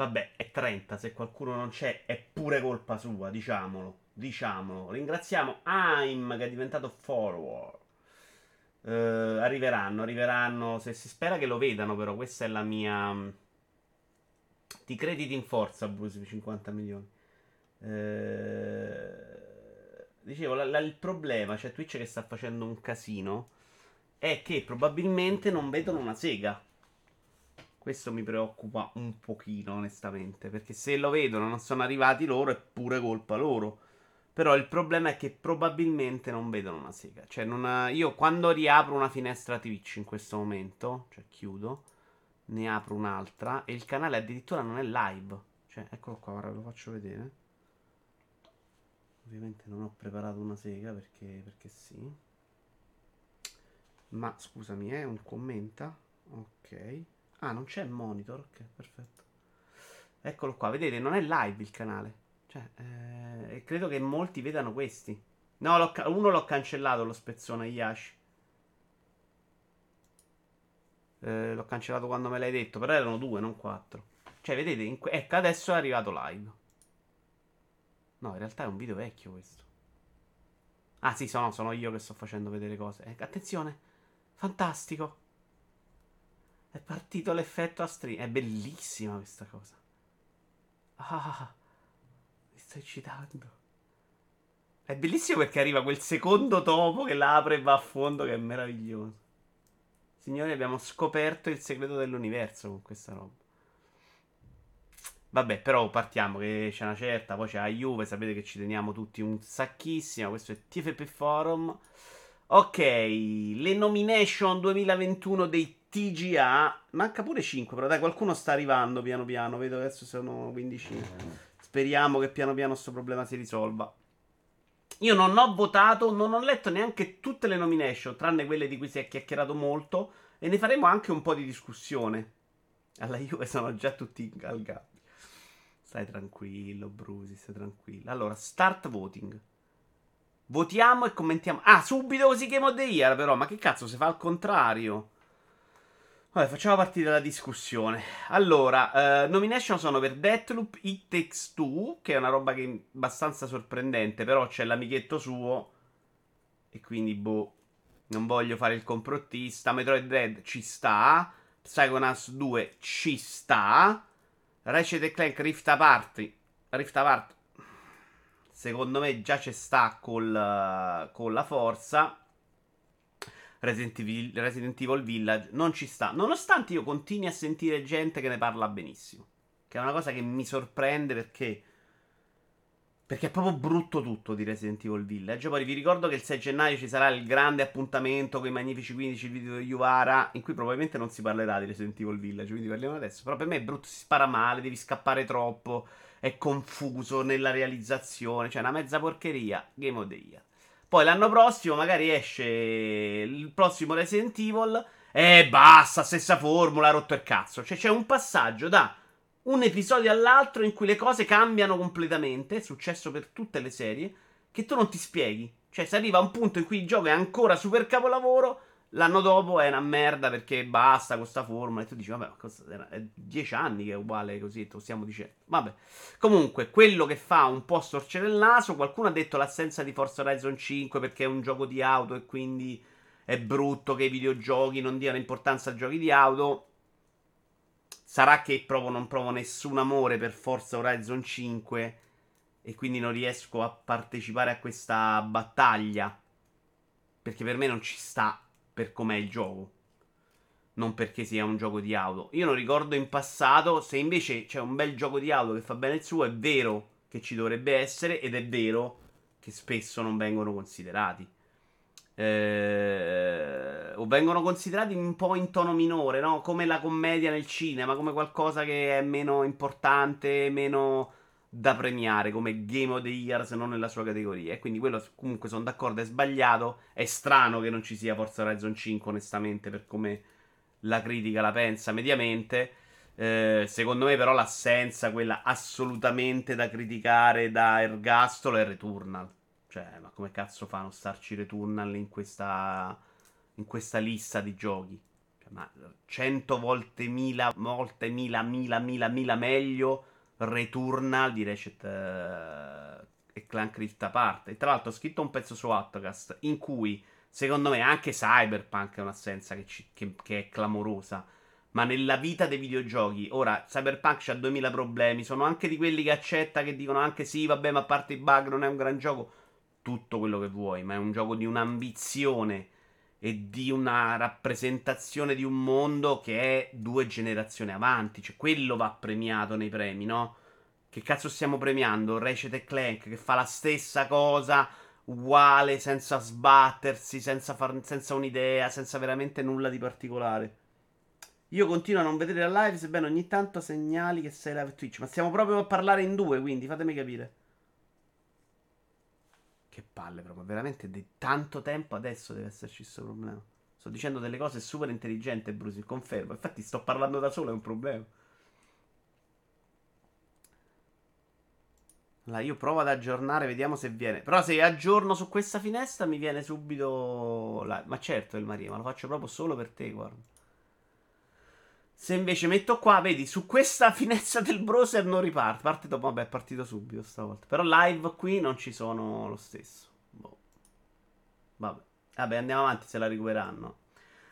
Vabbè, è 30, se qualcuno non c'è è pure colpa sua, diciamolo. Diciamolo. Ringraziamo Aim che è diventato follower. Uh, arriveranno, arriveranno. Se si spera che lo vedano, però, questa è la mia. Mm, ti crediti in forza, Bruce, 50 milioni. Uh, dicevo, la, la, il problema, cioè Twitch che sta facendo un casino, è che probabilmente non vedono una sega. Questo mi preoccupa un pochino, onestamente, perché se lo vedono non sono arrivati loro, è pure colpa loro. Però il problema è che probabilmente non vedono una sega. Cioè, ha... io quando riapro una finestra Twitch in questo momento, cioè chiudo, ne apro un'altra e il canale addirittura non è live. Cioè, eccolo qua, ora ve lo faccio vedere. Ovviamente non ho preparato una sega perché, perché sì. Ma scusami, è eh, un commenta. Ok. Ah, non c'è monitor. Ok, perfetto. Eccolo qua, vedete, non è live il canale. Cioè, eh, credo che molti vedano questi. No, l'ho, uno l'ho cancellato, lo spezzone Yashi. Eh, l'ho cancellato quando me l'hai detto, però erano due, non quattro. Cioè, vedete, que- ecco, adesso è arrivato live. No, in realtà è un video vecchio questo. Ah, sì, sono, sono io che sto facendo vedere cose. Eh, attenzione, fantastico. È partito l'effetto a stream. È bellissima questa cosa. Ah, mi sto eccitando. È bellissimo perché arriva quel secondo topo che l'apre e va a fondo, che è meraviglioso. Signori, abbiamo scoperto il segreto dell'universo con questa roba. Vabbè, però partiamo che c'è una certa, poi c'è la Juve, sapete che ci teniamo tutti un sacchissimo, questo è TFP Forum. Ok, le nomination 2021 dei TGA. Manca pure 5, però dai, qualcuno sta arrivando piano piano. Vedo adesso sono 15. Speriamo che piano piano questo problema si risolva. Io non ho votato, non ho letto neanche tutte le nomination, tranne quelle di cui si è chiacchierato molto. E ne faremo anche un po' di discussione. Alla Juve sono già tutti incalgati. Stai tranquillo, Brusi, stai tranquillo. Allora, start voting. Votiamo e commentiamo. Ah, subito così Game of the Year, però. Ma che cazzo, si fa al contrario? Vabbè, facciamo partire la discussione. Allora, uh, nomination sono per Deathloop, It Takes Two, che è una roba che è abbastanza sorprendente, però c'è l'amichetto suo. E quindi, boh, non voglio fare il complottista. Metroid Dread ci sta. Psychonauts 2 ci sta. Ratchet Clank Rift Apart. Rift Apart. Secondo me già ci sta col, con la forza. Resident Evil, Resident Evil Village non ci sta. Nonostante io continui a sentire gente che ne parla benissimo. Che è una cosa che mi sorprende perché. Perché è proprio brutto tutto di Resident Evil Village. Poi vi ricordo che il 6 gennaio ci sarà il grande appuntamento con i Magnifici 15, il video di Yuvara, in cui probabilmente non si parlerà di Resident Evil Village, quindi parliamo adesso. Però per me è brutto, si spara male, devi scappare troppo, è confuso nella realizzazione, cioè una mezza porcheria. Game of the Year. Poi l'anno prossimo magari esce il prossimo Resident Evil e basta, stessa formula, rotto il cazzo. Cioè c'è un passaggio da un episodio all'altro in cui le cose cambiano completamente, è successo per tutte le serie, che tu non ti spieghi. Cioè si arriva a un punto in cui il gioco è ancora super capolavoro L'anno dopo è una merda perché basta con questa formula. E tu dici, vabbè, è dieci anni che è uguale così, lo stiamo dicendo. Vabbè. Comunque, quello che fa un po' storcere il naso. Qualcuno ha detto l'assenza di Forza Horizon 5 perché è un gioco di auto e quindi è brutto che i videogiochi non diano importanza a giochi di auto. Sarà che provo, non provo nessun amore per Forza Horizon 5 e quindi non riesco a partecipare a questa battaglia. Perché per me non ci sta per com'è il gioco. Non perché sia un gioco di auto. Io non ricordo in passato se invece c'è un bel gioco di auto che fa bene il suo, è vero che ci dovrebbe essere ed è vero che spesso non vengono considerati. Eh, o vengono considerati un po' in tono minore, no? Come la commedia nel cinema, come qualcosa che è meno importante, meno da premiare come Game of the Year se non nella sua categoria. E quindi quello comunque sono d'accordo, è sbagliato. È strano che non ci sia Forza Horizon 5, onestamente, per come la critica la pensa mediamente. Eh, secondo me, però, l'assenza, quella assolutamente da criticare da Ergastolo, è Returnal. Cioè, ma come cazzo fa a non starci Returnal in questa, in questa lista di giochi? Cioè, ma cento volte mila volte mila mila mila mila meglio Returnal di Ratchet uh, e Clank Rift a parte. E tra l'altro ho scritto un pezzo su Outcast in cui secondo me anche Cyberpunk è un'assenza che, ci, che, che è clamorosa. Ma nella vita dei videogiochi, ora Cyberpunk ha 2000 problemi. Sono anche di quelli che accetta, che dicono anche sì, vabbè, ma a parte i bug non è un gran gioco. Tutto quello che vuoi, ma è un gioco di un'ambizione e di una rappresentazione di un mondo che è due generazioni avanti. Cioè, quello va premiato nei premi, no? Che cazzo stiamo premiando? Ratchet e Clank che fa la stessa cosa, uguale, senza sbattersi, senza, far, senza un'idea, senza veramente nulla di particolare. Io continuo a non vedere la live, sebbene ogni tanto segnali che sei live Twitch. Ma stiamo proprio a parlare in due, quindi fatemi capire. Che palle, proprio. Veramente di tanto tempo adesso deve esserci questo problema. Sto dicendo delle cose super intelligenti, Brusi, confermo. Infatti sto parlando da solo, è un problema. Allora, io provo ad aggiornare, vediamo se viene. Però se aggiorno su questa finestra mi viene subito... La... Ma certo, il Maria, ma lo faccio proprio solo per te, guarda. Se invece metto qua, vedi, su questa finestra del browser non riparte. Parte dopo, vabbè, è partito subito stavolta. Però live qui non ci sono lo stesso. Boh. Vabbè. Vabbè, andiamo avanti se la recuperanno.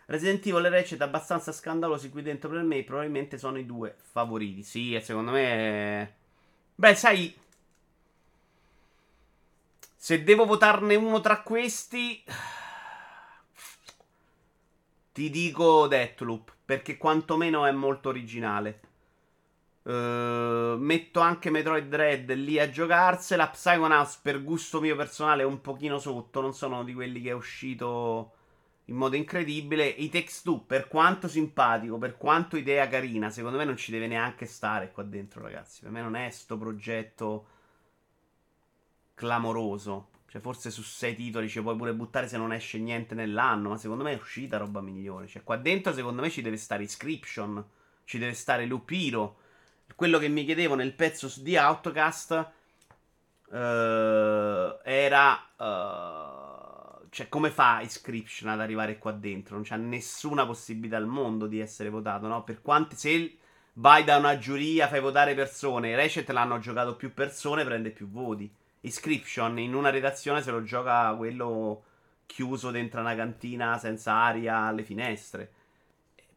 Resident Evil e Ratchet abbastanza scandalosi qui dentro per me. Probabilmente sono i due favoriti. Sì, e secondo me... Beh, sai... Se devo votarne uno tra questi... Ti dico Deathloop perché quantomeno è molto originale. Uh, metto anche Metroid Dread lì a giocarsela. Psychonauts per gusto mio personale è un pochino sotto. Non sono di quelli che è uscito in modo incredibile. I Text 2, per quanto simpatico, per quanto idea carina, secondo me non ci deve neanche stare qua dentro, ragazzi. Per me non è sto progetto clamoroso. Cioè, forse su sei titoli ci puoi pure buttare se non esce niente nell'anno. Ma secondo me è uscita roba migliore. Cioè, qua dentro, secondo me, ci deve stare Inscription. Ci deve stare Lupiro. Quello che mi chiedevo nel pezzo di Outcast. Uh, era. Uh, cioè, come fa Inscription ad arrivare qua dentro? Non c'è nessuna possibilità al mondo di essere votato, no? Per quante. Se vai da una giuria, fai votare persone. Recet l'hanno giocato più persone, prende più voti. Inscription in una redazione se lo gioca quello chiuso dentro una cantina senza aria alle finestre.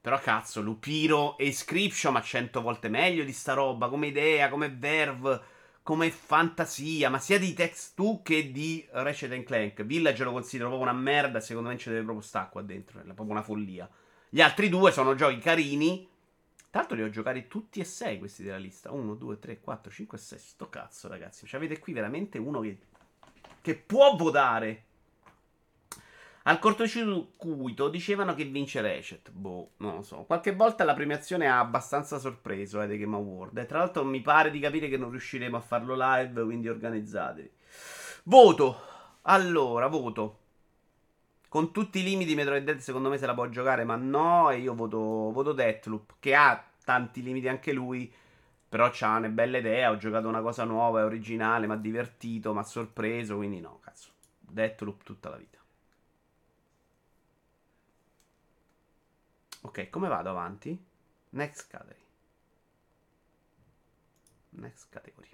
Però cazzo, Lupiro e Inscription ma cento volte meglio di sta roba, come idea, come verve, come fantasia, ma sia di Text 2 che di Ratchet Clank. Village lo considero proprio una merda, secondo me ci deve proprio stare qua dentro, è proprio una follia. Gli altri due sono giochi carini, Tanto li ho giocati tutti e sei questi della lista. 1, 2, 3, 4, 5 e 6. Sto cazzo, ragazzi. Cioè, avete qui veramente uno che, che può votare. Al cortocircuito dicevano che vince Ratchet. Boh, non lo so. Qualche volta la premiazione ha abbastanza sorpreso eh, The Game Award. E tra l'altro mi pare di capire che non riusciremo a farlo live, quindi organizzatevi. Voto. Allora, voto. Con tutti i limiti, Metroid Dead secondo me se la può giocare, ma no. E io voto, voto Deathloop, che ha tanti limiti anche lui. Però c'ha una bella idea. Ho giocato una cosa nuova, è originale, mi ha divertito, mi ha sorpreso. Quindi no, cazzo. Deathloop tutta la vita. Ok, come vado avanti? Next category. Next category.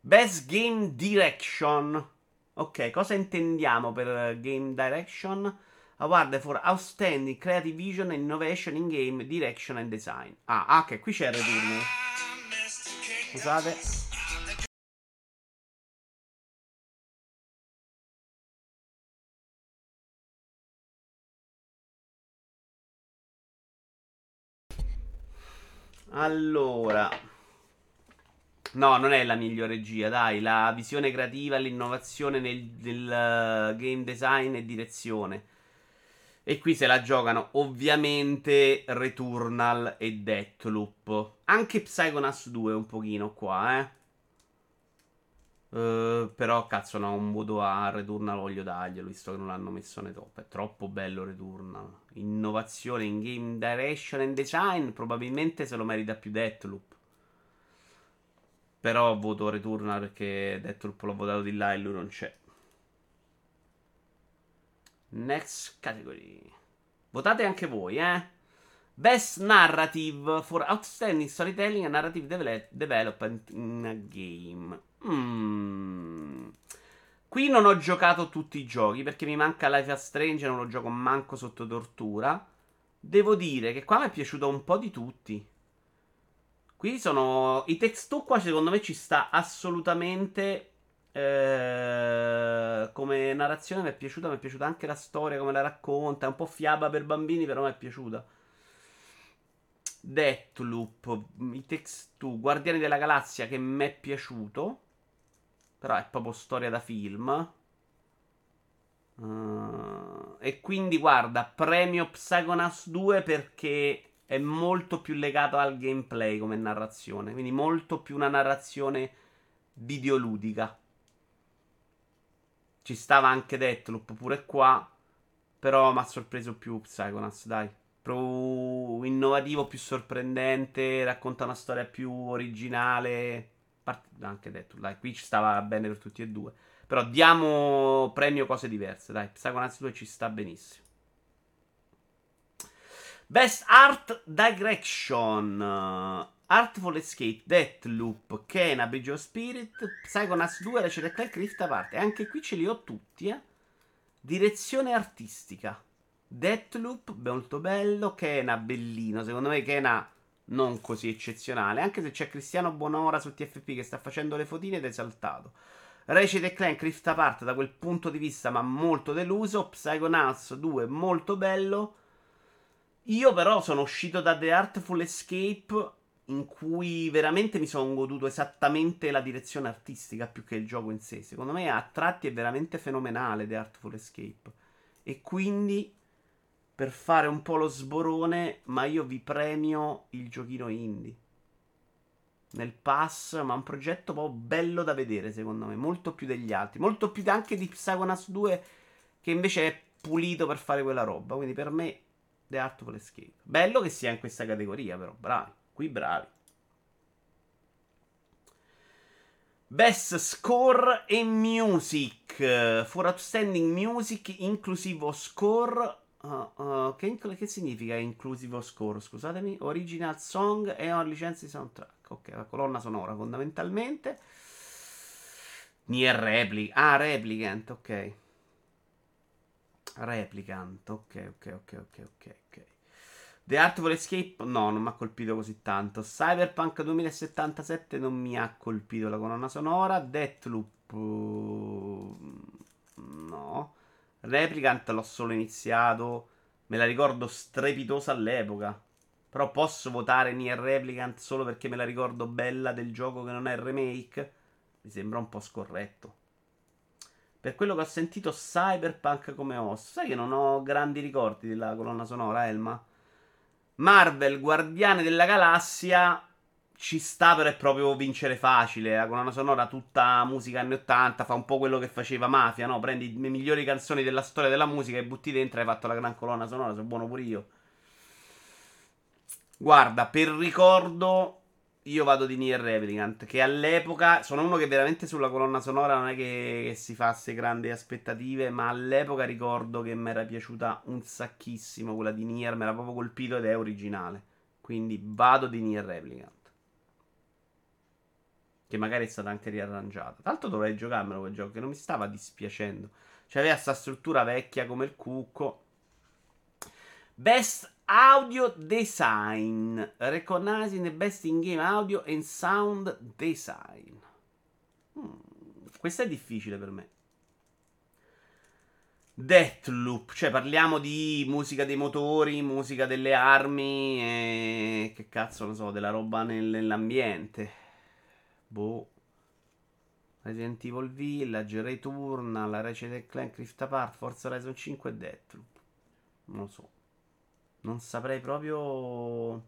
Best Game Direction. Ok, cosa intendiamo per game direction? Award for Outstanding Creative Vision and Innovation in Game Direction and Design. Ah, ah ok, qui c'è il return. Scusate. Allora, No, non è la migliore regia, dai, la visione creativa, l'innovazione nel, nel uh, game design e direzione. E qui se la giocano ovviamente Returnal e Deathloop. Anche Psychonauts 2 un pochino qua, eh. Uh, però cazzo no, un voto a Returnal voglio darglielo, visto che non l'hanno messo nei top. È troppo bello Returnal. Innovazione in game direction and design, probabilmente se lo merita più Deathloop. Però voto Returnal perché Deathloop l'ho votato di là e lui non c'è. Next category. Votate anche voi, eh. Best Narrative for Outstanding Storytelling and Narrative de- Development in a Game. Mm. Qui non ho giocato tutti i giochi perché mi manca Life is Strange e non lo gioco manco sotto tortura. Devo dire che qua mi è piaciuto un po' di tutti. Qui sono. I text 2 qua secondo me ci sta assolutamente. Eh, come narrazione mi è piaciuta. Mi è piaciuta anche la storia, come la racconta. È un po' fiaba per bambini, però mi è piaciuta. Deathloop, i text 2, Guardiani della Galassia che mi è piaciuto. Però è proprio storia da film. Uh, e quindi guarda, premio Psychonauts 2 perché è molto più legato al gameplay come narrazione. Quindi molto più una narrazione videoludica. Ci stava anche Deathloop pure qua. Però mi ha sorpreso più Psychonauts, dai. Più innovativo, più sorprendente. Racconta una storia più originale anche detto, dai, qui ci stava bene per tutti e due. Però diamo premio cose diverse, dai. Psychonauts 2 ci sta benissimo. Best Art Direction. Artful Escape, Deathloop, Kena, Bridge of Spirit, Psychonauts 2, Ratchet Clank, Rift Apart. E anche qui ce li ho tutti, eh. Direzione artistica. Deathloop, molto bello. Kena, bellino. Secondo me Kena non così eccezionale. Anche se c'è Cristiano Bonora su TFP che sta facendo le fotine ed è esaltato. Ratchet e Clank Rift Apart da quel punto di vista, ma molto deluso. Psychonauts 2 molto bello. Io però sono uscito da The Artful Escape in cui veramente mi sono goduto esattamente la direzione artistica più che il gioco in sé. Secondo me a tratti è veramente fenomenale The Artful Escape. E quindi per fare un po' lo sborone, ma io vi premio il giochino indie. Nel pass, ma un progetto proprio bello da vedere, secondo me, molto più degli altri, molto più anche di Psychonauts 2 che invece è pulito per fare quella roba, quindi per me The Artful Escape. Bello che sia in questa categoria, però bravi, qui bravi. Best Score e Music for Outstanding Music inclusivo score Uh, uh, che, che, significa inclusive score? Scusatemi. Original song e una licenza di soundtrack. Ok, la colonna sonora fondamentalmente. Nier Replicant. Ah, Replicant, ok. Replicant, ok, ok, ok, ok, ok. ok. The Artful Escape, no, non mi ha colpito così tanto. Cyberpunk 2077 non mi ha colpito la colonna sonora. Deathloop, uh, no. Replicant l'ho solo iniziato. Me la ricordo strepitosa all'epoca. Però posso votare Nier Replicant solo perché me la ricordo bella del gioco che non è il remake? Mi sembra un po' scorretto. Per quello che ho sentito Cyberpunk come host. Sai che non ho grandi ricordi della colonna sonora, Elma? Marvel, Guardiane della Galassia ci sta, però è proprio vincere facile. La colonna sonora, tutta musica anni 80, fa un po' quello che faceva Mafia, no? Prendi le migliori canzoni della storia della musica e butti dentro e hai fatto la gran colonna sonora, sono buono pure io. Guarda, per ricordo, io vado di Nier Replicant, che all'epoca, sono uno che veramente sulla colonna sonora non è che, che si fasse grandi aspettative, ma all'epoca ricordo che mi era piaciuta un sacchissimo quella di Nier, mi era proprio colpito ed è originale. Quindi vado di Nier Replicant. Che magari è stata anche riarrangiata. L'altro dovrei giocarmelo quel gioco che non mi stava dispiacendo. Cioè aveva questa struttura vecchia come il cucco. Best Audio Design. Recognizing the best in-game audio and sound design. Hmm, questo è difficile per me. Deathloop, cioè parliamo di musica dei motori, musica delle armi e che cazzo lo so, della roba nell'ambiente. Boh. Resident Evil Village, Returnal, Ratchet Clank Rift Apart, Forza Horizon 5 e Deathloop. Non lo so. Non saprei proprio...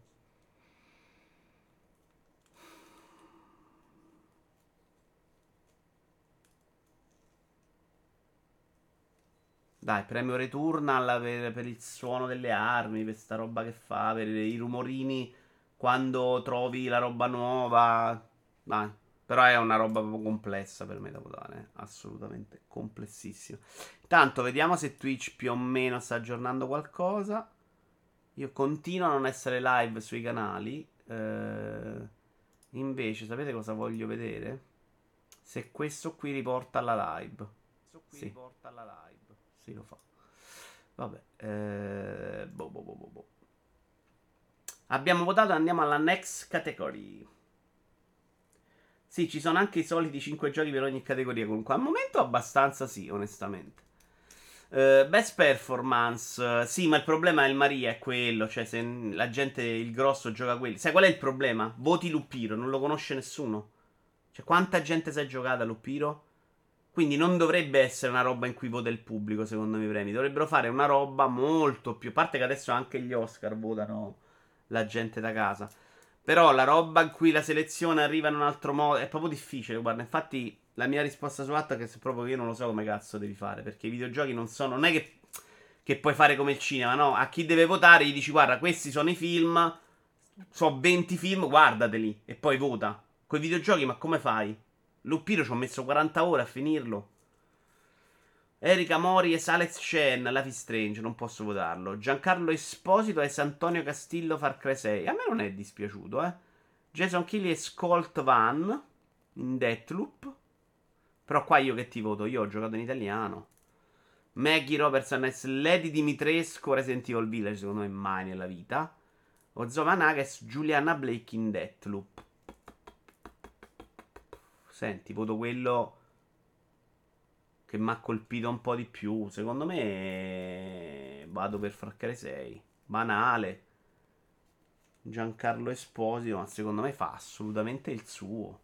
Dai, premio Returnal per, per, il suono delle armi, per sta roba che fa, per i rumorini quando trovi la roba nuova. Dai, però è una roba proprio complessa per me da votare. Eh. Assolutamente complessissima. Intanto vediamo se Twitch più o meno sta aggiornando qualcosa. Io continuo a non essere live sui canali. Eh, invece, sapete cosa voglio vedere? Se questo qui riporta alla live. Questo qui sì. riporta alla live. Sì, lo fa. Vabbè. Eh, boh, boh, boh, boh. boh. Abbiamo votato, andiamo alla next category. Sì, ci sono anche i soliti 5 giochi per ogni categoria. Comunque, al momento abbastanza sì, onestamente. Uh, best performance, sì, ma il problema del Maria è quello. Cioè, se la gente, il grosso, gioca quelli. Sai qual è il problema? Voti Lupiro, non lo conosce nessuno. Cioè, quanta gente si è giocata Lupiro? Quindi non dovrebbe essere una roba in cui vota il pubblico, secondo me, i premi. Dovrebbero fare una roba molto più. A parte che adesso anche gli Oscar votano la gente da casa. Però la roba in cui la selezione arriva in un altro modo è proprio difficile. Guarda, infatti, la mia risposta su atto è che proprio io non lo so come cazzo devi fare. Perché i videogiochi non sono. Non è che, che puoi fare come il cinema, no? A chi deve votare gli dici, guarda, questi sono i film. So 20 film, guardateli. E poi vota. Con i videogiochi, ma come fai? Lupiro ci ho messo 40 ore a finirlo. Erika Mori e Alex Chen, Life is Strange, non posso votarlo. Giancarlo Esposito e Antonio Castillo Far Cry 6. A me non è dispiaciuto, eh. Jason Kelly e Scolt Van in Deathloop. Però qua io che ti voto? Io ho giocato in italiano. Maggie Robertson e Lady Dimitrescu Resident Evil Village, secondo me mai nella vita. Ozoma Nagas, Juliana Blake in Deathloop. Senti, voto quello che mi ha colpito un po' di più. Secondo me vado per Far Cry 6. Banale. Giancarlo Esposito, ma secondo me fa assolutamente il suo.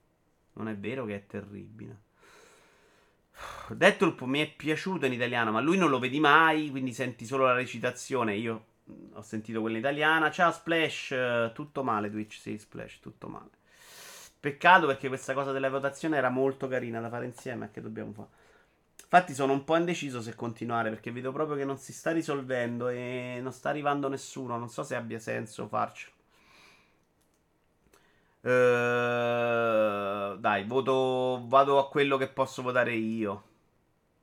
Non è vero che è terribile. Deathloop mi è piaciuto in italiano, ma lui non lo vedi mai, quindi senti solo la recitazione. Io ho sentito quella italiana. Ciao Splash, tutto male Twitch, sì, Splash, tutto male. Peccato perché questa cosa della votazione era molto carina da fare insieme. Che dobbiamo fare? Infatti sono un po' indeciso se continuare perché vedo proprio che non si sta risolvendo e non sta arrivando nessuno. Non so se abbia senso farcelo. Uh, dai, voto, vado a quello che posso votare io.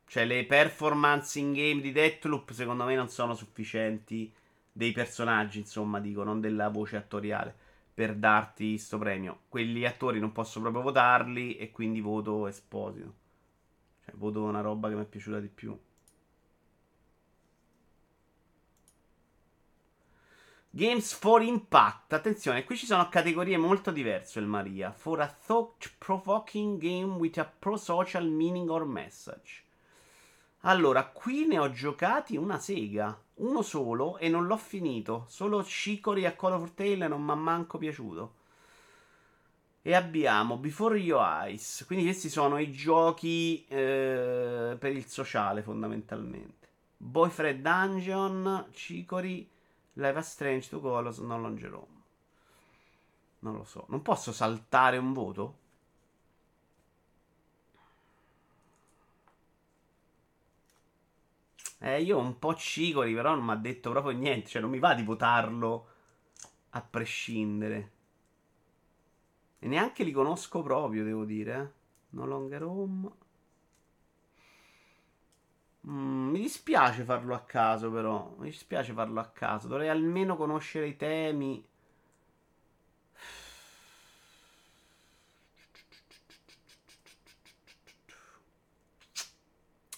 Cioè, le performance in game di Deathloop secondo me non sono sufficienti dei personaggi, insomma, dico, non della voce attoriale per darti sto premio. Quelli attori non posso proprio votarli e quindi voto Esposito. Cioè, voto una roba che mi è piaciuta di più. Games for Impact. Attenzione, qui ci sono categorie molto diverse, il Maria. For a thought-provoking game with a pro-social meaning or message. Allora, qui ne ho giocati una sega. Uno solo e non l'ho finito. Solo Cicori a Call of Tale non mi ha manco piaciuto. E abbiamo Before Your Eyes. Quindi questi sono i giochi eh, per il sociale fondamentalmente. Boyfriend Dungeon, Cicori, Live a Strange, To Colos, non Longeron. Non lo so. Non posso saltare un voto? Eh, io un po' Cicori, però non mi ha detto proprio niente. Cioè, non mi va di votarlo a prescindere. E neanche li conosco proprio, devo dire. Eh. No longer home. Mm, mi dispiace farlo a caso, però. Mi dispiace farlo a caso. Dovrei almeno conoscere i temi.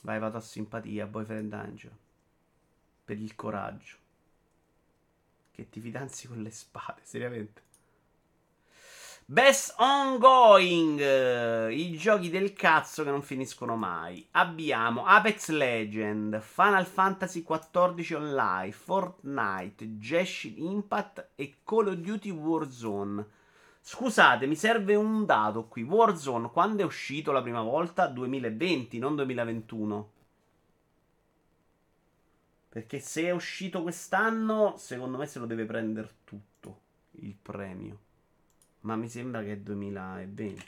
Vai, vado a simpatia, boyfriend angel. Per il coraggio. Che ti fidanzi con le spade, seriamente. Best Ongoing, i giochi del cazzo che non finiscono mai. Abbiamo Apex Legend, Final Fantasy XIV Online, Fortnite, Genshin Impact e Call of Duty Warzone. Scusate, mi serve un dato qui. Warzone quando è uscito la prima volta? 2020, non 2021. Perché se è uscito quest'anno, secondo me se lo deve prendere tutto il premio. Ma mi sembra che è 2020.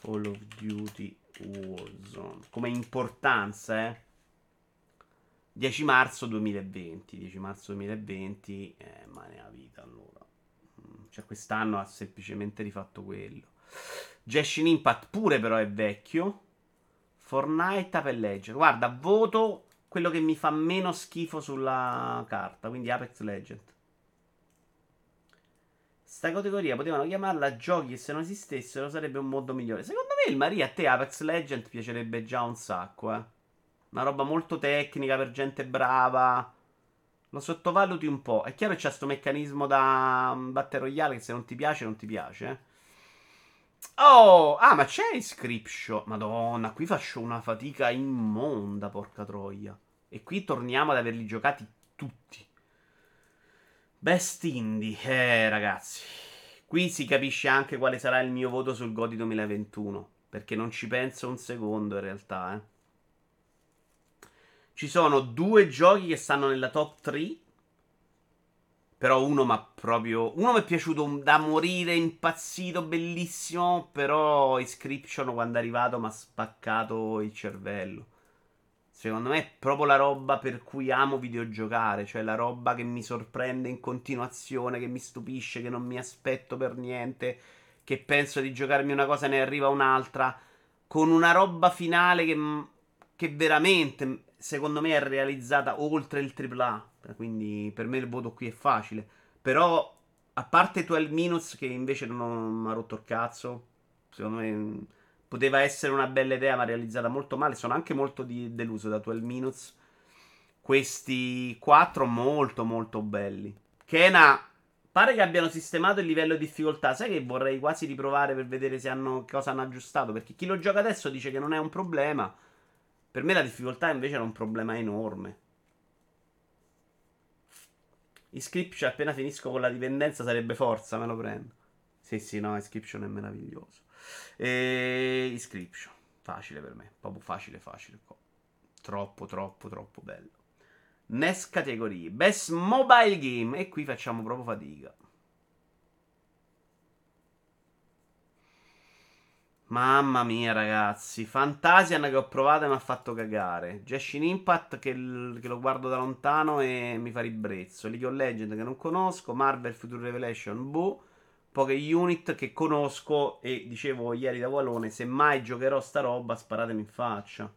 Call of Duty Warzone. Come importanza, eh. 10 marzo 2020. 10 marzo 2020. Eh, ma ne ha vita allora. Mm, cioè, quest'anno ha semplicemente rifatto quello. Genshin Impact pure però è vecchio. Fortnite Apple Legend. Guarda, voto quello che mi fa meno schifo sulla carta, quindi Apex Legend. Sta categoria potevano chiamarla giochi che se non esistessero sarebbe un mondo migliore. Secondo me il Maria a te Apex Legend piacerebbe già un sacco, eh. Una roba molto tecnica per gente brava. Lo sottovaluti un po'. È chiaro che c'è questo meccanismo da mm, Battle Royale che se non ti piace, non ti piace. Eh? Oh, ah, ma c'è Inscription. Madonna, qui faccio una fatica immonda, porca troia. E qui torniamo ad averli giocati tutti. Best Indie. Eh, ragazzi. Qui si capisce anche quale sarà il mio voto sul Godi 2021. Perché non ci penso un secondo, in realtà, eh. Ci sono due giochi che stanno nella top 3 però uno mi proprio. Uno mi è piaciuto da morire, impazzito, bellissimo. Però Inscription quando è arrivato mi ha spaccato il cervello. Secondo me è proprio la roba per cui amo videogiocare. Cioè la roba che mi sorprende in continuazione, che mi stupisce, che non mi aspetto per niente. Che penso di giocarmi una cosa e ne arriva un'altra. Con una roba finale che, che veramente, secondo me, è realizzata oltre il AAA quindi per me il voto qui è facile. Però, a parte 12 Minutes, che invece non mi ha rotto il cazzo, secondo me poteva essere una bella idea, ma realizzata molto male. Sono anche molto di- deluso da 12 Minutes. Questi 4 molto, molto belli. Kena. Pare che abbiano sistemato il livello di difficoltà. Sai che vorrei quasi riprovare per vedere se hanno, cosa hanno aggiustato. Perché chi lo gioca adesso dice che non è un problema. Per me la difficoltà invece era un problema enorme. Inscription appena finisco con la dipendenza sarebbe forza, me lo prendo. Sì, sì, no, Inscription è meraviglioso. E... Inscription, facile per me, proprio facile, facile. Troppo, troppo, troppo bello. Next categorie, Best Mobile Game. E qui facciamo proprio fatica. Mamma mia, ragazzi. Fantasian che ho provato e mi ha fatto cagare. Genshin Impact che, l- che, lo guardo da lontano e mi fa ribrezzo. League of Legends che non conosco. Marvel Future Revelation, boh. Poche unit che conosco e dicevo ieri da Wallone, se mai giocherò sta roba sparatemi in faccia.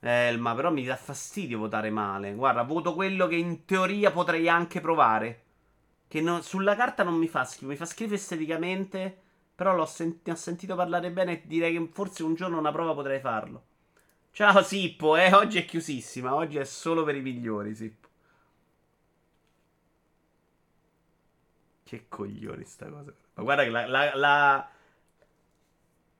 Elma, però mi dà fastidio votare male. Guarda, voto quello che in teoria potrei anche provare. Che non, sulla carta non mi fa schifo, mi fa schifo esteticamente. Però l'ho sent- ho sentito parlare bene e direi che forse un giorno una prova potrei farlo. Ciao Sippo, eh, oggi è chiusissima, oggi è solo per i migliori, Sippo. Che coglioni sta cosa. Ma guarda che la, la, la,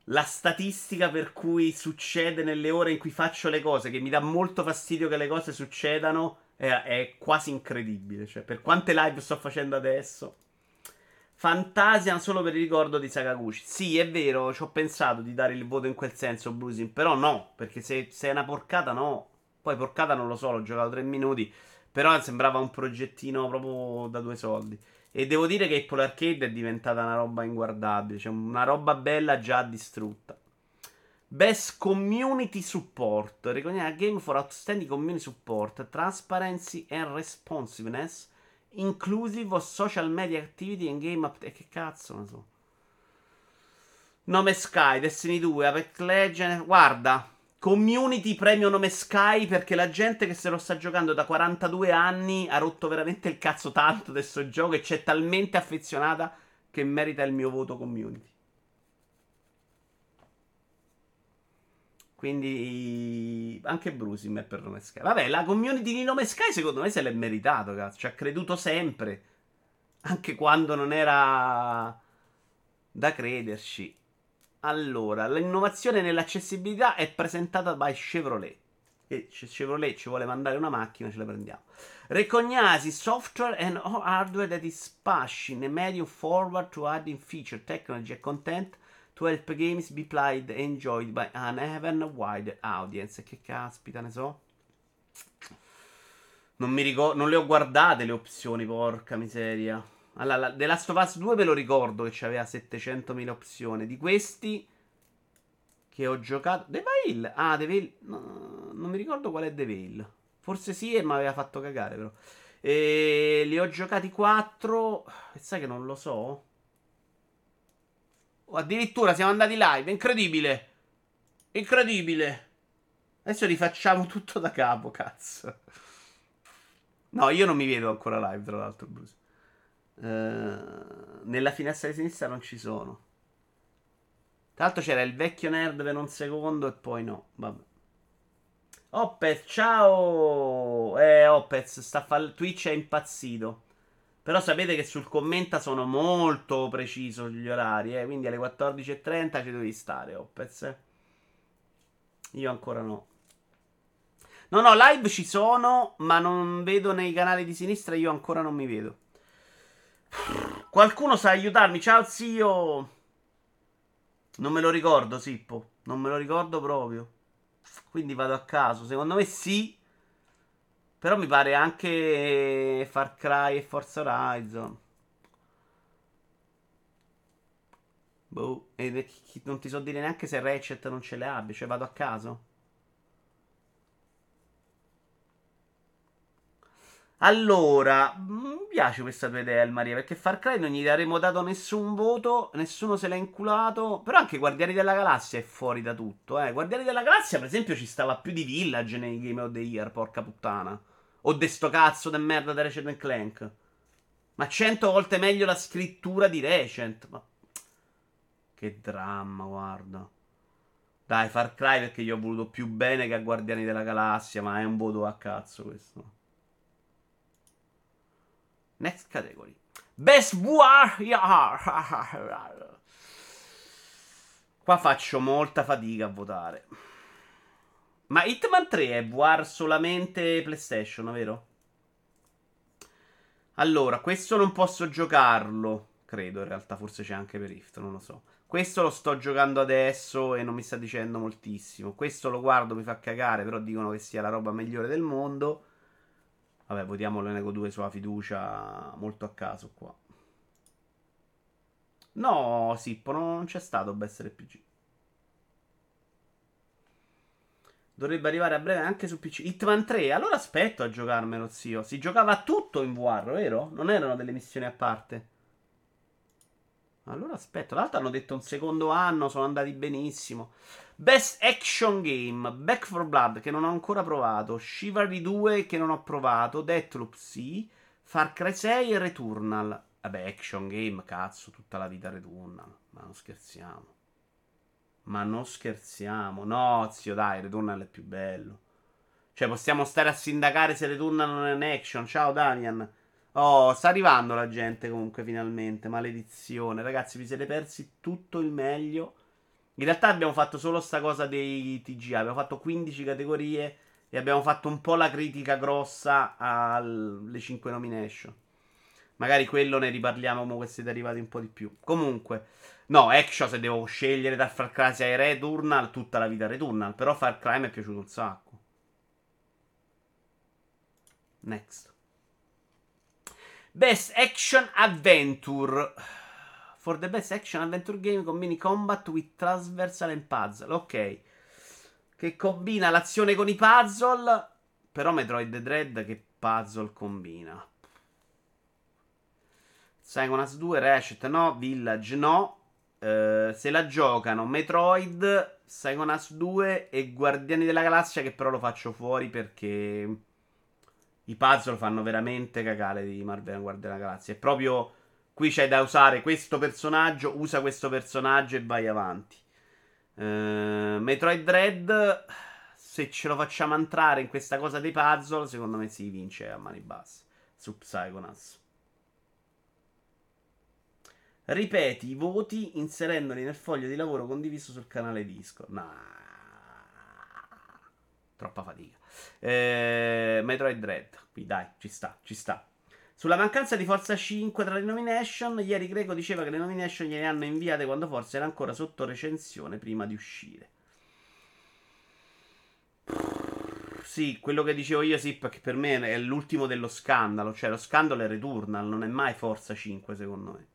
la, statistica per cui succede nelle ore in cui faccio le cose, che mi dà molto fastidio che le cose succedano, è, è quasi incredibile. Cioè, per quante live sto facendo adesso. Fantasia solo per il ricordo di Sakaguchi. Sì, è vero, ci ho pensato di dare il voto in quel senso, Brusin. Però no, perché se, se, è una porcata, no. Poi porcata non lo so, l'ho giocato tre minuti. Però sembrava un progettino proprio da due soldi. E devo dire che Apple Arcade è diventata una roba inguardabile. Cioè, una roba bella già distrutta. Best Community Support. Recognize a game for outstanding community support, transparency and responsiveness, inclusive of social media activity and game up. E che cazzo ne so. Nome Sky, Destiny 2, Apex Legends. Guarda, Community premio nome Sky perché la gente che se lo sta giocando da 42 anni ha rotto veramente il cazzo tanto del suo gioco e c'è talmente affezionata che merita il mio voto community. Quindi anche Brusim è per Nome Sky. Vabbè, la community di Nome Sky secondo me se l'è meritato, cazzo. Ci ha creduto sempre. Anche quando non era da crederci. Allora, l'innovazione nell'accessibilità è presentata by Chevrolet. E Chevrolet ci vuole mandare una macchina, ce la prendiamo. Recognizes software and hardware that is pushing a medium forward to adding feature, technology and content to help games be played and enjoyed by an even wide audience. Che caspita ne so. Non mi ricordo, non le ho guardate le opzioni, porca miseria. Allora, The Last of Us 2 ve lo ricordo che aveva 700.000 opzioni. Di questi che ho giocato... The Veil? Ah, The Veil... No, non mi ricordo qual è The Veil. Forse sì e mi aveva fatto cagare però. E li ho giocati 4. E sai che non lo so? Addirittura siamo andati live. Incredibile. Incredibile. Adesso rifacciamo tutto da capo, cazzo. No, io non mi vedo ancora live, tra l'altro, Bruce. Uh, nella finestra di sinistra non ci sono. Tra l'altro c'era il vecchio nerd per un secondo e poi no. Vabbè. Opez, ciao! Eh, Opez, sta fa- Twitch è impazzito. Però sapete che sul commenta sono molto preciso gli orari, eh? quindi alle 14.30 ci devi stare, Opez. Eh? Io ancora no. No, no, live ci sono, ma non vedo nei canali di sinistra, io ancora non mi vedo. Qualcuno sa aiutarmi? Ciao zio! Non me lo ricordo, Sippo. Non me lo ricordo proprio. Quindi vado a caso. Secondo me sì. Però mi pare anche Far Cry e Forza Horizon. Boh. E non ti so dire neanche se Ratchet non ce le abbia. Cioè vado a caso. Allora, mi piace questa tua idea, Maria, perché Far Cry non gli daremo dato nessun voto, nessuno se l'ha inculato, però anche Guardiani della Galassia è fuori da tutto, eh. Guardiani della Galassia, per esempio, ci stava più di Village nei Game of the Year, porca puttana. O de sto cazzo de merda di Recent Clank. Ma cento volte meglio la scrittura di Recent. Ma... Che dramma, guarda. Dai, Far Cry perché gli ho voluto più bene che a Guardiani della Galassia, ma è un voto a cazzo questo. Next category. Best War. Qua faccio molta fatica a votare. Ma Hitman 3 è VR solamente PlayStation, vero? Allora, questo non posso giocarlo. Credo, in realtà, forse c'è anche per Rift, non lo so. Questo lo sto giocando adesso e non mi sta dicendo moltissimo. Questo lo guardo, mi fa cagare, però dicono che sia la roba migliore del mondo. Vabbè, votiamo l'Enego 2 sulla fiducia molto a caso qua. No, Sippo, non c'è stato Best RPG. Dovrebbe arrivare a breve anche su PC. Hitman 3, allora aspetto a giocarmelo, zio. Si giocava tutto in VR, vero? Non erano delle missioni a parte. Allora aspetto. L'altro hanno detto un secondo anno, sono andati benissimo. Best Action Game, Back for Blood che non ho ancora provato, Chivalry 2 che non ho provato, Deathloop sì, Far Cry 6 e Returnal. Vabbè, Action Game, cazzo, tutta la vita Returnal. Ma non scherziamo. Ma non scherziamo. No, zio, dai, Returnal è più bello. Cioè, possiamo stare a sindacare se Returnal non è in action. Ciao, Damian. Oh, sta arrivando la gente comunque, finalmente. Maledizione. Ragazzi, vi siete persi tutto il meglio in realtà abbiamo fatto solo sta cosa dei TGA, abbiamo fatto 15 categorie e abbiamo fatto un po' la critica grossa alle 5 nomination. Magari quello ne riparliamo come siete arrivati un po' di più. Comunque, no, action se devo scegliere tra Far Cry e Returnal, tutta la vita Returnal, però Far Cry mi è piaciuto un sacco. Next. Best Action Adventure for the best action adventure game con mini combat with transversal and puzzle. Ok. Che combina l'azione con i puzzle. Però Metroid Dread che puzzle combina. Psychonauts 2, Ratchet no, Village no. Uh, se la giocano Metroid, Psychonauts 2 e Guardiani della Galassia che però lo faccio fuori perché i puzzle fanno veramente cagare di Marvel Guardiani della Galassia. È proprio Qui c'è da usare questo personaggio, usa questo personaggio e vai avanti. Uh, Metroid Dread, se ce lo facciamo entrare in questa cosa dei puzzle, secondo me si vince a mani basse su Psychonauts. Ripeti i voti inserendoli nel foglio di lavoro condiviso sul canale Discord. Nah. Troppa fatica. Eh, Metroid Dread. Qui dai, ci sta, ci sta. Sulla mancanza di Forza 5 tra le nomination, ieri Greco diceva che le nomination gliele hanno inviate quando Forza era ancora sotto recensione prima di uscire. Sì, quello che dicevo io, sì, perché per me è l'ultimo dello scandalo. Cioè, lo scandalo è Returnal, non è mai Forza 5, secondo me.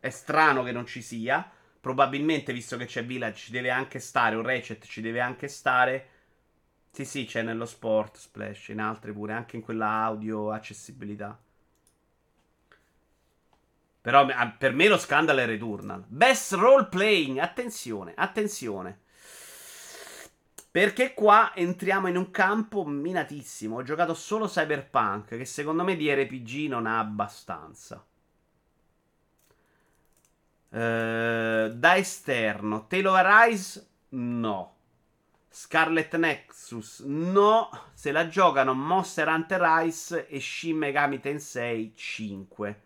È strano che non ci sia. Probabilmente, visto che c'è Village, ci deve anche stare. Un Ratchet ci deve anche stare. Sì, sì, c'è nello sport Splash, in altre pure, anche in quella audio accessibilità. Però per me lo scandalo è Returnal. Best role playing. Attenzione, attenzione. Perché qua entriamo in un campo minatissimo. Ho giocato solo Cyberpunk, che secondo me di RPG non ha abbastanza. Uh, da esterno, Taylor Rise, no. Scarlet Nexus, no. Se la giocano Monster Hunter Rise e Shin Megami Tensei 5.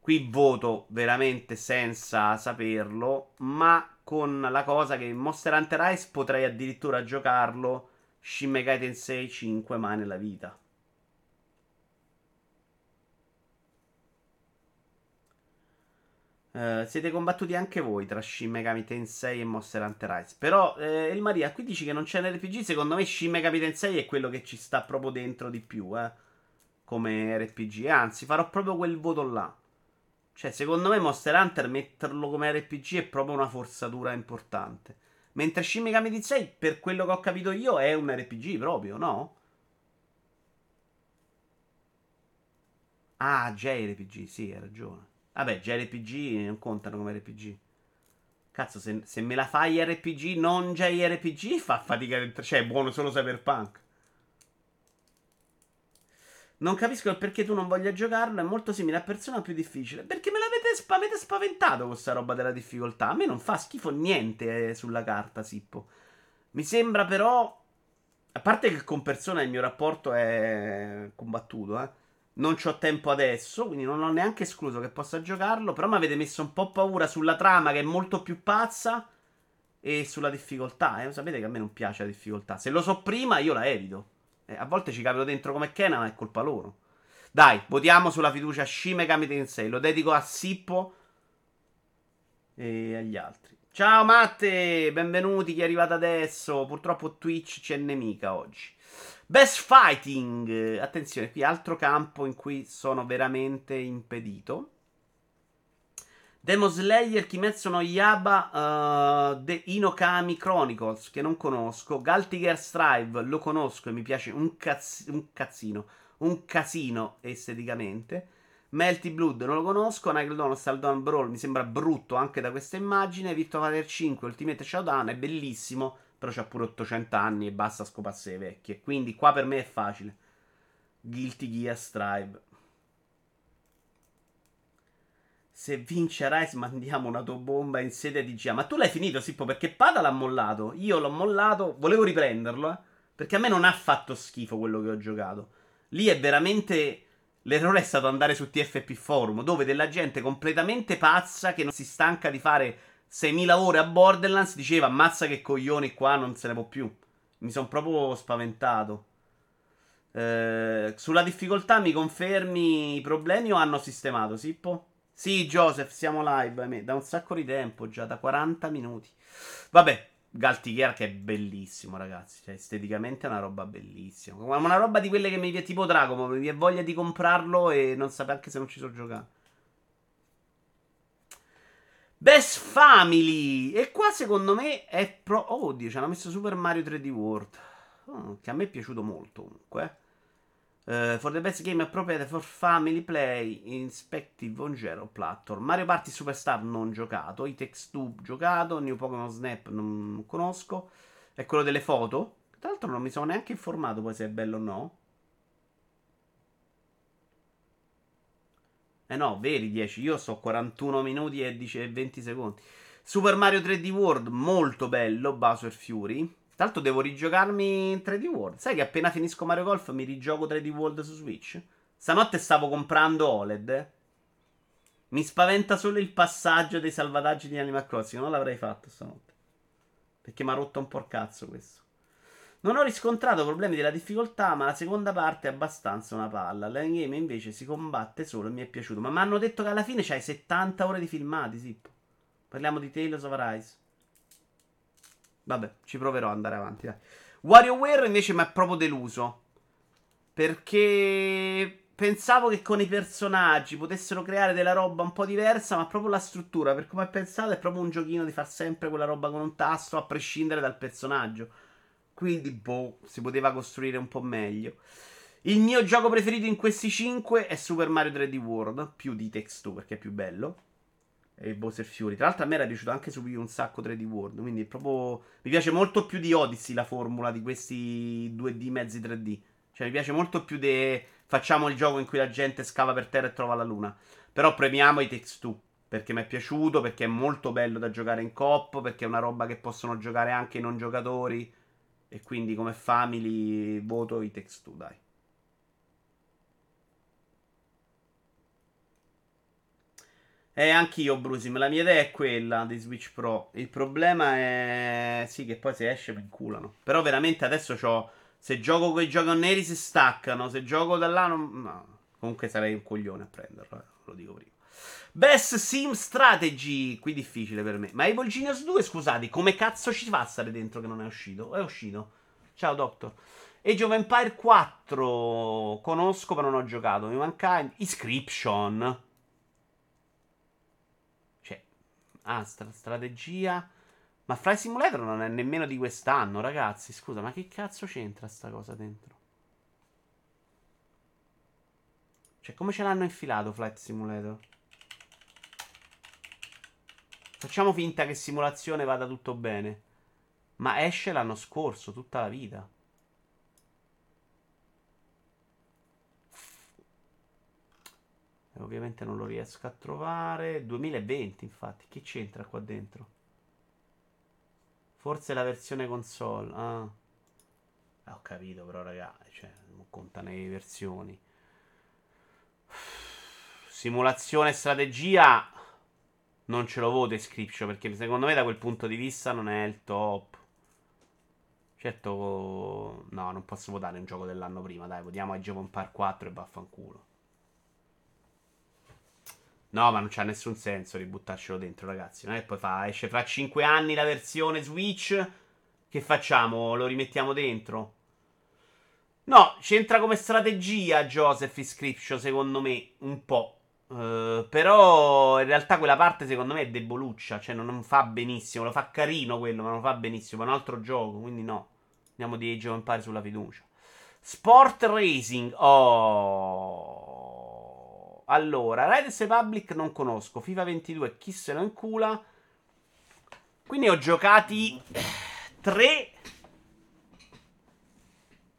Qui voto veramente senza saperlo, ma con la cosa che Monster Hunter Rise potrei addirittura giocarlo Shin Megami Tensei 5 mai nella vita. Uh, siete combattuti anche voi tra Shin Megami Tensei e Monster Hunter Rise. Però, eh, El Maria, qui dici che non c'è nell'RPG. Secondo me Shin Megami Tensei è quello che ci sta proprio dentro di più, eh. Come RPG. Anzi, farò proprio quel voto là. Cioè, secondo me Monster Hunter metterlo come RPG è proprio una forzatura importante. Mentre Shin Megami Tensei, per quello che ho capito io, è un RPG proprio, no? Ah, JRPG, sì, hai ragione. Vabbè, JRPG non contano come RPG. Cazzo, se, se me la fai RPG non JRPG fa fatica. Cioè, è buono solo Cyberpunk. Non capisco il perché tu non voglia giocarlo. È molto simile a Persona più difficile. Perché me l'avete sp- spaventato questa roba della difficoltà. A me non fa schifo niente eh, sulla carta, Sippo. Mi sembra però. A parte che con Persona il mio rapporto è combattuto, eh. Non ho tempo adesso, quindi non ho neanche escluso che possa giocarlo. Però mi avete messo un po' paura sulla trama che è molto più pazza. E sulla difficoltà. Eh. Sapete che a me non piace la difficoltà. Se lo so prima, io la evito. Eh, a volte ci capito dentro come Kena, ma è colpa loro. Dai, votiamo sulla fiducia Shin Megami Tensei. Lo dedico a Sippo e agli altri. Ciao Matte, benvenuti chi è arrivato adesso. Purtroppo Twitch c'è nemica oggi. Best Fighting. Attenzione, qui altro campo in cui sono veramente impedito. Demon Slayer, Kimetsu no Yaba, uh, The Inokami Chronicles, che non conosco. Galtiger Strive, lo conosco e mi piace un, cazz- un cazzino, un casino esteticamente. Melty Blood non lo conosco. Nigel Dawn Saldown Brawl mi sembra brutto anche da questa immagine. Victor Fighter 5 Ultimate Showdown è bellissimo, però c'ha pure 800 anni e basta scopasse vecchie. Quindi qua per me è facile. Guilty Gear Strive. Se vince Rice mandiamo un'autobomba in sede di GA. Ma tu l'hai finito, Sippo, perché Pada l'ha mollato. Io l'ho mollato, volevo riprenderlo, eh, Perché a me non ha fatto schifo quello che ho giocato. Lì è veramente... L'errore è stato andare su TFP Forum, dove della gente completamente pazza che non si stanca di fare 6.000 ore a Borderlands diceva ammazza che coglioni qua non se ne può più. Mi sono proprio spaventato. Eh, sulla difficoltà mi confermi i problemi o hanno sistemato, Sippo? Sì, Joseph, siamo live da un sacco di tempo, già da 40 minuti. Vabbè, Galtier che è bellissimo, ragazzi. Cioè, esteticamente è una roba bellissima. Una roba di quelle che mi viene tipo Dragon, mi viene voglia di comprarlo e non sapere anche se non ci so giocare. Best Family! E qua secondo me è pro... Oddio, ci hanno messo Super Mario 3D World. Oh, che a me è piaciuto molto comunque. Uh, for the best game appropriate for family play, inspective on zero platform. Mario Party Superstar non giocato. I Text 2 giocato. New Pokémon Snap non conosco. È quello delle foto. Tra l'altro non mi sono neanche informato poi se è bello o no. Eh no, veri 10. Io sto 41 minuti e 20 secondi. Super Mario 3D World, molto bello. Bowser Fury. Tra l'altro devo rigiocarmi in 3D World. Sai che appena finisco Mario Golf mi rigioco 3D World su Switch? Stanotte stavo comprando OLED. Mi spaventa solo il passaggio dei salvataggi di Animal Crossing. Non l'avrei fatto stanotte. Perché mi ha rotto un po' il cazzo questo. Non ho riscontrato problemi della difficoltà, ma la seconda parte è abbastanza una palla. L'endgame invece si combatte solo e mi è piaciuto. Ma mi hanno detto che alla fine c'hai 70 ore di filmati, sì. Parliamo di Tales of Arise. Vabbè, ci proverò ad andare avanti. Dai. WarioWare invece mi ha proprio deluso. Perché pensavo che con i personaggi potessero creare della roba un po' diversa, ma proprio la struttura, per come è pensato, è proprio un giochino di far sempre quella roba con un tasto, a prescindere dal personaggio. Quindi, boh, si poteva costruire un po' meglio. Il mio gioco preferito in questi 5 è Super Mario 3D World, più di Text 2 perché è più bello. E Bowser Fury. Tra l'altro a me era piaciuto anche su un sacco 3D World, quindi proprio mi piace molto più di Odyssey la formula di questi 2D mezzi 3D. Cioè mi piace molto più di facciamo il gioco in cui la gente scava per terra e trova la luna. Però premiamo i Text 2 perché mi è piaciuto, perché è molto bello da giocare in coop, perché è una roba che possono giocare anche i non giocatori. E quindi come family voto i Text 2, dai. Eh, anch'io, Brusim. La mia idea è quella di Switch Pro. Il problema è. Sì, che poi se esce mi inculano. Però veramente adesso ho. Se gioco con i giochi neri si staccano. Se gioco da là non. No. Comunque sarei un coglione a prenderlo. Eh. Lo dico prima. Best Sim Strategy. Qui difficile per me. Ma Evil Genius 2, scusate, come cazzo ci fa a stare dentro che non è uscito? È uscito. Ciao, Doctor. Age of Empire 4. Conosco, ma non ho giocato. Mi manca Inscription. Ah, stra- strategia. Ma Fly Simulator non è nemmeno di quest'anno, ragazzi. Scusa, ma che cazzo c'entra sta cosa dentro? Cioè, come ce l'hanno infilato Flight Simulator? Facciamo finta che simulazione vada tutto bene. Ma esce l'anno scorso, tutta la vita. ovviamente non lo riesco a trovare. 2020, infatti. Che c'entra qua dentro? Forse la versione console. Ah. ah ho capito, però, ragazzi. Cioè, non contano le versioni. Simulazione e strategia. Non ce lo voto Inscription perché secondo me da quel punto di vista non è il top. Certo, no, non posso votare un gioco dell'anno prima. Dai, votiamo a Jovon Par 4 e vaffanculo. No, ma non c'ha nessun senso di buttarcelo dentro, ragazzi. Non è poi fa, esce fra 5 anni la versione Switch. Che facciamo? Lo rimettiamo dentro? No, c'entra come strategia Joseph Inscription, secondo me, un po'. Uh, però in realtà quella parte secondo me è deboluccia, cioè non, non, fa benissimo, lo fa carino quello, ma non fa benissimo, è un altro gioco, quindi no. Andiamo di Age of Empire sulla fiducia. Sport Racing, oh... Allora, Riders Republic non conosco. FIFA 22, chi se lo incula. Quindi ho giocati 3.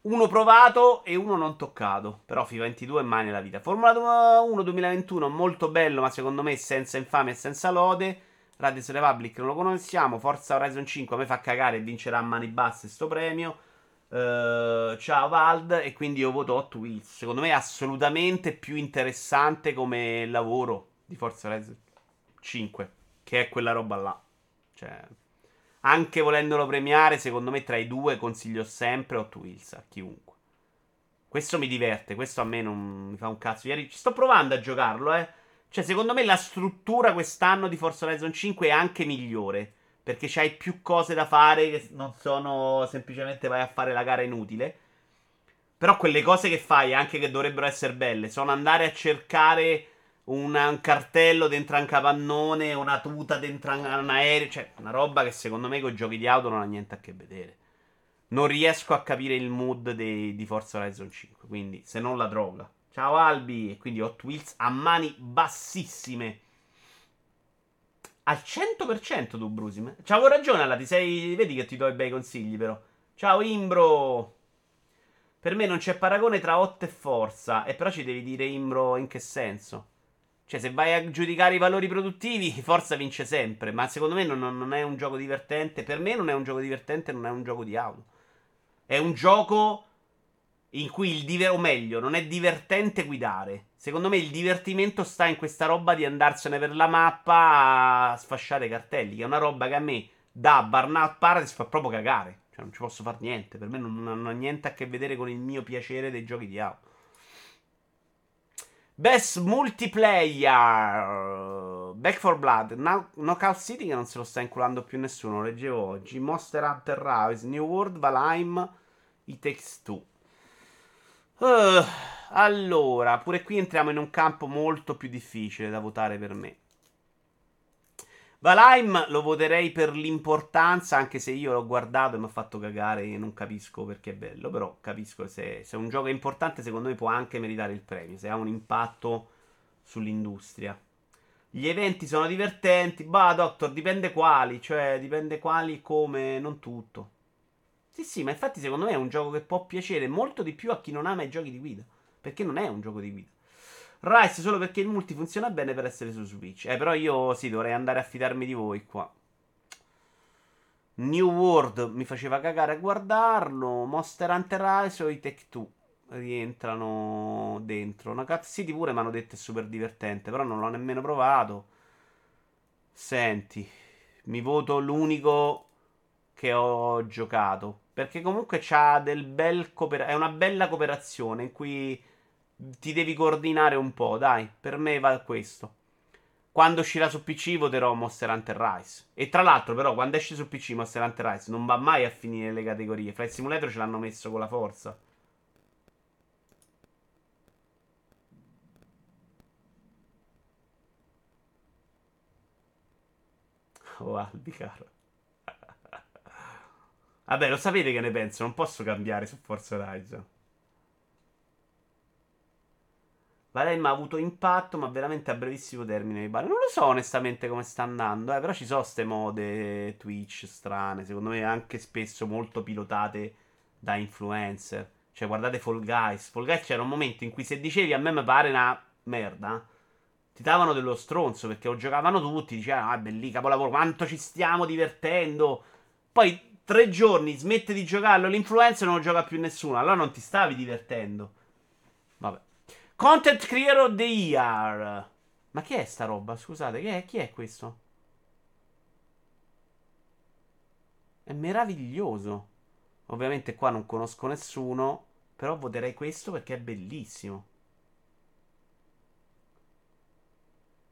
Uno provato e uno non toccato. Però FIFA 22 è mai nella vita. Formula 1 2021 molto bello, ma secondo me senza infame e senza lode. Riders Republic non lo conosciamo. Forza Horizon 5 a me fa cagare e vincerà a mani basse sto premio. Uh, ciao Vald e quindi io voto Hot Wheels. Secondo me è assolutamente più interessante come lavoro di Forza Horizon 5, che è quella roba là. Cioè, anche volendolo premiare, secondo me tra i due consiglio sempre Hot Wheels a chiunque. Questo mi diverte, questo a me non mi fa un cazzo. Ieri ci sto provando a giocarlo, eh. Cioè, secondo me la struttura quest'anno di Forza Horizon 5 è anche migliore perché c'hai più cose da fare che non sono semplicemente vai a fare la gara inutile. Però quelle cose che fai, anche che dovrebbero essere belle, sono andare a cercare una, un cartello dentro un capannone, una tuta dentro un aereo, cioè una roba che secondo me con i giochi di auto non ha niente a che vedere. Non riesco a capire il mood dei, di Forza Horizon 5, quindi se non la droga. Ciao Albi, e quindi Hot Wheels a mani bassissime. Al 100% tu, Brusim. C'avevo ragione, alla ti sei... Vedi che ti do i bei consigli, però. Ciao, Imbro. Per me non c'è paragone tra 8 e forza. E però ci devi dire, Imbro, in che senso. Cioè, se vai a giudicare i valori produttivi, Forza vince sempre. Ma secondo me non, non è un gioco divertente. Per me non è un gioco divertente, non è un gioco di auto. È un gioco in cui il diver- o meglio, non è divertente guidare. Secondo me il divertimento sta in questa roba di andarsene per la mappa a sfasciare i cartelli, che è una roba che a me da Burnout Paradise fa proprio cagare. Cioè non ci posso fare niente, per me non, non ha niente a che vedere con il mio piacere dei giochi di auto. Best multiplayer. Back for Blood. Now, Knockout City che non se lo sta inculando più nessuno leggevo oggi. Monster Hunter Rise New World Valheim It Takes Two. Uh, allora, pure qui entriamo in un campo molto più difficile da votare per me. Valheim lo voterei per l'importanza, anche se io l'ho guardato e mi ha fatto cagare e non capisco perché è bello, però capisco se, se un gioco è importante secondo me può anche meritare il premio, se ha un impatto sull'industria. Gli eventi sono divertenti, bah Doctor, dipende quali, cioè dipende quali come, non tutto. Sì sì, ma infatti secondo me è un gioco che può piacere molto di più a chi non ama i giochi di guida, perché non è un gioco di guida. Rise solo perché il multi funziona bene per essere su Switch. Eh, però io sì, dovrei andare a fidarmi di voi qua. New World mi faceva cagare a guardarlo. Monster Hunter Rise o i Tech 2 rientrano dentro. Una Cat City pure mi hanno detto è super divertente, però non l'ho nemmeno provato. Senti, mi voto l'unico che ho giocato. Perché comunque c'ha del bel cooper- è una bella cooperazione in cui ti devi coordinare un po', dai, per me va questo. Quando uscirà su PC voterò Monster Hunter Rise. E tra l'altro, però, quando esce su PC Monster Hunter Rise non va mai a finire le categorie. Flight Simulator ce l'hanno messo con la forza. Oh, Albi, caro. Vabbè, lo sapete che ne penso, non posso cambiare su Forza Horizon. Valheim ha avuto impatto, ma veramente a brevissimo termine. Non lo so onestamente come sta andando, eh, però ci sono queste mode Twitch strane, secondo me anche spesso molto pilotate da influencer. Cioè, guardate Fall Guys. Fall Guys c'era un momento in cui se dicevi a me mi pare una merda, ti davano dello stronzo perché lo giocavano tutti, dicevano, ah, bellì, capolavoro, quanto ci stiamo divertendo. Poi tre giorni smette di giocarlo l'influencer non lo gioca più nessuno, allora non ti stavi divertendo. Vabbè. Content Creator of the Year. Ma che è sta roba? Scusate, che è? chi è questo? È meraviglioso. Ovviamente qua non conosco nessuno, però voterei questo perché è bellissimo.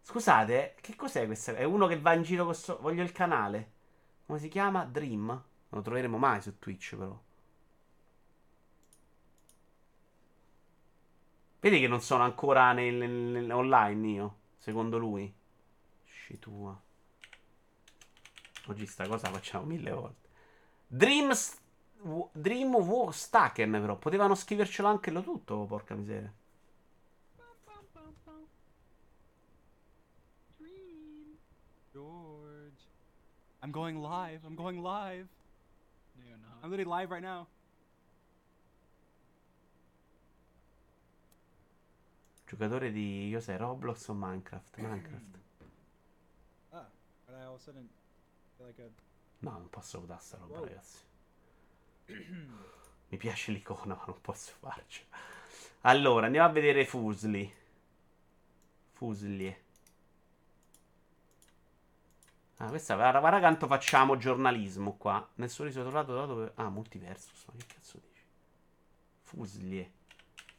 Scusate, che cos'è questo? È uno che va in giro con... So... Voglio il canale. Come si chiama? Dream? Non lo troveremo mai su Twitch però. Vedi che non sono ancora nel, nel, online io, secondo lui. Sci tua. Oggi sta cosa facciamo mille volte. Dreams... Dream War Stacken però. Potevano scrivercelo anche lo tutto, porca miseria. George. I'm going live. I'm going live. No, you're not. I'm literally live right now. Giocatore di cos'è? Roblox o Minecraft? Minecraft. Ah, but I all of a sudden feel like a No, non posso votare sta roba, Wow. ragazzi. Mi piace l'icona, ma non posso farci. Allora, andiamo a vedere Fusli. Fuslie. Ah, questa guarda, guarda quanto facciamo giornalismo qua. Nel sorriso trovato da dove. Ah, multiversus. Ma che cazzo dici? Fuslie.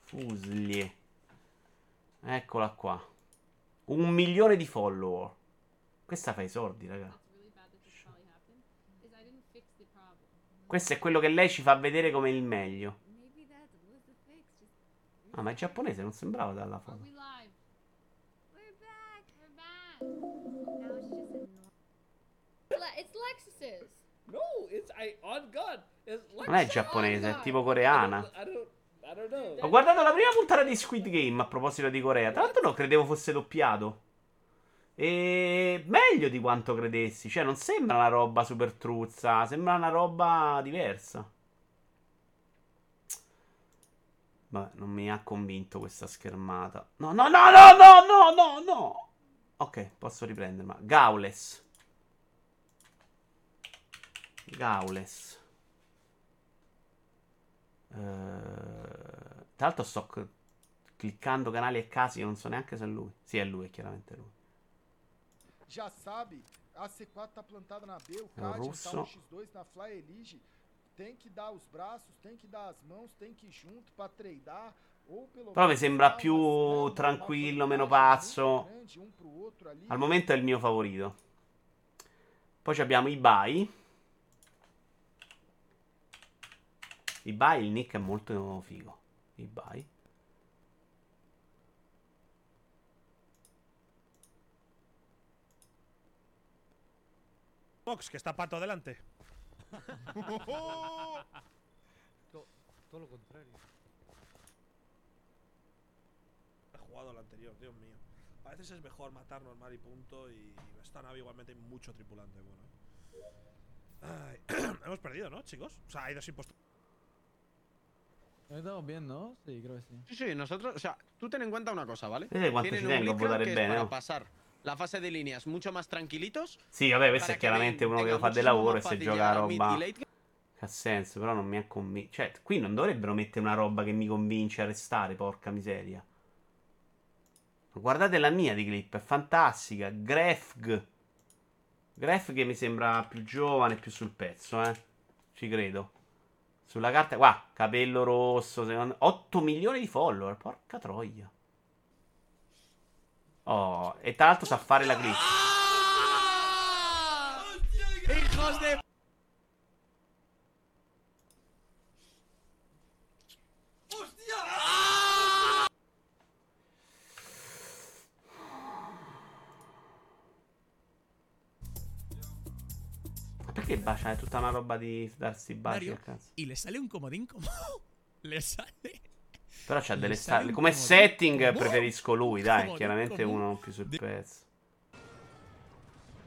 Fuslie. Eccola qua. Un milione di follower. Questa fa i soldi, raga. Questo è quello che lei ci fa vedere come il meglio. Ah, ma è giapponese, non sembrava dalla foto. Non è giapponese, è tipo coreana. I don't I don't know. Ho guardato la prima puntata di Squid Game a proposito di Corea. Tra l'altro non credevo fosse doppiato. E meglio di quanto credessi. Cioè, non sembra una roba super truzza. Sembra una roba diversa. Vabbè, non mi ha convinto questa schermata. No, no, no, no, no, no, no, no. Ok, posso riprendermi. Gaules. Gaules. Eh, tra l'altro sto c- cliccando canali e casi, non so neanche se è lui. Sì, è lui, è chiaramente lui. Já sabe, a C4 tá plantada na B, o Cadian tá russo. no X2 na Fly Elige. Tem que dar os braços, tem que dar as mãos, tem que ir junto pra pelo Però mi sembra più tranquillo, meno pazzo. um. Al momento è il mio favorito. Poi abbiamo Ibai. Ibai, il nick è molto figo. Ibai. Box, que está pato adelante. Todo lo contrario. He jugado al anterior, Dios mío. A veces es mejor matar normal y punto. Y esta nave igualmente hay mucho tripulante, bueno. Ay, hemos perdido, ¿no, chicos? O sea, hay dos impostores. Estamos bien, ¿no? Sí, creo que sí. Sí, sí, nosotros, o sea, tú ten en cuenta una cosa, ¿vale? Vedi quanto Tienen ci un tengo a glitch votare que es bene, para no? pasar la fase de líneas mucho más tranquilitos. Sì, vabbè, questo è chiaramente uno che tenga fa del lavoro e se gioca llegar a roba. Ha senso, però non mi ha convinto. Cioè, qui non dovrebbero mettere una roba che mi convince a restare, porca miseria. Guardate la mia di clip, è fantastica. Grefg. Grefg che mi sembra più giovane, più sul pezzo, eh. Ci credo. Sulla carta, qua, capello rosso, secondo... 8 milioni di follower, porca troia. Oh, e tra l'altro sa fare la clip. ¡Hijos de Ma perché bacia? È tutta una roba di darsi baci Mario. a cazzo. Y le sale un comodín como. le sale. Però c'ha delle Le sale sta- Come setting preferisco lui, dai. Comodino, Chiaramente comodino. uno più sul De- pezzo.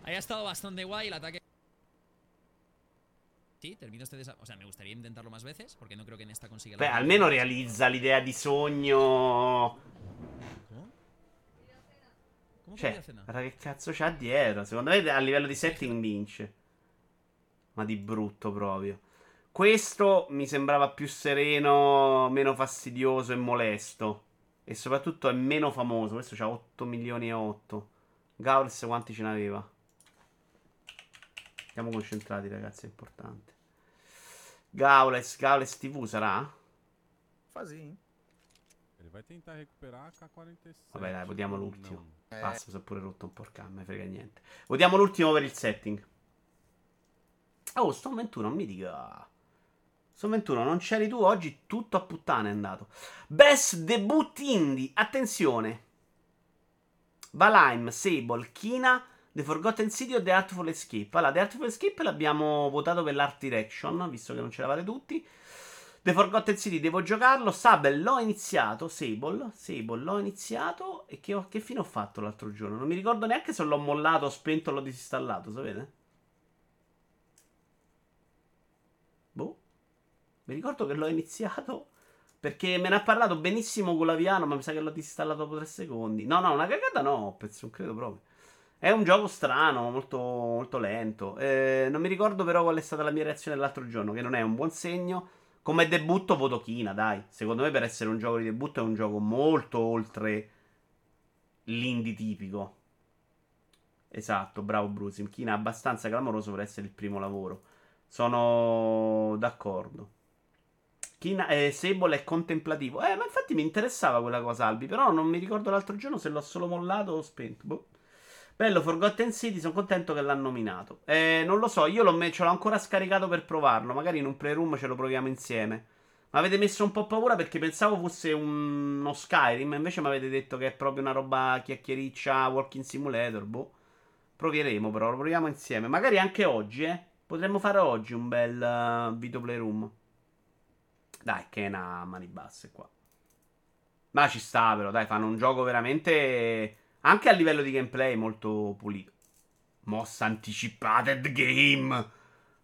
Ahí ha estado bastante guay el ataque. Sí, termino este desa- O sea, me gustaría intentarlo más veces, porque no creo que en esta consiga Beh, almeno realizza l'idea di sogno. ¿Cómo? ¿Cómo que Cioè, guarda che cazzo c'ha dietro. Secondo me a livello di setting vince. Ma di brutto proprio. Questo mi sembrava più sereno, meno fastidioso e molesto. E soprattutto è meno famoso. Questo c'ha 8 milioni e 8. Gaules quanti ce n'aveva? Siamo concentrati, ragazzi, è importante. Gaules, Gaules TV sarà? Ele vai tentar recuperar a K-47. Vabbè, dai, votiamo l'ultimo. não. Basta, si è pure rotto un po' il cam, me frega niente. Votiamo l'ultimo per il setting. Oh, Stone 21, non mi dica. Stone 21, non c'eri tu oggi, tutto a puttane è andato. Best debut indie, attenzione. Valheim, Sable, Kina, The Forgotten City o The Artful Escape. Allora, The Artful Escape l'abbiamo votato per l'art direction, visto che non ce l'avate tutti. The Forgotten City devo giocarlo. Sable l'ho iniziato. Sable, Sable l'ho iniziato. E che, che fine ho fatto l'altro giorno? Non mi ricordo neanche se l'ho mollato, spento o l'ho disinstallato, sapete? Boh. Mi ricordo che l'ho iniziato. Perché me ne ha parlato benissimo Golaviano, ma mi sa che l'ho disinstallato dopo tre secondi. No, no, una cagata no, penso, non credo proprio. È un gioco strano, molto, molto lento. Eh, non mi ricordo però qual è stata la mia reazione l'altro giorno, che non è un buon segno. Come debutto voto Kina, dai. Secondo me per essere un gioco di debutto è un gioco molto oltre l'indie tipico. Esatto, bravo Brusim. Kina è abbastanza clamoroso per essere il primo lavoro. Sono d'accordo. Kina, eh, Sable è contemplativo. Eh, ma infatti mi interessava quella cosa, Albi. Però non mi ricordo l'altro giorno se l'ho solo mollato o spento. Boh. Bello, Forgotten City, sono contento che l'hanno nominato. Eh, non lo so, io l'ho me- ce l'ho ancora scaricato per provarlo. Magari in un playroom ce lo proviamo insieme. Mi avete messo un po' paura perché pensavo fosse un- uno Skyrim. Invece mi avete detto che è proprio una roba chiacchiericcia, walking simulator. Boh. Provieremo però, lo proviamo insieme. Magari anche oggi, eh. Potremmo fare oggi un bel eh, video playroom. Dai, che è una mani basse qua. Ma ci sta però, dai, fanno un gioco veramente... Anche a livello di gameplay molto pulito. Mossa anticipated game.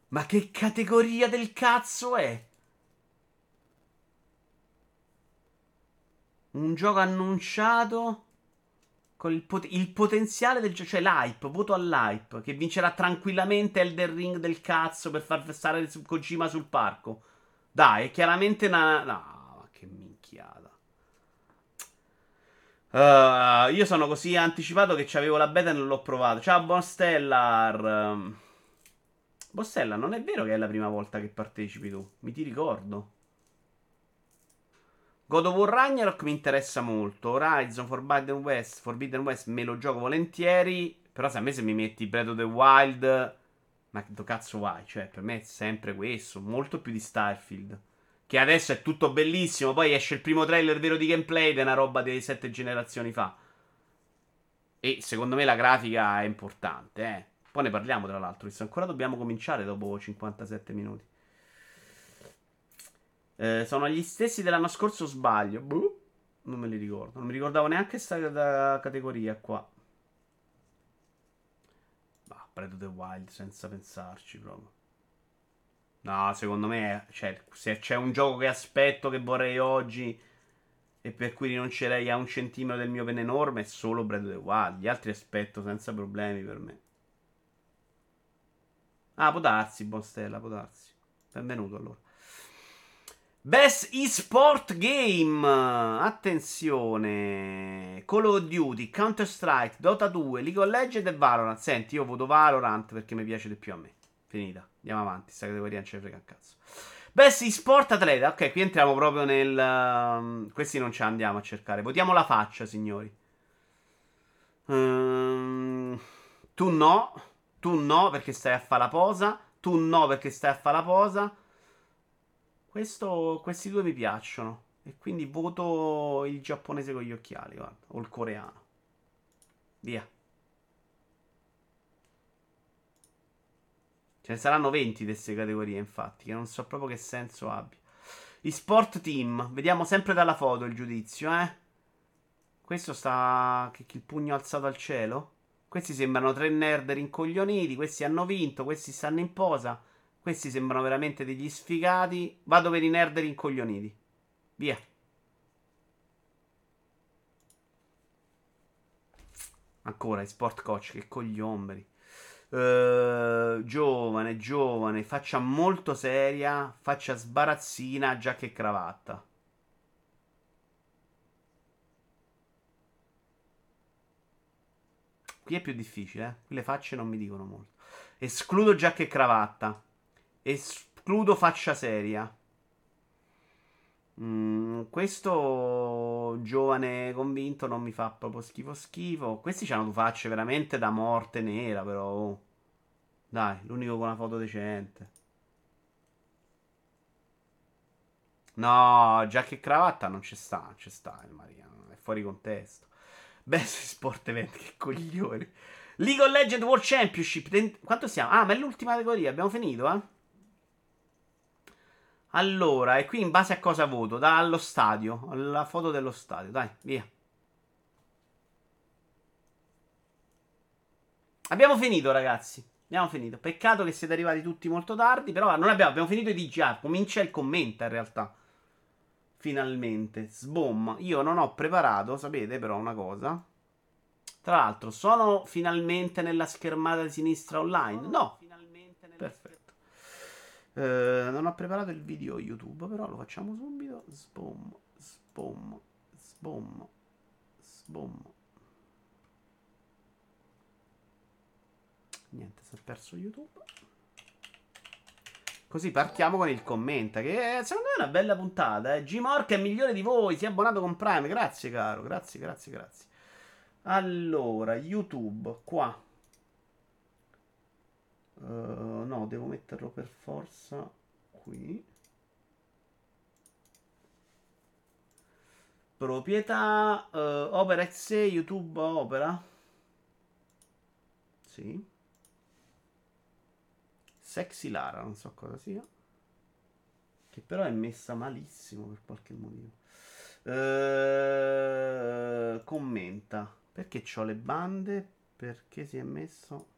Ma che categoria del cazzo è? Un gioco annunciato con il, pot- il potenziale del gioco, cioè l'hype, voto all'hype, che vincerà tranquillamente Elden Ring del cazzo per far stare su Kojima sul parco. Dai, è chiaramente una... No, ma che minchiata. Uh, io sono così anticipato che c'avevo la beta e non l'ho provato. Ciao, Bonstellar. Bonstellar, non è vero che è la prima volta che partecipi tu. Mi ti ricordo. God of War Ragnarok mi interessa molto. Horizon Forbidden West, Forbidden West me lo gioco volentieri. Però se a me se mi metti Breath of the Wild, ma che cazzo vai? Cioè, per me è sempre questo, molto più di Starfield. Che adesso è tutto bellissimo, poi esce il primo trailer vero di gameplay è una roba delle sette generazioni fa. E secondo me la grafica è importante, eh. Poi ne parliamo, tra l'altro. visto ancora dobbiamo cominciare dopo 57 minuti. Eh, sono gli stessi dell'anno scorso, sbaglio? Boh, non me li ricordo. Non mi ricordavo neanche questa categoria qua. Breath of the Wild senza pensarci proprio. No, secondo me, cioè, se c'è un gioco che aspetto che vorrei oggi e per cui rinuncerei a un centimetro del mio pene enorme, è solo Breath of the Wild. Gli altri aspetto senza problemi per me. Ah, può darsi, Bonstella, può darsi. Benvenuto allora. Best eSport Game. Attenzione. Call of Duty, Counter-Strike, Dota 2, League of Legends e Valorant. Senti, io voto Valorant perché mi piace di più a me. Finita. Andiamo avanti. Questa categoria non ce ne frega un cazzo. Best eSport Atleta. Ok, qui entriamo proprio nel. um, questi non ce andiamo a cercare. Votiamo la faccia, signori. Ehm, tu no. Tu no perché stai a fare la posa. Tu no perché stai a fare la posa. Questo, questi due mi piacciono. E quindi voto il giapponese con gli occhiali, guarda. O il coreano. Via. Ce ne saranno 20 di queste categorie, infatti, che non so proprio che senso abbia. I sport team. Vediamo sempre dalla foto il giudizio, eh. Questo sta... Il pugno alzato al cielo? Questi sembrano tre nerd rincoglioniti. Questi hanno vinto. Questi stanno in posa. Questi sembrano veramente degli sfigati. Vado per i nerd rincoglioniti. Via. Ancora i sport coach, che cogliomberi. Eh, giovane, giovane, faccia molto seria, faccia sbarazzina, giacca e cravatta. Qui è più difficile, eh? Qui le facce non mi dicono molto. Escludo giacca e cravatta. Escludo faccia seria. Mm, questo giovane convinto non mi fa proprio schifo schifo. Questi hanno facce veramente da morte nera, però. oh. Dai, l'unico con una foto decente. No, giacca e cravatta non ci sta, non ci sta, il Maria, è fuori contesto. Best Sport Event, che coglioni. League of Legends World Championship. Quanto siamo? Ah, ma è l'ultima categoria, abbiamo finito, eh? Allora, e qui in base a cosa voto? Dallo stadio, la foto dello stadio, dai, via. Abbiamo finito, ragazzi. Abbiamo finito. Peccato che siete arrivati tutti molto tardi, però non abbiamo, abbiamo finito di DGA. Comincia il commenta, in realtà. Finalmente. Sbom. Io non ho preparato, sapete però una cosa. Tra l'altro, sono finalmente nella schermata di sinistra online? No. Eh, non ho preparato il video YouTube, però lo facciamo subito. Sbom, sbom, sbom, sbom. Niente, si è perso YouTube. Così partiamo con il commenta. Che è, secondo me è una bella puntata. Eh. Gmork è migliore di voi. Si è abbonato con Prime. Grazie, caro. Grazie, grazie, grazie. Allora, YouTube qua. Eh, no, devo metterlo per forza qui. Proprietà eh, Opera XE YouTube Opera. Sì. Sexy Lara, non so cosa sia. Che però è messa malissimo per qualche motivo. Eh, commenta. Perché ho le bande? Perché si è messo...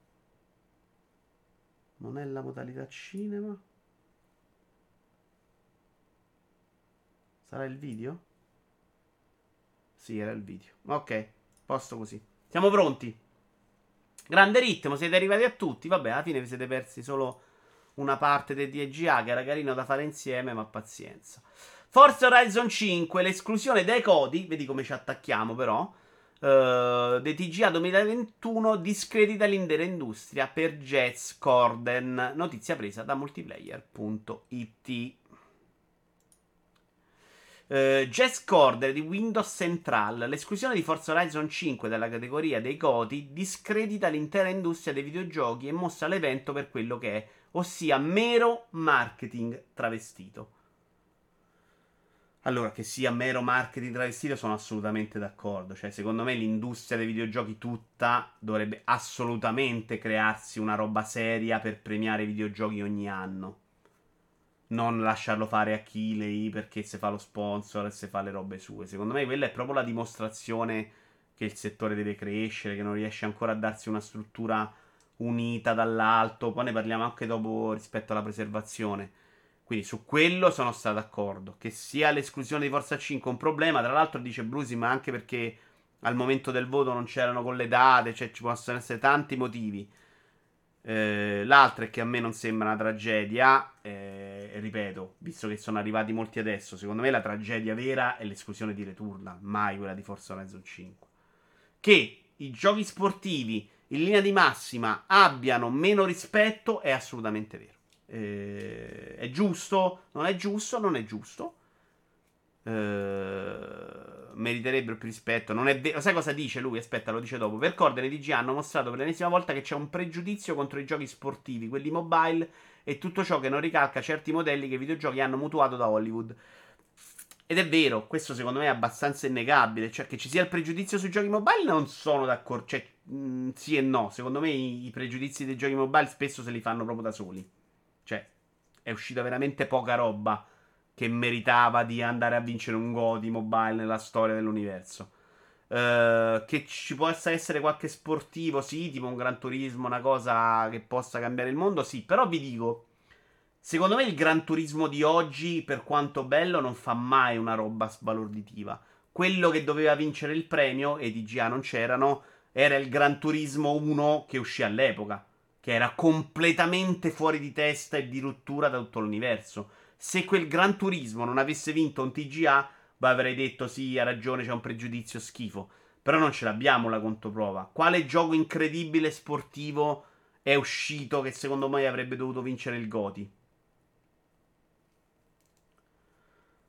Non è la modalità cinema? Sarà il video? Sì, era il video. Ok, posto così. Siamo pronti. Grande ritmo, siete arrivati a tutti. Vabbè, alla fine vi siete persi solo una parte del DGA che era carino da fare insieme, ma pazienza. Forza Horizon 5, l'esclusione dai codi, vedi come ci attacchiamo però, eh, dei TGA 2021 discredita l'intera industria per Jets Corden. Notizia presa da multiplayer.it. Uh, Jazz Corder di Windows Central, l'esclusione di Forza Horizon 5 dalla categoria dei Goti discredita l'intera industria dei videogiochi e mostra l'evento per quello che è, ossia mero marketing travestito. Allora, che sia mero marketing travestito, sono assolutamente d'accordo. Cioè, secondo me l'industria dei videogiochi tutta dovrebbe assolutamente crearsi una roba seria per premiare i videogiochi ogni anno. Non lasciarlo fare a Keeley perché se fa lo sponsor e se fa le robe sue. Secondo me quella è proprio la dimostrazione che il settore deve crescere, che non riesce ancora a darsi una struttura unita dall'alto. Poi ne parliamo anche dopo rispetto alla preservazione. Quindi su quello sono stato d'accordo. Che sia l'esclusione di Forza 5 un problema. Tra l'altro dice Brusi, ma anche perché al momento del voto non c'erano con le date, cioè ci possono essere tanti motivi. Eh, l'altro è che a me non sembra una tragedia. Eh, ripeto, visto che sono arrivati molti adesso, secondo me la tragedia vera è l'esclusione di Returnal, mai quella di Forza Horizon 5. Che i giochi sportivi in linea di massima abbiano meno rispetto è assolutamente vero. Eh, è giusto? Non è giusto? Non è giusto. Eh, meriterebbero più rispetto. Non è vero. Sai cosa dice lui? Aspetta, lo dice dopo. Per Corden e DG hanno mostrato per l'ennesima volta che c'è un pregiudizio contro i giochi sportivi, quelli mobile e tutto ciò che non ricalca certi modelli che i videogiochi hanno mutuato da Hollywood. Ed è vero, questo secondo me è abbastanza innegabile. Cioè, che ci sia il pregiudizio sui giochi mobile non sono d'accordo. Cioè, mh, sì e no. Secondo me i, i pregiudizi dei giochi mobile spesso se li fanno proprio da soli. Cioè, è uscita veramente poca roba che meritava di andare a vincere un Godi mobile nella storia dell'universo. Uh, che ci possa essere qualche sportivo, sì, tipo un Gran Turismo, una cosa che possa cambiare il mondo, sì. Però vi dico, secondo me il Gran Turismo di oggi, per quanto bello, non fa mai una roba sbalorditiva. Quello che doveva vincere il premio, e di GA non c'erano, era il Gran Turismo 1 che uscì all'epoca. Che era completamente fuori di testa e di rottura da tutto l'universo se quel Gran Turismo non avesse vinto un TGA, beh, avrei detto sì, ha ragione, c'è un pregiudizio schifo. Però non ce l'abbiamo la controprova. Quale gioco incredibile sportivo è uscito che secondo me avrebbe dovuto vincere il Goti?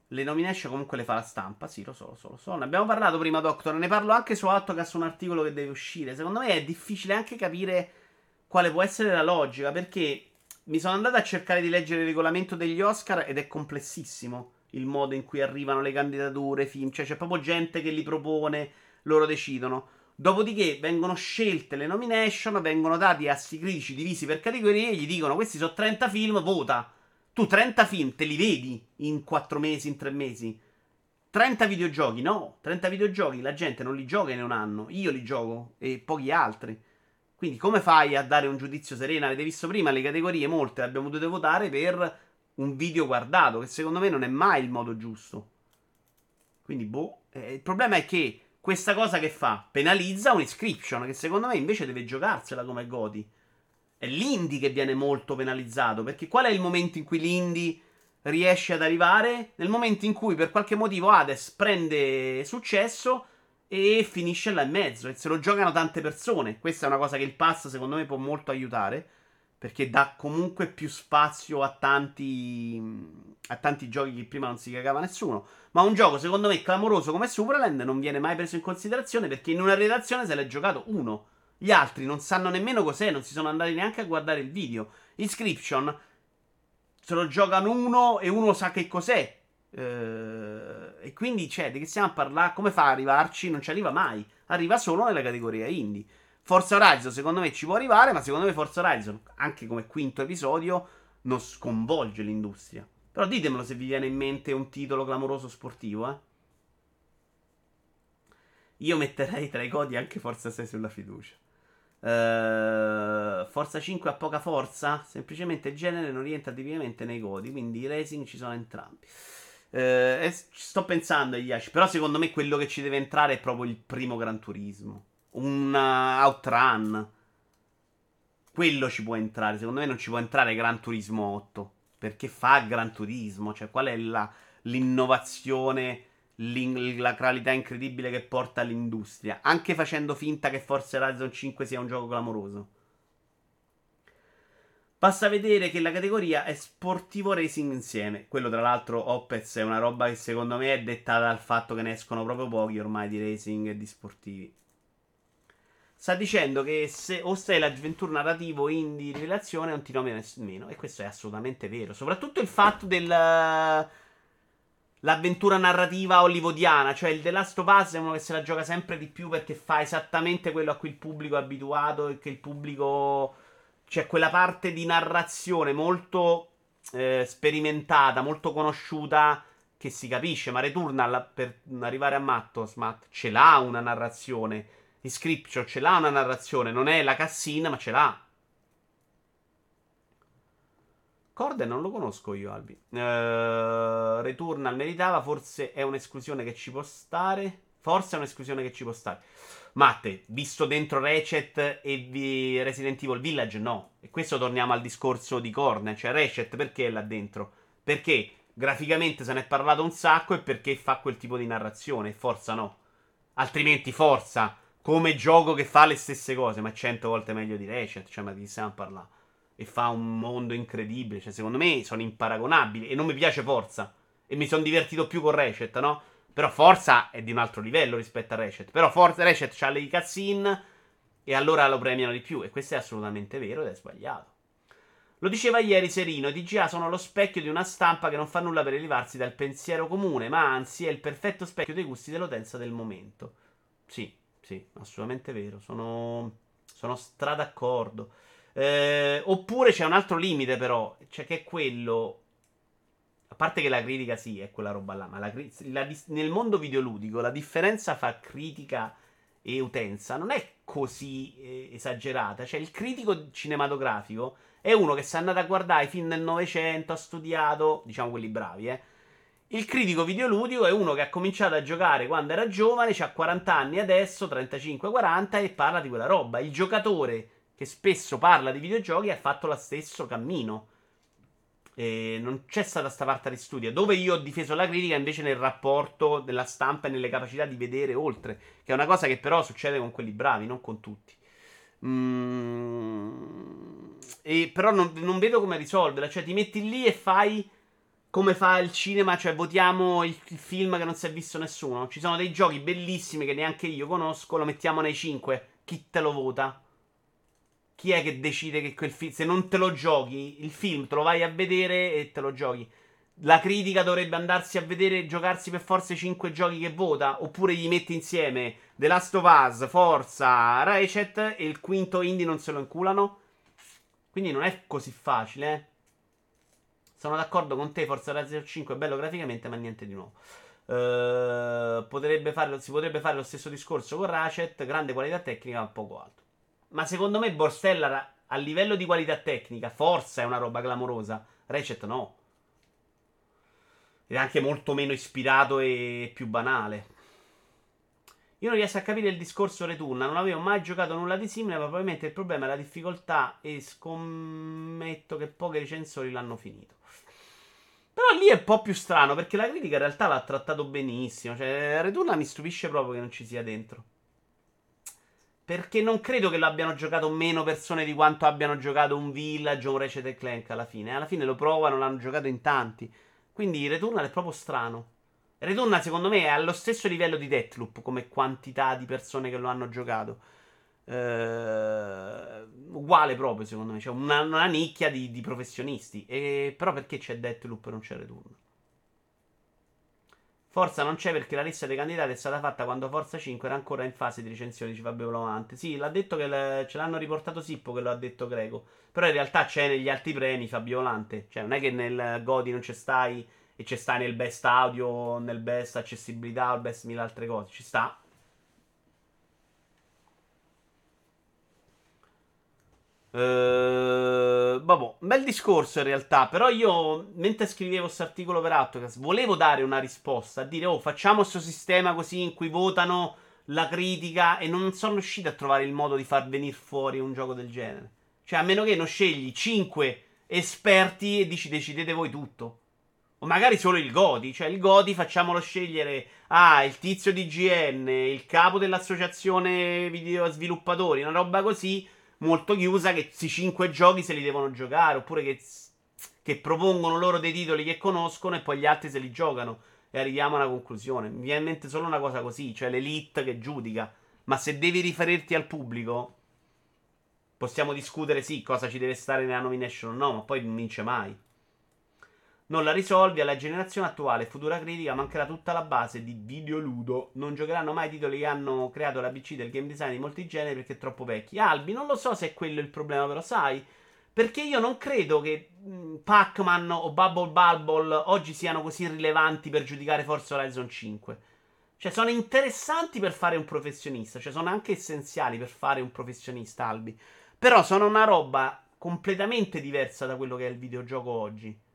Le nomination comunque le fa la stampa, sì, lo so, lo so, lo so. Ne abbiamo parlato prima, Doctor. Ne parlo anche su Autocast, un articolo che deve uscire. Secondo me è difficile anche capire quale può essere la logica, perché mi sono andato a cercare di leggere il regolamento degli Oscar ed è complessissimo il modo in cui arrivano le candidature, film, cioè c'è proprio gente che li propone, loro decidono. Dopodiché vengono scelte le nomination, vengono dati a sti critici divisi per categorie e gli dicono questi sono 30 film, vota. Tu 30 film te li vedi in 4 mesi, in 3 mesi? 30 videogiochi, no. 30 videogiochi la gente non li gioca in un anno, io li gioco e pochi altri. Quindi come fai a dare un giudizio sereno? Avete visto prima le categorie, molte le abbiamo dovute votare per un video guardato, che secondo me non è mai il modo giusto. Quindi, boh. Eh, il problema è che questa cosa che fa? Penalizza un'iscription, che secondo me invece deve giocarsela come Goti. È l'indie che viene molto penalizzato, perché qual è il momento in cui l'indie riesce ad arrivare? Nel momento in cui per qualche motivo Hades prende successo e finisce là in mezzo. E se lo giocano tante persone. Questa è una cosa che il pass secondo me può molto aiutare. Perché dà comunque più spazio a tanti. a tanti giochi che prima non si cagava nessuno. Ma un gioco, secondo me, clamoroso come Superland non viene mai preso in considerazione perché in una redazione se l'è giocato uno. Gli altri non sanno nemmeno cos'è, non si sono andati neanche a guardare il video. Inscription se lo giocano uno e uno sa che cos'è. Eh, e quindi, cioè, di che stiamo a parlare? Come fa ad arrivarci? Non ci arriva mai. Arriva solo nella categoria indie. Forza Horizon, secondo me, ci può arrivare, ma secondo me Forza Horizon, anche come quinto episodio, non sconvolge l'industria. Però ditemelo se vi viene in mente un titolo clamoroso sportivo, eh. Io metterei tra i codi anche Forza 6 sulla fiducia. Uh, Forza 5 ha poca forza, semplicemente il genere non rientra tipicamente nei codi, quindi i racing ci sono entrambi. Eh, sto pensando agli Yashi. Però secondo me quello che ci deve entrare è proprio il primo Gran Turismo. Un uh, Outrun. Quello ci può entrare. Secondo me non ci può entrare Gran Turismo 8. Perché fa Gran Turismo. Cioè, qual è la, l'innovazione, l'in, la qualità incredibile che porta all'industria. Anche facendo finta che Forza Horizon 5 sia un gioco clamoroso. Basta vedere che la categoria è sportivo racing insieme. Quello, tra l'altro, Opez è una roba che secondo me è dettata dal fatto che ne escono proprio pochi ormai di racing e di sportivi. Sta dicendo che se o sei l'avventura narrativo indie rivelazione non ti nomina nemmeno. E questo è assolutamente vero. Soprattutto il fatto del. l'avventura narrativa hollywoodiana. Cioè, il The Last of Us è uno che se la gioca sempre di più perché fa esattamente quello a cui il pubblico è abituato e che il pubblico. C'è quella parte di narrazione molto eh, sperimentata, molto conosciuta che si capisce. Ma Returnal per arrivare a Matto, Smat, ce l'ha una narrazione. Di Scripture ce l'ha una narrazione. Non è la cassina, ma ce l'ha. Corden non lo conosco io, Albi. Uh, Returnal meritava, forse è un'esclusione che ci può stare. Forse è un'esclusione che ci può stare. Matte, visto dentro Ratchet e Resident Evil Village, no. E questo torniamo al discorso di Corner. Cioè, Ratchet perché è là dentro? Perché graficamente se ne è parlato un sacco e perché fa quel tipo di narrazione. Forza no. Altrimenti Forza, come gioco che fa le stesse cose, ma cento volte meglio di Ratchet. Cioè, ma di che stiamo a parlare? e fa un mondo incredibile. Cioè, secondo me sono imparagonabili. E non mi piace Forza. E mi sono divertito più con Ratchet, no? Però Forza è di un altro livello rispetto a Ratchet. Però Forza Ratchet ha le cutscene e allora lo premiano di più. E questo è assolutamente vero ed è sbagliato. Lo diceva ieri Serino, i TGA sono lo specchio di una stampa che non fa nulla per elevarsi dal pensiero comune, ma anzi è il perfetto specchio dei gusti dell'utenza del momento. Sì, sì, assolutamente vero. Sono, sono stra d'accordo. Eh, oppure c'è un altro limite, però, cioè che è quello. A parte che la critica sì, è quella roba là, ma la, la, nel mondo videoludico la differenza fra critica e utenza non è così eh, esagerata. Cioè, il critico cinematografico è uno che si è andato a guardare i film del Novecento, ha studiato, diciamo quelli bravi, eh. Il critico videoludico è uno che ha cominciato a giocare quando era giovane, ha 40 anni adesso, 35-40 e parla di quella roba. Il giocatore che spesso parla di videogiochi, ha fatto lo stesso cammino. E non c'è stata sta parte di studio. Dove io ho difeso la critica invece nel rapporto della stampa e nelle capacità di vedere oltre. Che è una cosa che però succede con quelli bravi, non con tutti. Mm, e però non, non, vedo come risolverla. Cioè, ti metti lì e fai come fa il cinema. Cioè, votiamo il film che non si è visto nessuno. Ci sono dei giochi bellissimi che neanche io conosco. Lo mettiamo nei 5. Chi te lo vota? Chi è che decide che quel film. Se non te lo giochi, il film te lo vai a vedere e te lo giochi. La critica dovrebbe andarsi a vedere e giocarsi per forza i 5 giochi che vota. Oppure gli metti insieme The Last of Us, Forza, Ratchet e il quinto indie non se lo inculano. Quindi non è così facile, eh. Sono d'accordo con te, Forza Horizon 5 è bello graficamente, ma niente di nuovo. Uh, potrebbe fare, si potrebbe fare lo stesso discorso con Ratchet, grande qualità tecnica, ma poco alto. Ma secondo me Borstella a livello di qualità tecnica, forza è una roba clamorosa. Ratchet no. Ed è anche molto meno ispirato e più banale. Io non riesco a capire il discorso Return. Non avevo mai giocato nulla di simile. Ma probabilmente il problema è la difficoltà. E scommetto che pochi recensori l'hanno finito. Però lì è un po' più strano. Perché la critica in realtà l'ha trattato benissimo. Cioè, Return mi stupisce proprio che non ci sia dentro. Perché non credo che lo abbiano giocato meno persone di quanto abbiano giocato un Village o un Ratchet Clank alla fine. Alla fine lo provano, l'hanno giocato in tanti. Quindi Returnal è proprio strano. Returnal secondo me è allo stesso livello di Deathloop come quantità di persone che lo hanno giocato. Uh, uguale proprio secondo me. C'è una, una nicchia di, di professionisti. E, però perché c'è Deathloop e non c'è Returnal? Forza non c'è perché la lista dei candidati è stata fatta quando Forza 5 era ancora in fase di recensione di Fabio Volante. Sì, l'ha detto che le, ce l'hanno riportato Sippo che lo ha detto Greco. Però in realtà c'è negli altri premi Fabio Volante. Cioè, non è che nel Godi non c'è stai e c'è stai nel best audio, nel best accessibilità o best mille altre cose. Ci sta. Uh, vabbè, bel discorso in realtà. Però io, mentre scrivevo questo articolo per Autocast, volevo dare una risposta. A dire, oh, facciamo questo sistema così in cui votano la critica. E non sono riuscito a trovare il modo di far venire fuori un gioco del genere. Cioè, a meno che non scegli 5 esperti e dici decidete voi tutto. O magari solo il Godi. Cioè, il Godi facciamolo scegliere. Ah, il tizio di GN, il capo dell'associazione video sviluppatori, una roba così molto chiusa che questi cinque giochi se li devono giocare, oppure che, che propongono loro dei titoli che conoscono e poi gli altri se li giocano. E arriviamo a una conclusione. Mi viene in mente solo una cosa così, cioè l'elite che giudica. Ma se devi riferirti al pubblico, possiamo discutere sì cosa ci deve stare nella nomination o no, ma poi non vince mai. Non la risolvi, alla generazione attuale, futura critica, mancherà tutta la base di videoludo. Non giocheranno mai titoli che hanno creato la BC del game design di molti generi perché troppo vecchi. Albi, non lo so se è quello il problema, però sai, perché io non credo che mh, Pac-Man o Bubble Bubble oggi siano così rilevanti per giudicare Forza Horizon 5. Cioè, sono interessanti per fare un professionista, cioè sono anche essenziali per fare un professionista, Albi. Però sono una roba completamente diversa da quello che è il videogioco oggi.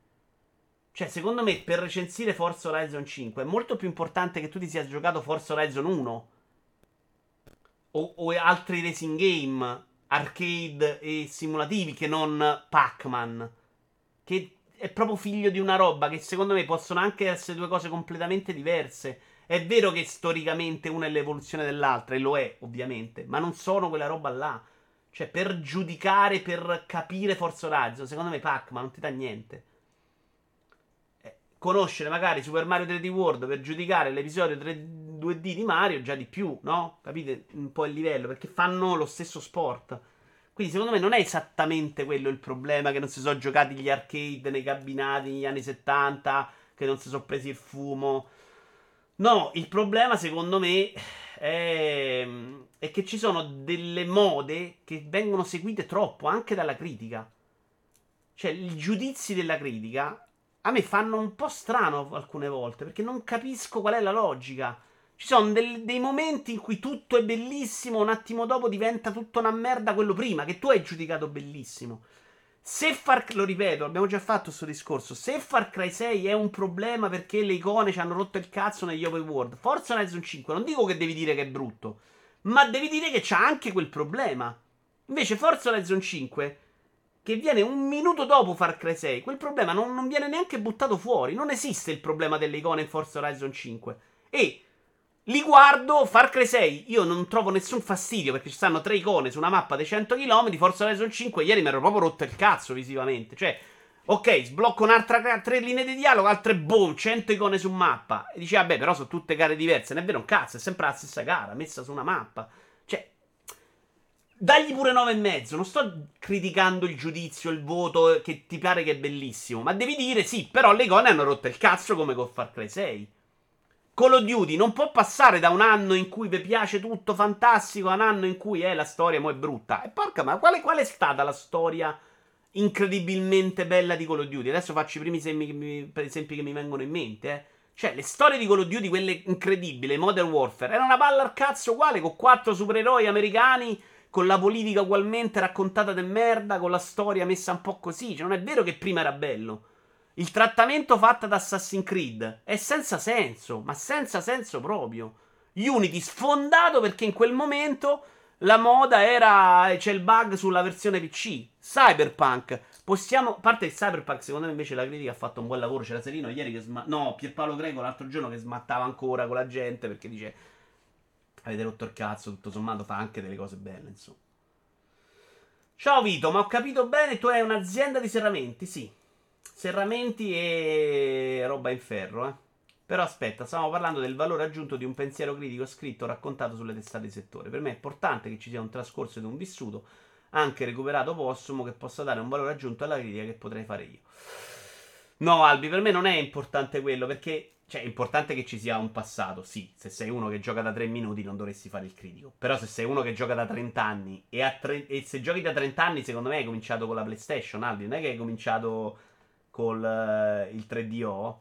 Cioè, secondo me, per recensire Forza Horizon 5 è molto più importante che tu ti sia giocato Forza Horizon 1 o, o altri racing game, arcade e simulativi che non Pac-Man. Che è proprio figlio di una roba che secondo me possono anche essere due cose completamente diverse. È vero che storicamente una è l'evoluzione dell'altra, e lo è, ovviamente, ma non sono quella roba là. Cioè, per giudicare, per capire Forza Horizon, secondo me Pac-Man non ti dà niente conoscere magari Super Mario 3D World per giudicare l'episodio 3, 2D di Mario, già di più, no? Capite un po' il livello, perché fanno lo stesso sport. Quindi secondo me non è esattamente quello il problema, che non si sono giocati gli arcade nei cabinati negli anni 70, che non si sono presi il fumo. No, il problema secondo me è, è che ci sono delle mode che vengono seguite troppo, anche dalla critica. Cioè, i giudizi della critica a me fanno un po' strano alcune volte perché non capisco qual è la logica. Ci sono del, dei momenti in cui tutto è bellissimo, un attimo dopo diventa tutto una merda quello prima, che tu hai giudicato bellissimo. Se Far lo ripeto, abbiamo già fatto questo discorso. Se Far Cry 6 è un problema perché le icone ci hanno rotto il cazzo negli open world, Forza Horizon 5 non dico che devi dire che è brutto, ma devi dire che c'ha anche quel problema. Invece Forza Horizon 5 che viene un minuto dopo Far Cry 6, quel problema non, non, viene neanche buttato fuori. Non esiste il problema delle icone in Forza Horizon 5. E li guardo, Far Cry 6, io non trovo nessun fastidio perché ci stanno tre icone su una mappa di 100 km. Forza Horizon 5, ieri mi ero proprio rotto il cazzo visivamente. Cioè, ok, sblocco un'altra tre linee di dialogo, altre boom, 100 icone su mappa. E dici, vabbè, però sono tutte gare diverse. Non è vero un cazzo, è sempre la stessa gara, messa su una mappa. Dagli pure 9,5. Non sto criticando il giudizio, il voto che ti pare che è bellissimo. Ma devi dire sì, però le icone hanno rotto il cazzo come con Far Cry 6. Call of Duty non può passare da un anno in cui vi piace tutto fantastico a un anno in cui eh, la storia mo è brutta. E porca, ma quale, qual è stata la storia incredibilmente bella di Call of Duty? Adesso faccio i primi esempi che mi, esempi che mi vengono in mente, eh. Cioè, le storie di Call of Duty, quelle incredibili, Modern Warfare, era una palla al cazzo uguale con quattro supereroi americani con la politica ugualmente raccontata de merda, con la storia messa un po' così. Cioè, non è vero che prima era bello. Il trattamento fatto da Assassin's Creed è senza senso, ma senza senso proprio. Unity sfondato perché in quel momento la moda era. c'è il bug sulla versione PC. Cyberpunk. Possiamo. A parte il Cyberpunk, secondo me invece la critica ha fatto un buon lavoro. C'era Serino ieri che sma- No, Pierpaolo Greco l'altro giorno che smattava ancora con la gente perché dice avete rotto il cazzo, tutto sommato fa anche delle cose belle, insomma. Ciao Vito, ma ho capito bene, tu hai un'azienda di serramenti, sì. Serramenti e roba in ferro, eh. Però aspetta, stiamo parlando del valore aggiunto di un pensiero critico scritto raccontato sulle testate di settore. Per me è importante che ci sia un trascorso di un vissuto, anche recuperato possumo, che possa dare un valore aggiunto alla critica che potrei fare io. No, Albi, per me non è importante quello, perché cioè, è importante che ci sia un passato, sì. Se sei uno che gioca da 3 minuti non dovresti fare il critico. Però se sei uno che gioca da 30 anni e, tre... e se giochi da 30 anni, secondo me hai cominciato con la PlayStation, Aldi. Non è che hai cominciato con uh, il 3DO.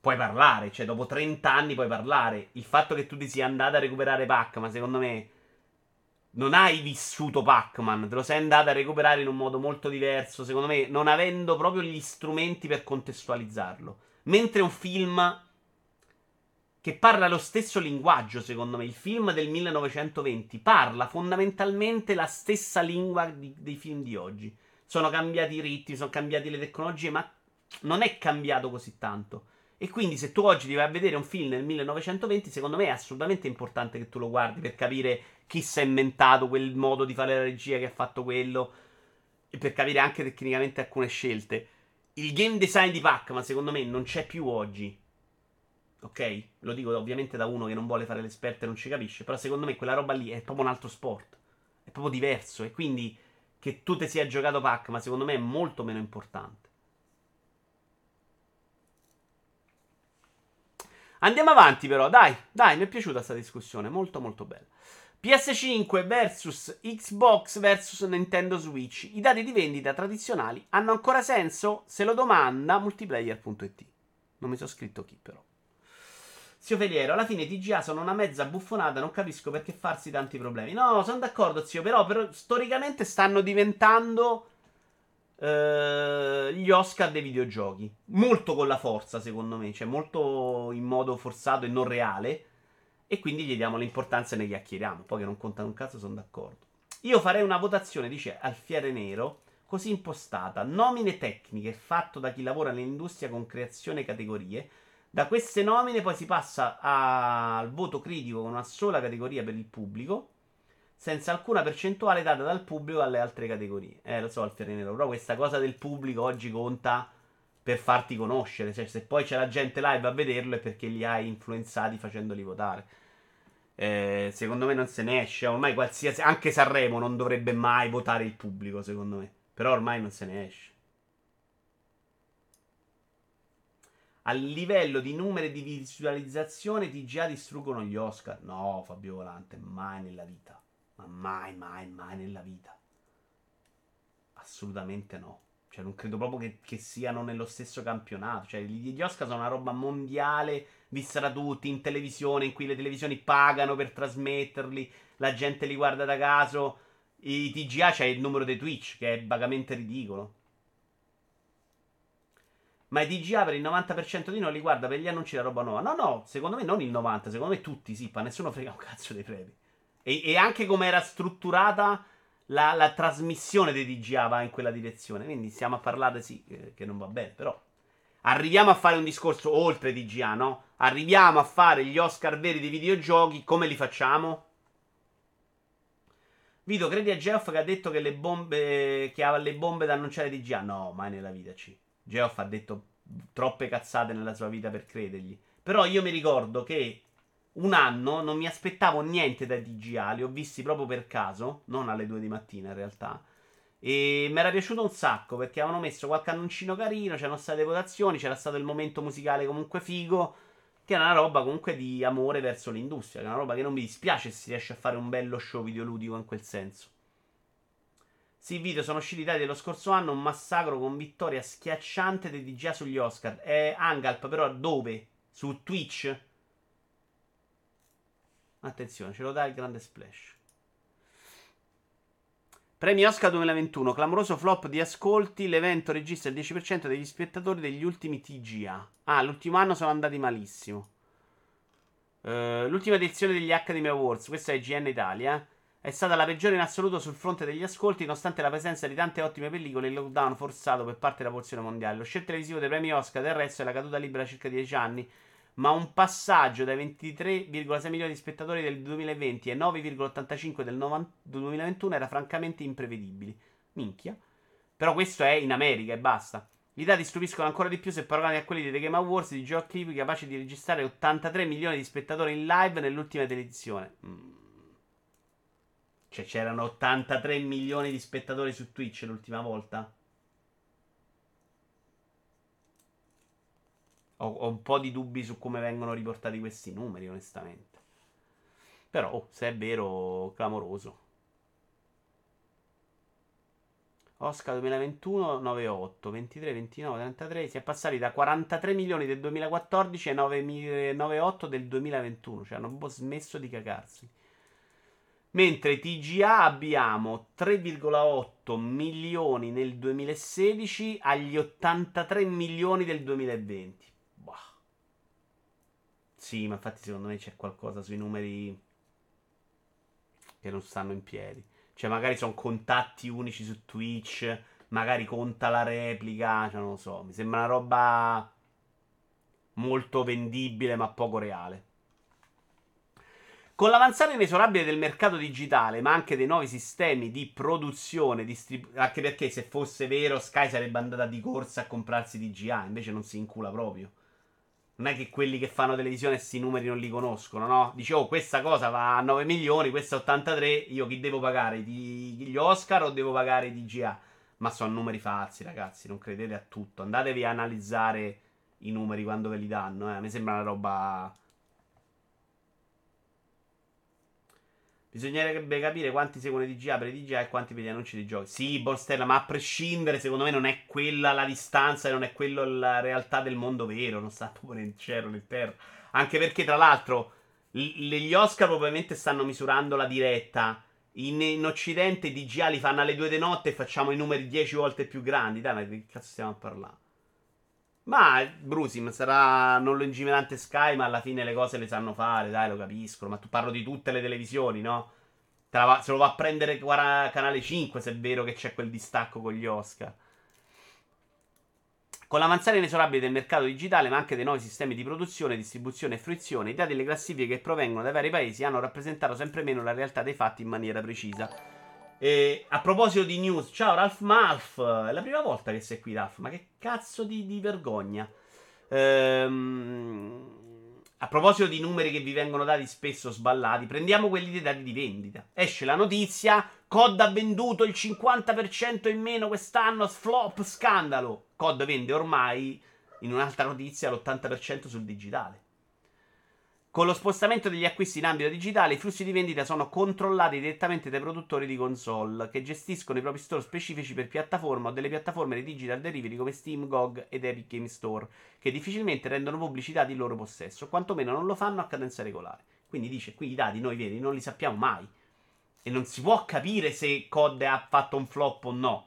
Puoi parlare, cioè dopo 30 anni puoi parlare. Il fatto che tu ti sia andato a recuperare Pac-Man, secondo me non hai vissuto Pac-Man, te lo sei andato a recuperare in un modo molto diverso, secondo me, non avendo proprio gli strumenti per contestualizzarlo. Mentre un film che parla lo stesso linguaggio, secondo me. Il film del 1920 parla fondamentalmente la stessa lingua di, dei film di oggi. Sono cambiati i ritmi, sono cambiate le tecnologie, ma non è cambiato così tanto. E quindi se tu oggi ti vai a vedere un film nel 1920, secondo me è assolutamente importante che tu lo guardi per capire chi si è inventato quel modo di fare la regia che ha fatto quello e per capire anche tecnicamente alcune scelte. Il game design di Pac-Man, secondo me, non c'è più oggi. Ok? Lo dico ovviamente da uno che non vuole fare l'esperto e non ci capisce. Però secondo me quella roba lì è proprio un altro sport. È proprio diverso. E quindi che tu ti sia giocato Pac, ma secondo me è molto meno importante. Andiamo avanti però, dai, dai, mi è piaciuta questa discussione, molto molto bella. PS5 versus Xbox versus Nintendo Switch. I dati di vendita tradizionali hanno ancora senso? Se lo domanda multiplayer.it. Non mi sono scritto chi però. Zio Feliero, alla fine TGA sono una mezza buffonata, non capisco perché farsi tanti problemi. No, sono d'accordo, zio, però, però storicamente stanno diventando eh, gli Oscar dei videogiochi. Molto con la forza, secondo me, cioè molto in modo forzato e non reale. E quindi gli diamo l'importanza e ne chiacchieriamo. Poi che non contano un cazzo, sono d'accordo. Io farei una votazione, dice Alfiere Nero, così impostata. Nomine tecniche fatto da chi lavora nell'industria con creazione categorie. Da queste nomine poi si passa al voto critico con una sola categoria per il pubblico, senza alcuna percentuale data dal pubblico alle altre categorie. Eh, lo so, Alfiere Nero, però questa cosa del pubblico oggi conta per farti conoscere. Cioè, se poi c'è la gente live a vederlo è perché li hai influenzati facendoli votare. Eh, secondo me non se ne esce. Ormai qualsiasi. Anche Sanremo non dovrebbe mai votare il pubblico, secondo me. Però ormai non se ne esce. A livello di numeri di visualizzazione, TGA distruggono gli Oscar. No, Fabio Volante, mai nella vita. Ma mai, mai, mai nella vita. Assolutamente no. Cioè, non credo proprio che, che siano nello stesso campionato. Cioè, gli, Oscar sono una roba mondiale, vista da tutti, in televisione, in cui le televisioni pagano per trasmetterli, la gente li guarda da caso. I TGA c'è il numero dei Twitch, che è vagamente ridicolo. Ma i TGA per il 90% di noi li guarda per gli annunci la roba nuova. No, no, secondo me non il 90%, secondo me tutti ma nessuno frega un cazzo dei premi. E, e anche come era strutturata la, la, trasmissione dei TGA va in quella direzione. Quindi stiamo a parlare, sì, eh, che non va bene, però. Arriviamo a fare un discorso oltre TGA, no? Arriviamo a fare gli Oscar veri dei videogiochi, come li facciamo? Vito, credi a Geoff che ha detto che le bombe che ha le bombe da annunciare TGA? No, mai nella vita ci. Geoff ha detto troppe cazzate nella sua vita per credergli. Però io mi ricordo che un anno non mi aspettavo niente dai TGA, li ho visti proprio per caso, non alle 2 di mattina in realtà. E mi era piaciuto un sacco perché avevano messo qualche annuncino carino, c'erano state votazioni, c'era stato il momento musicale comunque figo, che era una roba comunque di amore verso l'industria, che è una roba che non mi dispiace se si riesce a fare un bello show videoludico in quel senso. Sì, video sono usciti dati dello scorso anno, un massacro con vittoria schiacciante dei DGA sugli Oscar. È Angalp, però dove? Su Twitch? Attenzione, ce lo dà il grande splash. Premi Oscar 2021, clamoroso flop di ascolti, l'evento registra il 10% degli spettatori degli ultimi TGA. Ah, l'ultimo anno sono andati malissimo. Uh, l'ultima edizione degli Academy Awards, questa è IGN Italia, è stata la peggiore in assoluto sul fronte degli ascolti, nonostante la presenza di tante ottime pellicole e il lockdown forzato per parte della porzione mondiale. Lo scelto televisivo dei premi Oscar del resto è la caduta libera circa 10 anni, ma un passaggio dai 23,6 milioni di spettatori del 2020 ai 9,85 del 90, 2021 era francamente imprevedibile. Minchia. Però questo è in America e basta. I dati stupiscono ancora di più se paragonati a quelli dei The Game Awards di Joe Clip capaci di registrare 83 milioni di spettatori in live nell'ultima edizione. Mm. Cioè c'erano 83 milioni di spettatori su Twitch l'ultima volta? Ho, ho, un po' di dubbi su come vengono riportati questi numeri, onestamente. Però, oh, se è vero, clamoroso. Oscar 2021 9,8, 23, 29, 33. Si è passati da 43 milioni del 2014 ai 9,8 del 2021. Cioè hanno un po' smesso di cagarsi. Mentre TGA abbiamo 3,8 milioni nel 2016 agli 83 milioni del 2020. Bah. Sì, ma infatti secondo me c'è qualcosa sui numeri che non stanno in piedi. Cioè, magari sono contatti unici su Twitch, magari conta la replica, cioè non lo so. Mi sembra una roba molto vendibile, ma poco reale. Con l'avanzare inesorabile del mercato digitale, ma anche dei nuovi sistemi di produzione, distribu- anche perché se fosse vero Sky sarebbe andata di corsa a comprarsi DGA, invece non si incula proprio. Non è che quelli che fanno televisione questi numeri non li conoscono, no? Dice, oh, questa cosa va a 9 milioni, questa 83, io chi devo pagare? Gli Oscar o devo pagare DGA? Ma sono numeri falsi, ragazzi, non credete a tutto. Andatevi a analizzare i numeri quando ve li danno. Eh. Me sembra una roba. Bisognerebbe capire quanti seguono i DGA per i DGA e quanti per gli annunci dei giochi. Sì, Borstella, ma a prescindere, secondo me non è quella la distanza e non è quella la realtà del mondo vero. Non sta proprio nel cielo, nel terra. Anche perché, tra l'altro, gli Oscar probabilmente stanno misurando la diretta. In, in Occidente i DGA li fanno alle 2 di notte e facciamo i numeri 10 volte più grandi. Dai, ma di che cazzo stiamo a parlare? Ma Brusim sarà non lungimirante Sky, ma alla fine le cose le sanno fare, dai, lo capiscono. Ma tu parlo di tutte le televisioni, no? Va, se lo va a prendere canale 5 se è vero che c'è quel distacco con gli Oscar. Con l'avanzare inesorabile del mercato digitale, ma anche dei nuovi sistemi di produzione, distribuzione e fruizione, i dati delle classifiche che provengono dai vari paesi hanno rappresentato sempre meno la realtà dei fatti in maniera precisa. E a proposito di news, ciao Ralph Malf. È la prima volta che sei qui, Ralph. Ma che cazzo di, di vergogna. Ehm, a proposito di numeri che vi vengono dati spesso sballati, prendiamo quelli dei dati di vendita. Esce la notizia: COD ha venduto il 50% in meno quest'anno. Flop scandalo. COD vende ormai, in un'altra notizia, l'80% sul digitale. Con lo spostamento degli acquisti in ambito digitale, i flussi di vendita sono controllati direttamente dai produttori di console, che gestiscono i propri store specifici per piattaforma o delle piattaforme di digital derivative come Steam, GOG ed Epic Game Store, che difficilmente rendono pubblici i in loro possesso, quantomeno non lo fanno a cadenza regolare. Quindi dice, qui i dati noi veri non li sappiamo mai. E non si può capire se COD ha fatto un flop o no.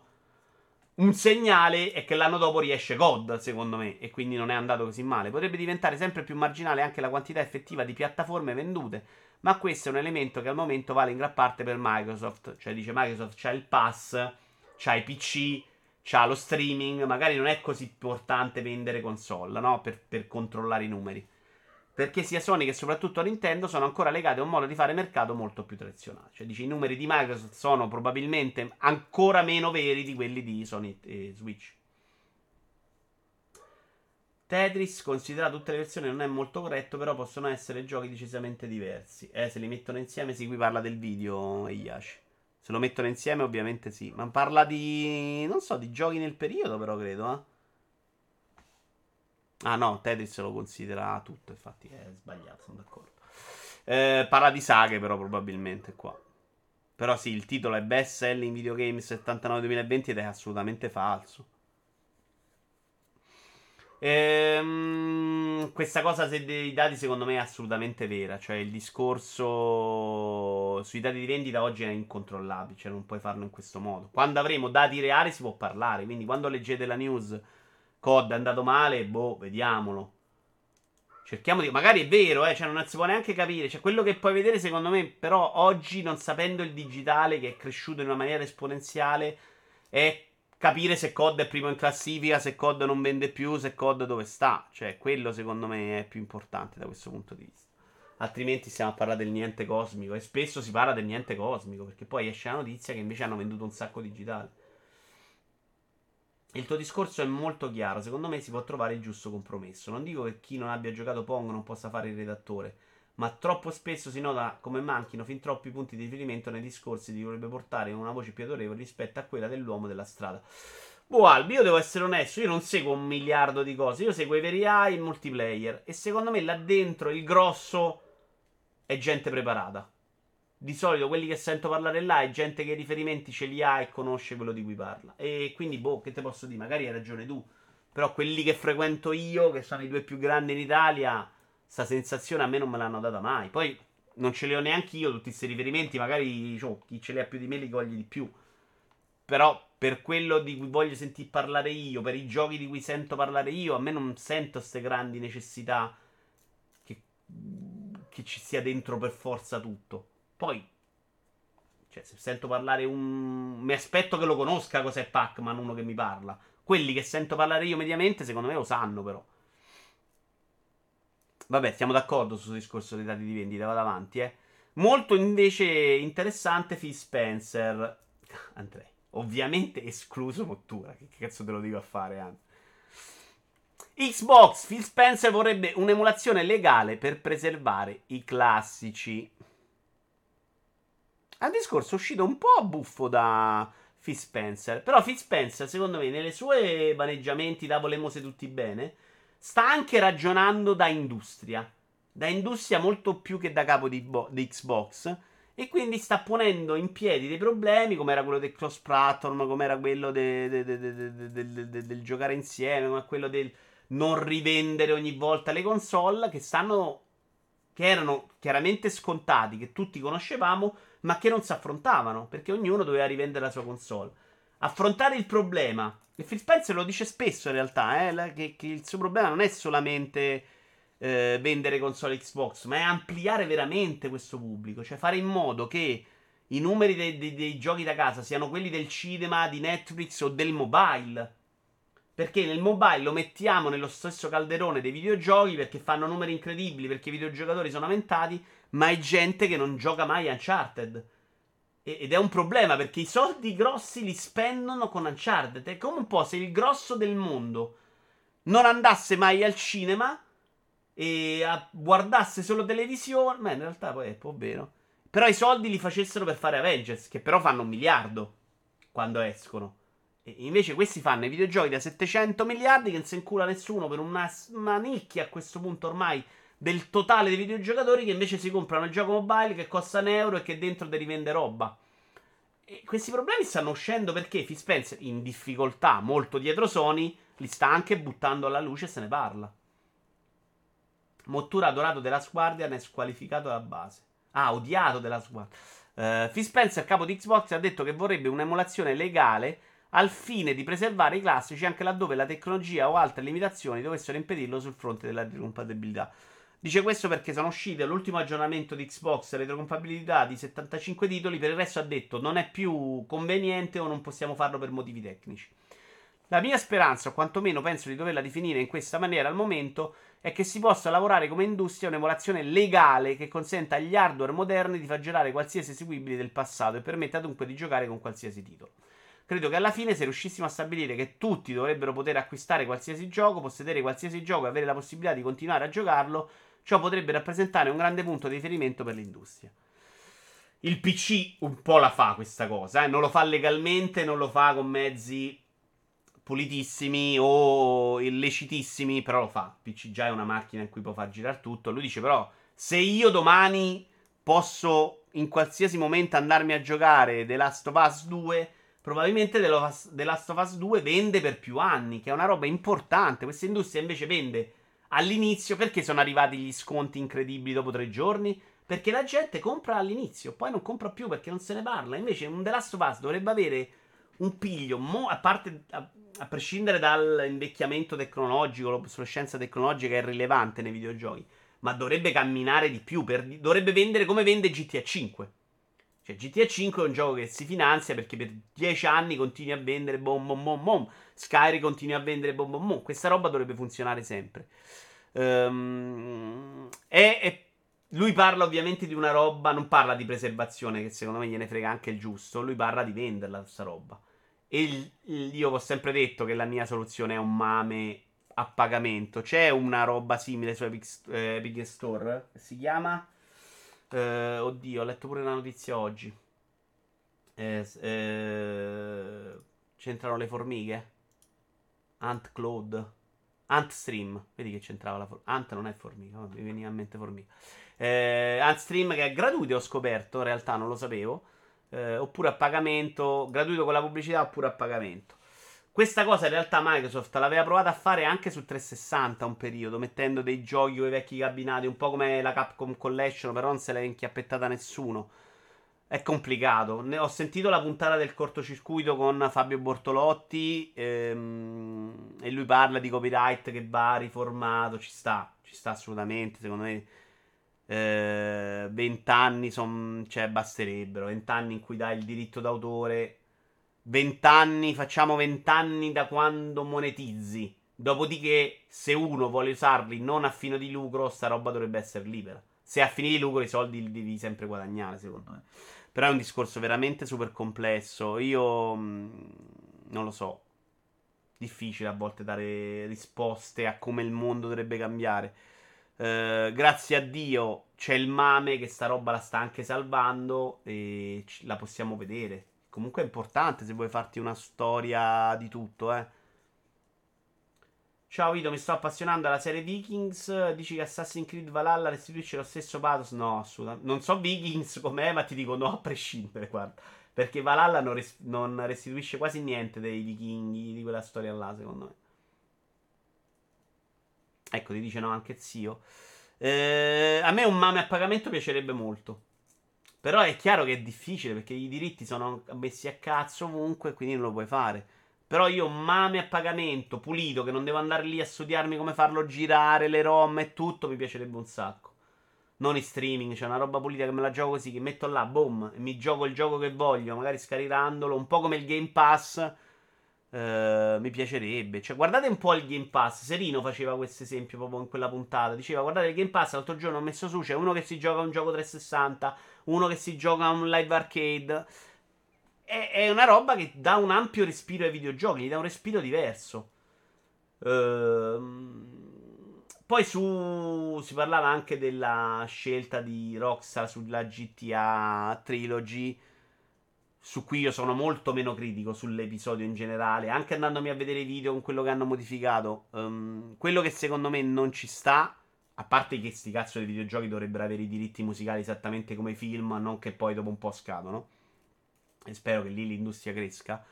Un segnale è che l'anno dopo riesce God, secondo me, e quindi non è andato così male. Potrebbe diventare sempre più marginale anche la quantità effettiva di piattaforme vendute, ma questo è un elemento che al momento vale in gran parte per Microsoft. Cioè dice Microsoft c'ha il pass, c'ha i PC, c'ha lo streaming, magari non è così importante vendere console, no? Per, per controllare i numeri. Perché sia Sony che soprattutto Nintendo sono ancora legati a un modo di fare mercato molto più tradizionale. Cioè, dice, i numeri di Microsoft sono probabilmente ancora meno veri di quelli di Sony e Switch. Tetris, considerato tutte le versioni, non è molto corretto, però possono essere giochi decisamente diversi. Eh, se li mettono insieme, sì, qui parla del video, Eyashi. Se lo mettono insieme, ovviamente sì. Ma parla di... non so, di giochi nel periodo, però, credo, eh. Ah no, Tetris lo considera tutto, infatti è sbagliato, sono d'accordo. Eh, parla di saghe però probabilmente qua. Però sì, il titolo è Best Selling Videogame 79-2020 ed è assolutamente falso. Ehm, questa cosa dei dati secondo me è assolutamente vera. Cioè il discorso sui dati di vendita oggi è incontrollabile. Cioè non puoi farlo in questo modo. Quando avremo dati reali si può parlare. Quindi quando leggete la news COD è andato male, boh, vediamolo. Cerchiamo di. Magari è vero, eh, cioè non si può neanche capire. Cioè, quello che puoi vedere, secondo me, però, oggi, non sapendo il digitale, che è cresciuto in una maniera esponenziale, è capire se COD è primo in classifica, se COD non vende più, se COD dove sta. Cioè, quello, secondo me, è più importante da questo punto di vista. Altrimenti stiamo a parlare del niente cosmico. E spesso si parla del niente cosmico, perché poi esce la notizia che invece hanno venduto un sacco digitale. Il tuo discorso è molto chiaro, secondo me si può trovare il giusto compromesso. Non dico che chi non abbia giocato Pong non possa fare il redattore, ma troppo spesso si nota come manchino fin troppi punti di riferimento nei discorsi di dovrebbe portare una voce più autorevole rispetto a quella dell'uomo della strada. Boh, Albi, io devo essere onesto, io non seguo un miliardo di cose, io seguo i veri AI e il multiplayer e secondo me là dentro il grosso è gente preparata. Di solito quelli che sento parlare là è gente che i riferimenti ce li ha e conosce quello di cui parla. E quindi, boh, che te posso dire? Magari hai ragione tu. Però quelli che frequento io, che sono i due più grandi in Italia, sta sensazione a me non me l'hanno data mai. Poi non ce li ho neanche io tutti questi riferimenti. Magari cioè, chi ce li ha più di me li coglie di più. Però per quello di cui voglio sentire parlare io, per i giochi di cui sento parlare io, a me non sento queste grandi necessità che, che ci sia dentro per forza tutto. Poi, cioè, se sento parlare un. Mi aspetto che lo conosca cos'è Pac-Man, uno che mi parla. Quelli che sento parlare io mediamente, secondo me lo sanno, però. Vabbè, siamo d'accordo sul discorso dei dati di vendita, vado avanti, eh. Molto invece interessante Phil Spencer. Andrei. Ovviamente escluso Mottura. Che cazzo te lo dico a fare, anzi. Xbox, Phil Spencer vorrebbe un'emulazione legale per preservare i classici. È un discorso uscito un po' buffo da Phil Spencer. Però Phil Spencer, secondo me, nelle sue maneggiamenti da volemo tutti bene, sta anche ragionando da industria. Da industria molto più che da capo di, bo- di Xbox. E quindi sta ponendo in piedi dei problemi, come era quello del cross platform, come era quello de- de- de- del giocare insieme, come quello del non rivendere ogni volta le console, che stanno. Che erano chiaramente scontati, che tutti conoscevamo, ma che non si affrontavano, perché ognuno doveva rivendere la sua console. Affrontare il problema. E Phil Spencer lo dice spesso in realtà, eh, che, che il suo problema non è solamente eh, vendere console Xbox, ma è ampliare veramente questo pubblico, cioè fare in modo che i numeri dei, dei- dei giochi da casa siano quelli del cinema, di Netflix o del mobile. Perché nel mobile lo mettiamo nello stesso calderone dei videogiochi perché fanno numeri incredibili, perché i videogiocatori sono aumentati, ma è gente che non gioca mai a Uncharted. Ed è un problema perché i soldi grossi li spendono con Uncharted. È come un po' se il grosso del mondo non andasse mai al cinema e guardasse solo televisione. Ma in realtà poi è un po' vero. Però i soldi li facessero per fare Avengers, che però fanno un miliardo quando escono. E invece questi fanno i videogiochi da 700 miliardi che non si incula nessuno per una, una nicchia a questo punto ormai del totale dei videogiocatori che invece si comprano il gioco mobile che costa un euro e che dentro devi vendere roba. E questi problemi stanno uscendo perché Phil in difficoltà molto dietro Sony, li sta anche buttando alla luce e se ne parla. Mottura adorato della Guardian è squalificato dalla base. Ah, odiato della Guardian. Uh, Phil Spencer, capo di Xbox, ha detto che vorrebbe un'emulazione legale al fine di preservare i classici anche laddove la tecnologia o altre limitazioni dovessero impedirlo sul fronte della retrocompatibilità. Dice questo perché sono uscite l'ultimo aggiornamento di Xbox retrocompatibilità di 75 titoli, per il resto ha detto non è più conveniente o non possiamo farlo per motivi tecnici. La mia speranza, o quantomeno penso di doverla definire in questa maniera al momento, è che si possa lavorare come industria un'emulazione legale che consenta agli hardware moderni di far girare qualsiasi eseguibile del passato e permetta dunque di giocare con qualsiasi titolo. Credo che alla fine, se riuscissimo a stabilire che tutti dovrebbero poter acquistare qualsiasi gioco, possedere qualsiasi gioco e avere la possibilità di continuare a giocarlo, ciò potrebbe rappresentare un grande punto di riferimento per l'industria. Il PC un po' la fa questa cosa, eh? non lo fa legalmente, non lo fa con mezzi pulitissimi o illecitissimi, però lo fa. Il PC già è una macchina in cui può far girare tutto. Lui dice però, se io domani posso in qualsiasi momento andarmi a giocare The Last of Us 2, probabilmente The Last of Us 2 vende per più anni, che è una roba importante. Questa industria invece vende all'inizio perché sono arrivati gli sconti incredibili dopo tre giorni. Perché la gente compra all'inizio, poi non compra più perché non se ne parla. Invece un The Last of Us dovrebbe avere un piglio, mo- a parte a, a prescindere dall'invecchiamento tecnologico, l'obsolescenza tecnologica è rilevante nei videogiochi, ma dovrebbe camminare di più, per- dovrebbe vendere come vende GTA 5. Cioè GTA 5 è un gioco che si finanzia perché per 10 anni continui a vendere bom bom bom bom, Skyrim continua a vendere bom bom bom, questa roba dovrebbe funzionare sempre. Ehm, e, e lui parla ovviamente di una roba, non parla di preservazione, che secondo me gliene frega anche il giusto. Lui parla di venderla questa roba. E io ho sempre detto che la mia soluzione è un mame a pagamento. C'è una roba simile su Epic, eh, Epic Store. Si chiama. Eh, oddio, ho letto pure la notizia oggi. Eh, eh, c'entrano le formiche? Ant Cloud. Ant Stream. Vedi che c'entrava la formica. Ant non è formica, mi veniva in mente formica. Eh, Ant Stream che è gratuito, ho scoperto, in realtà non lo sapevo. Eh, oppure a pagamento, gratuito con la pubblicità oppure a pagamento. Questa cosa in realtà Microsoft l'aveva provata a fare anche su 360 un periodo, mettendo dei giochi con i vecchi cabinati, un po' come la Capcom Collection, però non se l'è inchiappettata nessuno. È complicato. Ne ho sentito la puntata del cortocircuito con Fabio Bortolotti ehm, e lui parla di copyright che va riformato, ci sta, ci sta assolutamente, secondo me. Eh, 20 anni son- cioè, basterebbero. 20 anni in cui dai il diritto d'autore. 20 anni, facciamo 20 anni da quando monetizzi. Dopodiché, se uno vuole usarli non a fine di lucro, sta roba dovrebbe essere libera. Se a fine di lucro i soldi li devi sempre guadagnare, secondo me. Però è un discorso veramente super complesso. Io mh, non lo so. Difficile a volte dare risposte a come il mondo dovrebbe cambiare. Eh, grazie a Dio c'è il mame che sta roba la sta anche salvando e la possiamo vedere. Comunque è importante se vuoi farti una storia di tutto, eh. Ciao Vito, mi sto appassionando alla serie Vikings. Dici che Assassin's Creed Valhalla restituisce lo stesso pathos? No, assolutamente. Non so Vikings com'è, ma ti dico no a prescindere, guarda. Perché Valhalla non, res- non restituisce quasi niente dei vichinghi, di quella storia là, secondo me. Ecco, ti dice no anche zio. Eh, a me un mame a pagamento piacerebbe molto. Però è chiaro che è difficile perché i diritti sono messi a cazzo ovunque, quindi non lo puoi fare. Però io mame a pagamento, pulito, che non devo andare lì a studiarmi come farlo girare, le ROM e tutto, mi piacerebbe un sacco. Non in streaming, c'è una roba pulita che me la gioco così, che metto là, boom, e mi gioco il gioco che voglio, magari scaricandolo, un po' come il Game Pass. Eh, mi piacerebbe. Cioè, guardate un po' il Game Pass. Serino faceva questo esempio proprio in quella puntata. Diceva: Guardate il Game Pass. L'altro giorno ho messo su. C'è uno che si gioca un gioco 360, uno che si gioca un live arcade. È, è una roba che dà un ampio respiro ai videogiochi, gli dà un respiro diverso. Ehm. Poi su si parlava anche della scelta di Rockstar sulla GTA Trilogy, su cui io sono molto meno critico sull'episodio in generale, anche andandomi a vedere i video con quello che hanno modificato. Ehm, quello che secondo me non ci sta, a parte che sti cazzo di videogiochi dovrebbero avere i diritti musicali esattamente come i film, non che poi dopo un po' scadono. E spero che lì l'industria cresca.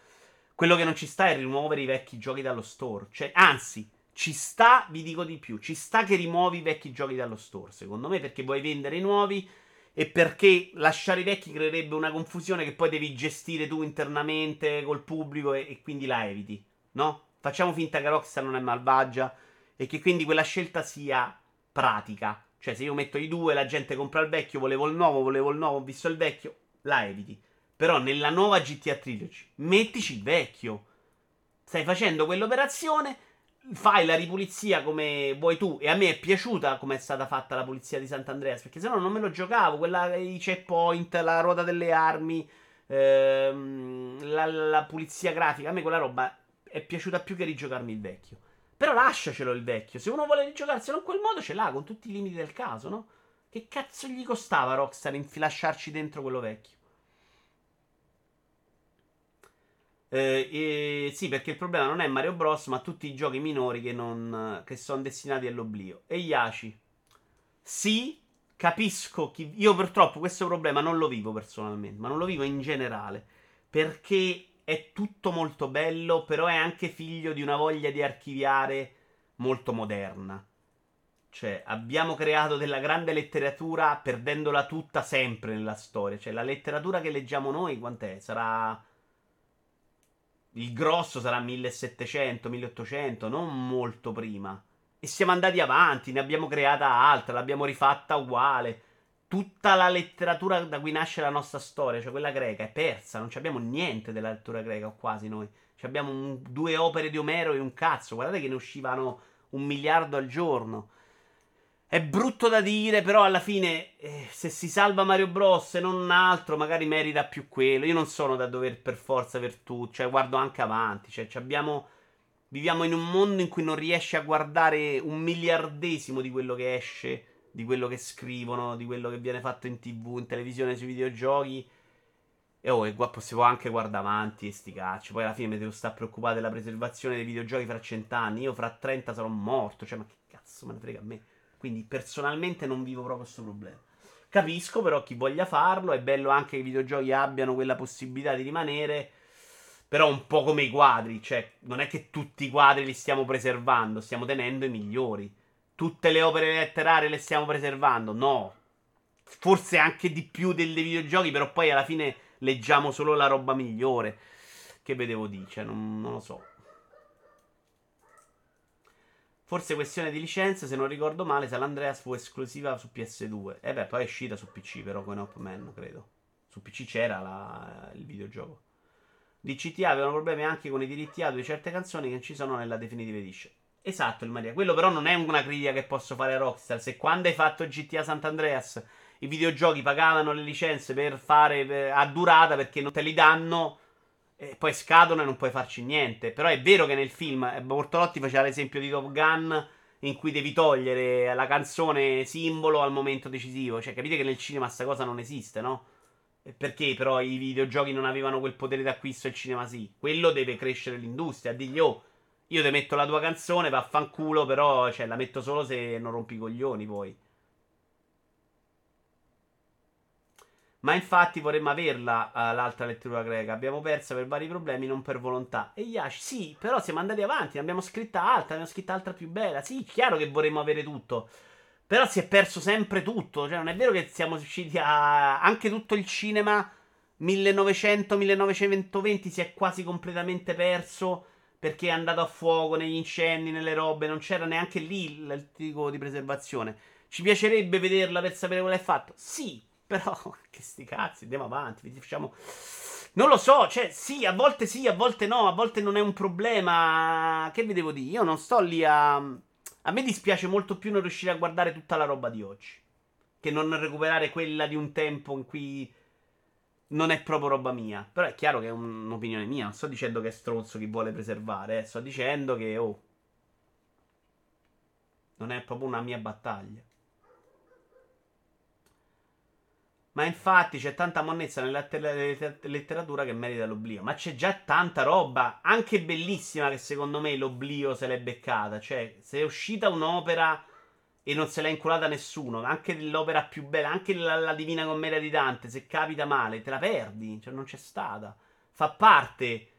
Quello che non ci sta è rimuovere i vecchi giochi dallo store. Cioè, anzi, ci sta, vi dico di più, ci sta che rimuovi i vecchi giochi dallo store, secondo me, perché vuoi vendere i nuovi e perché lasciare i vecchi creerebbe una confusione che poi devi gestire tu internamente col pubblico e, e quindi la eviti, no? Facciamo finta che Rockstar non è malvagia e che quindi quella scelta sia pratica. Cioè, se io metto i due, la gente compra il vecchio, volevo il nuovo, volevo il nuovo, ho visto il vecchio, la eviti. Però nella nuova GTA Trilogy, mettici il vecchio. Stai facendo quell'operazione fai la ripulizia come vuoi tu. E a me è piaciuta come è stata fatta la pulizia di Sant'Andreas. Perché se no non me lo giocavo. Quella, i checkpoint, la ruota delle armi, ehm, la, la pulizia grafica. A me quella roba è piaciuta più che rigiocarmi il vecchio. Però lasciacelo il vecchio. Se uno vuole rigiocarselo in quel modo, ce l'ha con tutti i limiti del caso, no? Che cazzo gli costava Rockstar infilasciarci dentro quello vecchio? Eh, eh, sì, perché il problema non è Mario Bros, ma tutti i giochi minori che, non, che sono destinati all'oblio. E Yashi, sì, capisco. Chi, io purtroppo questo problema non lo vivo personalmente, ma non lo vivo in generale. Perché è tutto molto bello, però è anche figlio di una voglia di archiviare molto moderna. Cioè, abbiamo creato della grande letteratura perdendola tutta sempre nella storia. Cioè, la letteratura che leggiamo noi, quant'è? Sarà il grosso sarà 1700, 1800, non molto prima. E siamo andati avanti, ne abbiamo creata altra, l'abbiamo rifatta uguale. Tutta la letteratura da cui nasce la nostra storia, cioè quella greca, è persa. Non abbiamo niente della lettura greca, o quasi noi. abbiamo un, due opere di Omero e un cazzo. Guardate che ne uscivano un miliardo al giorno. È brutto da dire, però alla fine, eh, se si salva Mario Bros. e non altro, magari merita più quello. Io non sono da dover per forza per tutto, cioè guardo anche avanti. Cioè, abbiamo, viviamo in un mondo in cui non riesci a guardare un miliardesimo di quello che esce, di quello che scrivono, di quello che viene fatto in tv, in televisione, sui videogiochi. E oh, e qua possiamo anche guardare avanti e sti cacci. Poi alla fine mi devo stare preoccupato della preservazione dei videogiochi fra cent'anni. Io fra 30 sarò morto. Cioè, ma che cazzo me ne frega a me? Quindi personalmente non vivo proprio questo problema. Capisco però chi voglia farlo, è bello anche che i videogiochi abbiano quella possibilità di rimanere, però un po' come i quadri, cioè non è che tutti i quadri li stiamo preservando, stiamo tenendo i migliori. Tutte le opere letterarie le stiamo preservando? No. Forse anche di più dei videogiochi, però poi alla fine leggiamo solo la roba migliore. Che vedevo dice, non, non lo so. Forse questione di licenza, se non ricordo male, San Andreas fu esclusiva su PS2. E beh, poi è uscita su PC però con Up Man, credo. Su PC c'era la, il videogioco. Di CTA avevano problemi anche con i diritti audio di certe canzoni che ci sono nella Definitive Edition. Esatto, il Maria. Quello però non è una critica che posso fare a Rockstar. Se quando hai fatto GTA Sant'Andreas i videogiochi pagavano le licenze per fare per, a durata perché non te li danno e poi scadono e non puoi farci niente. Però è vero che nel film eh, Bortolotti faceva l'esempio di Top Gun in cui devi togliere la canzone simbolo al momento decisivo. Cioè, capite che nel cinema sta cosa non esiste, no? Perché però i videogiochi non avevano quel potere d'acquisto e il cinema sì? Quello deve crescere l'industria. Digli, oh, Io ti metto la tua canzone, vaffanculo, però cioè, la metto solo se non rompi i coglioni poi. Ma infatti vorremmo averla uh, l'altra lettura greca. Abbiamo persa per vari problemi, non per volontà. E Yash, sì, però siamo andati avanti, ne abbiamo scritta altra, ne abbiamo scritta altra più bella. Sì, chiaro che vorremmo avere tutto. Però si è perso sempre tutto. Cioè, non è vero che siamo riusciti a. Anche tutto il cinema 1900-1920 si è quasi completamente perso. Perché è andato a fuoco negli incendi, nelle robe. Non c'era neanche lì tipo di preservazione. Ci piacerebbe vederla per sapere quello è fatto? Sì, però, che sti cazzi, andiamo avanti, facciamo... Non lo so, cioè, sì, a volte sì, a volte no, a volte non è un problema. Che vi devo dire? Io non sto lì a... A me dispiace molto più non riuscire a guardare tutta la roba di oggi. Che non recuperare quella di un tempo in cui non è proprio roba mia. Però è chiaro che è un'opinione mia. Non sto dicendo che è stronzo chi vuole preservare. Eh. Sto dicendo che, oh, non è proprio una mia battaglia. Ma infatti c'è tanta monnezza nella letteratura che merita l'oblio. Ma c'è già tanta roba, anche bellissima, che secondo me l'oblio se l'è beccata. Cioè, se è uscita un'opera e non se l'ha inculata nessuno, anche l'opera più bella, anche la, la Divina Commedia di Dante, se capita male, te la perdi. Cioè, non c'è stata. Fa parte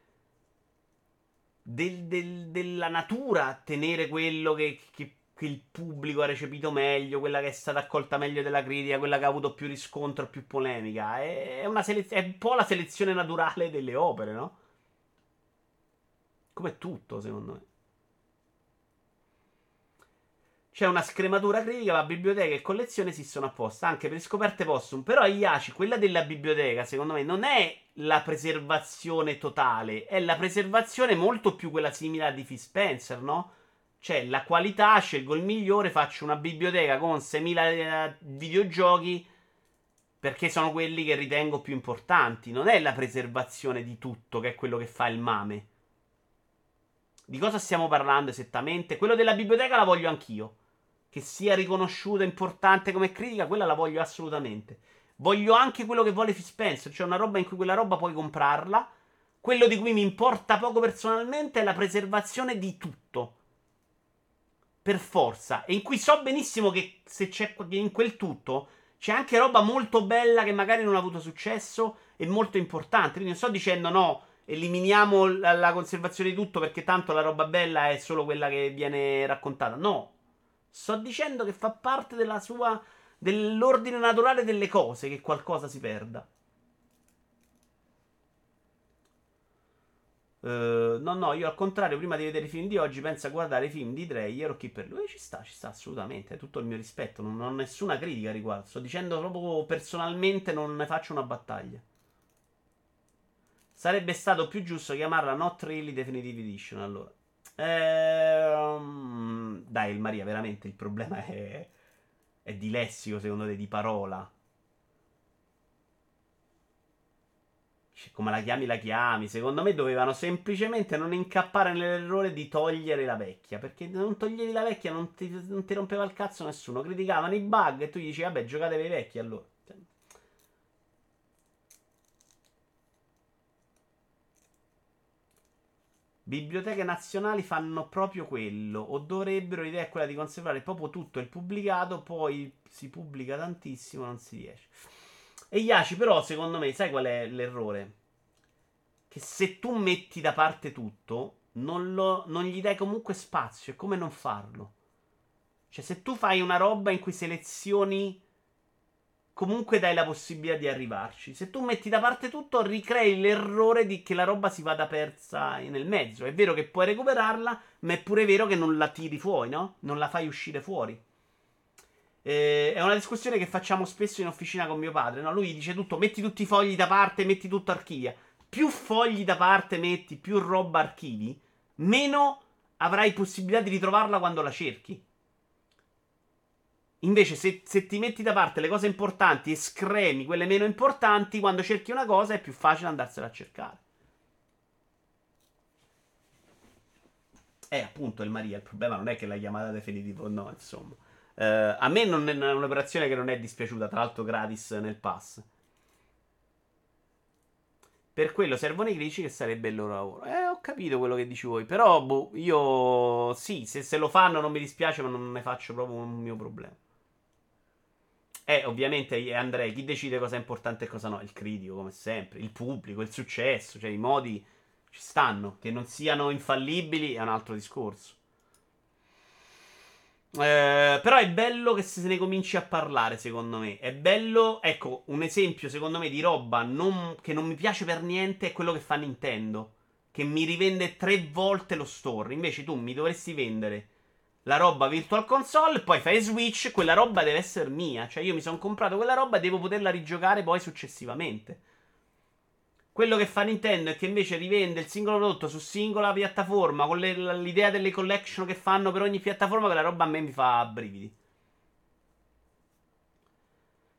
del, del, della natura tenere quello che, che che il pubblico ha recepito meglio, quella che è stata accolta meglio della critica, quella che ha avuto più riscontro, più polemica. È, selez- è un po' la selezione naturale delle opere, no? Come tutto, secondo me. C'è una scrematura critica, ma biblioteca e collezione esistono apposta, anche per scoperte possum. Però Iaci, quella della biblioteca, secondo me, non è la preservazione totale, è la preservazione molto più quella simile a di Spencer, no? Cioè, la qualità, scelgo il migliore, faccio una biblioteca con 6.000 eh, videogiochi perché sono quelli che ritengo più importanti. Non è la preservazione di tutto che è quello che fa il mame. Di cosa stiamo parlando esattamente? Quello della biblioteca la voglio anch'io. Che sia riconosciuta importante come critica, quella la voglio assolutamente. Voglio anche quello che vuole Spencer, cioè una roba in cui quella roba puoi comprarla. Quello di cui mi importa poco personalmente è la preservazione di tutto per forza. E in cui so benissimo che se c'è in quel tutto c'è anche roba molto bella che magari non ha avuto successo e molto importante. Quindi non sto dicendo no, eliminiamo la, la conservazione di tutto perché tanto la roba bella è solo quella che viene raccontata. No, sto dicendo che fa parte della sua dell'ordine naturale delle cose che qualcosa si perda. Uh, no, no, io al contrario, prima di vedere i film di oggi, penso a guardare i film di Dreyer o chi per lui. Ci sta, ci sta assolutamente. È tutto il mio rispetto. Non, ho nessuna critica a riguardo. Sto dicendo proprio personalmente, non ne faccio una battaglia. Sarebbe stato più giusto chiamarla Not Really Definitive Edition. Allora, ehm, dai, il Maria, veramente il problema è, è di lessico, secondo te, di parola. Come la chiami, la chiami. Secondo me dovevano semplicemente non incappare nell'errore di togliere la vecchia. Perché non toglievi la vecchia, non ti, non ti rompeva il cazzo nessuno. Criticavano i bug e tu gli dici, vabbè, giocatevi i vecchi allora. Biblioteche nazionali fanno proprio quello, o dovrebbero, l'idea è quella di conservare proprio tutto il pubblicato, poi si pubblica tantissimo, non si riesce. E Yaci, però, secondo me, sai qual è l'errore? Che se tu metti da parte tutto, non, lo, non gli dai comunque spazio. È come non farlo. Cioè, se tu fai una roba in cui selezioni, comunque dai la possibilità di arrivarci. Se tu metti da parte tutto, ricrei l'errore di che la roba si vada persa nel mezzo. È vero che puoi recuperarla, ma è pure vero che non la tiri fuori, no? Non la fai uscire fuori. Eh, è una discussione che facciamo spesso in officina con mio padre. No? Lui dice tutto: metti tutti i fogli da parte, metti tutto archivia. Più fogli da parte metti, più roba archivi, meno avrai possibilità di ritrovarla quando la cerchi. Invece, se, se, ti metti da parte le cose importanti e scremi quelle meno importanti, quando cerchi una cosa è più facile andarsela a cercare. Eh, appunto, il Maria. Il problema non è che la chiamata definitiva no, insomma. Uh, a me non è un'operazione che non è dispiaciuta, tra l'altro gratis nel pass. Per quello servono i critici che sarebbe il loro lavoro. Eh, ho capito quello che dici voi. Però, boh, io sì, se, se lo fanno non mi dispiace, ma non ne faccio proprio un mio problema. Eh, ovviamente, eh, Andrea, chi decide cosa è importante e cosa no? Il critico, come sempre. Il pubblico, il successo, cioè i modi ci stanno. Che non siano infallibili è un altro discorso. Eh, però è bello che se ne cominci a parlare, secondo me. È bello, ecco, un esempio, secondo me, di roba non- che non mi piace per niente è quello che fa Nintendo. Che mi rivende tre volte lo store. Invece tu mi dovresti vendere la roba Virtual Console, poi fai Switch, quella roba deve essere mia. Cioè io mi sono comprato quella roba e devo poterla rigiocare poi successivamente. Quello che fa Nintendo è che invece rivende il singolo prodotto su singola piattaforma con le- l'idea delle collection che fanno per ogni piattaforma, quella roba a me mi fa brividi.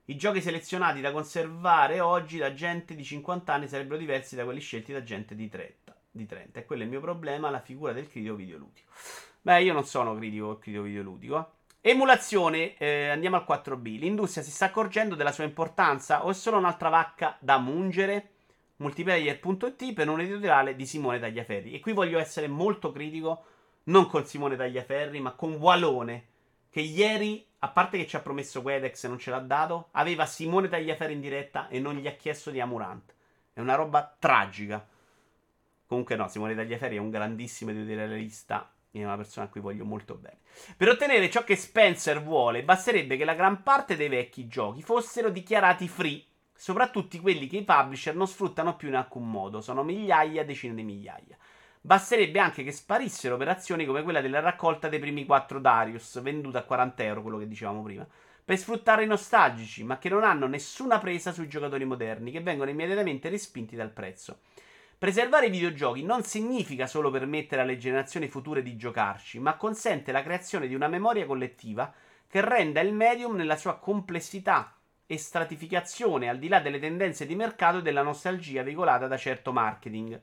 I giochi selezionati da conservare oggi da gente di 50 anni sarebbero diversi da quelli scelti da gente di 30. Di 30. E quello è il mio problema, la figura del critico videoludico. Beh, io non sono critico, critico videoludico. eh. Emulazione, eh, andiamo al 4B. L'industria si sta accorgendo della sua importanza o è solo un'altra vacca da mungere? Multiplayer.it per un editoriale di Simone Tagliaferri. E qui voglio essere molto critico, non con Simone Tagliaferri, ma con Walone, che ieri, a parte che ci ha promesso Quedex e non ce l'ha dato, aveva Simone Tagliaferri in diretta e non gli ha chiesto di Amurant. È una roba tragica. Comunque no, Simone Tagliaferri è un grandissimo editorialista è una persona a cui voglio molto bene. Per ottenere ciò che Spencer vuole, basterebbe che la gran parte dei vecchi giochi fossero dichiarati free, soprattutto quelli che i publisher non sfruttano più in alcun modo, sono migliaia, decine di migliaia. Basterebbe anche che sparissero operazioni come quella della raccolta dei primi 4 Darius, venduta a 40 euro, quello che dicevamo prima, per sfruttare i nostalgici, ma che non hanno nessuna presa sui giocatori moderni, che vengono immediatamente respinti dal prezzo. Preservare i videogiochi non significa solo permettere alle generazioni future di giocarci, ma consente la creazione di una memoria collettiva che renda il medium nella sua complessità e stratificazione al di là delle tendenze di mercato e della nostalgia veicolata da certo marketing.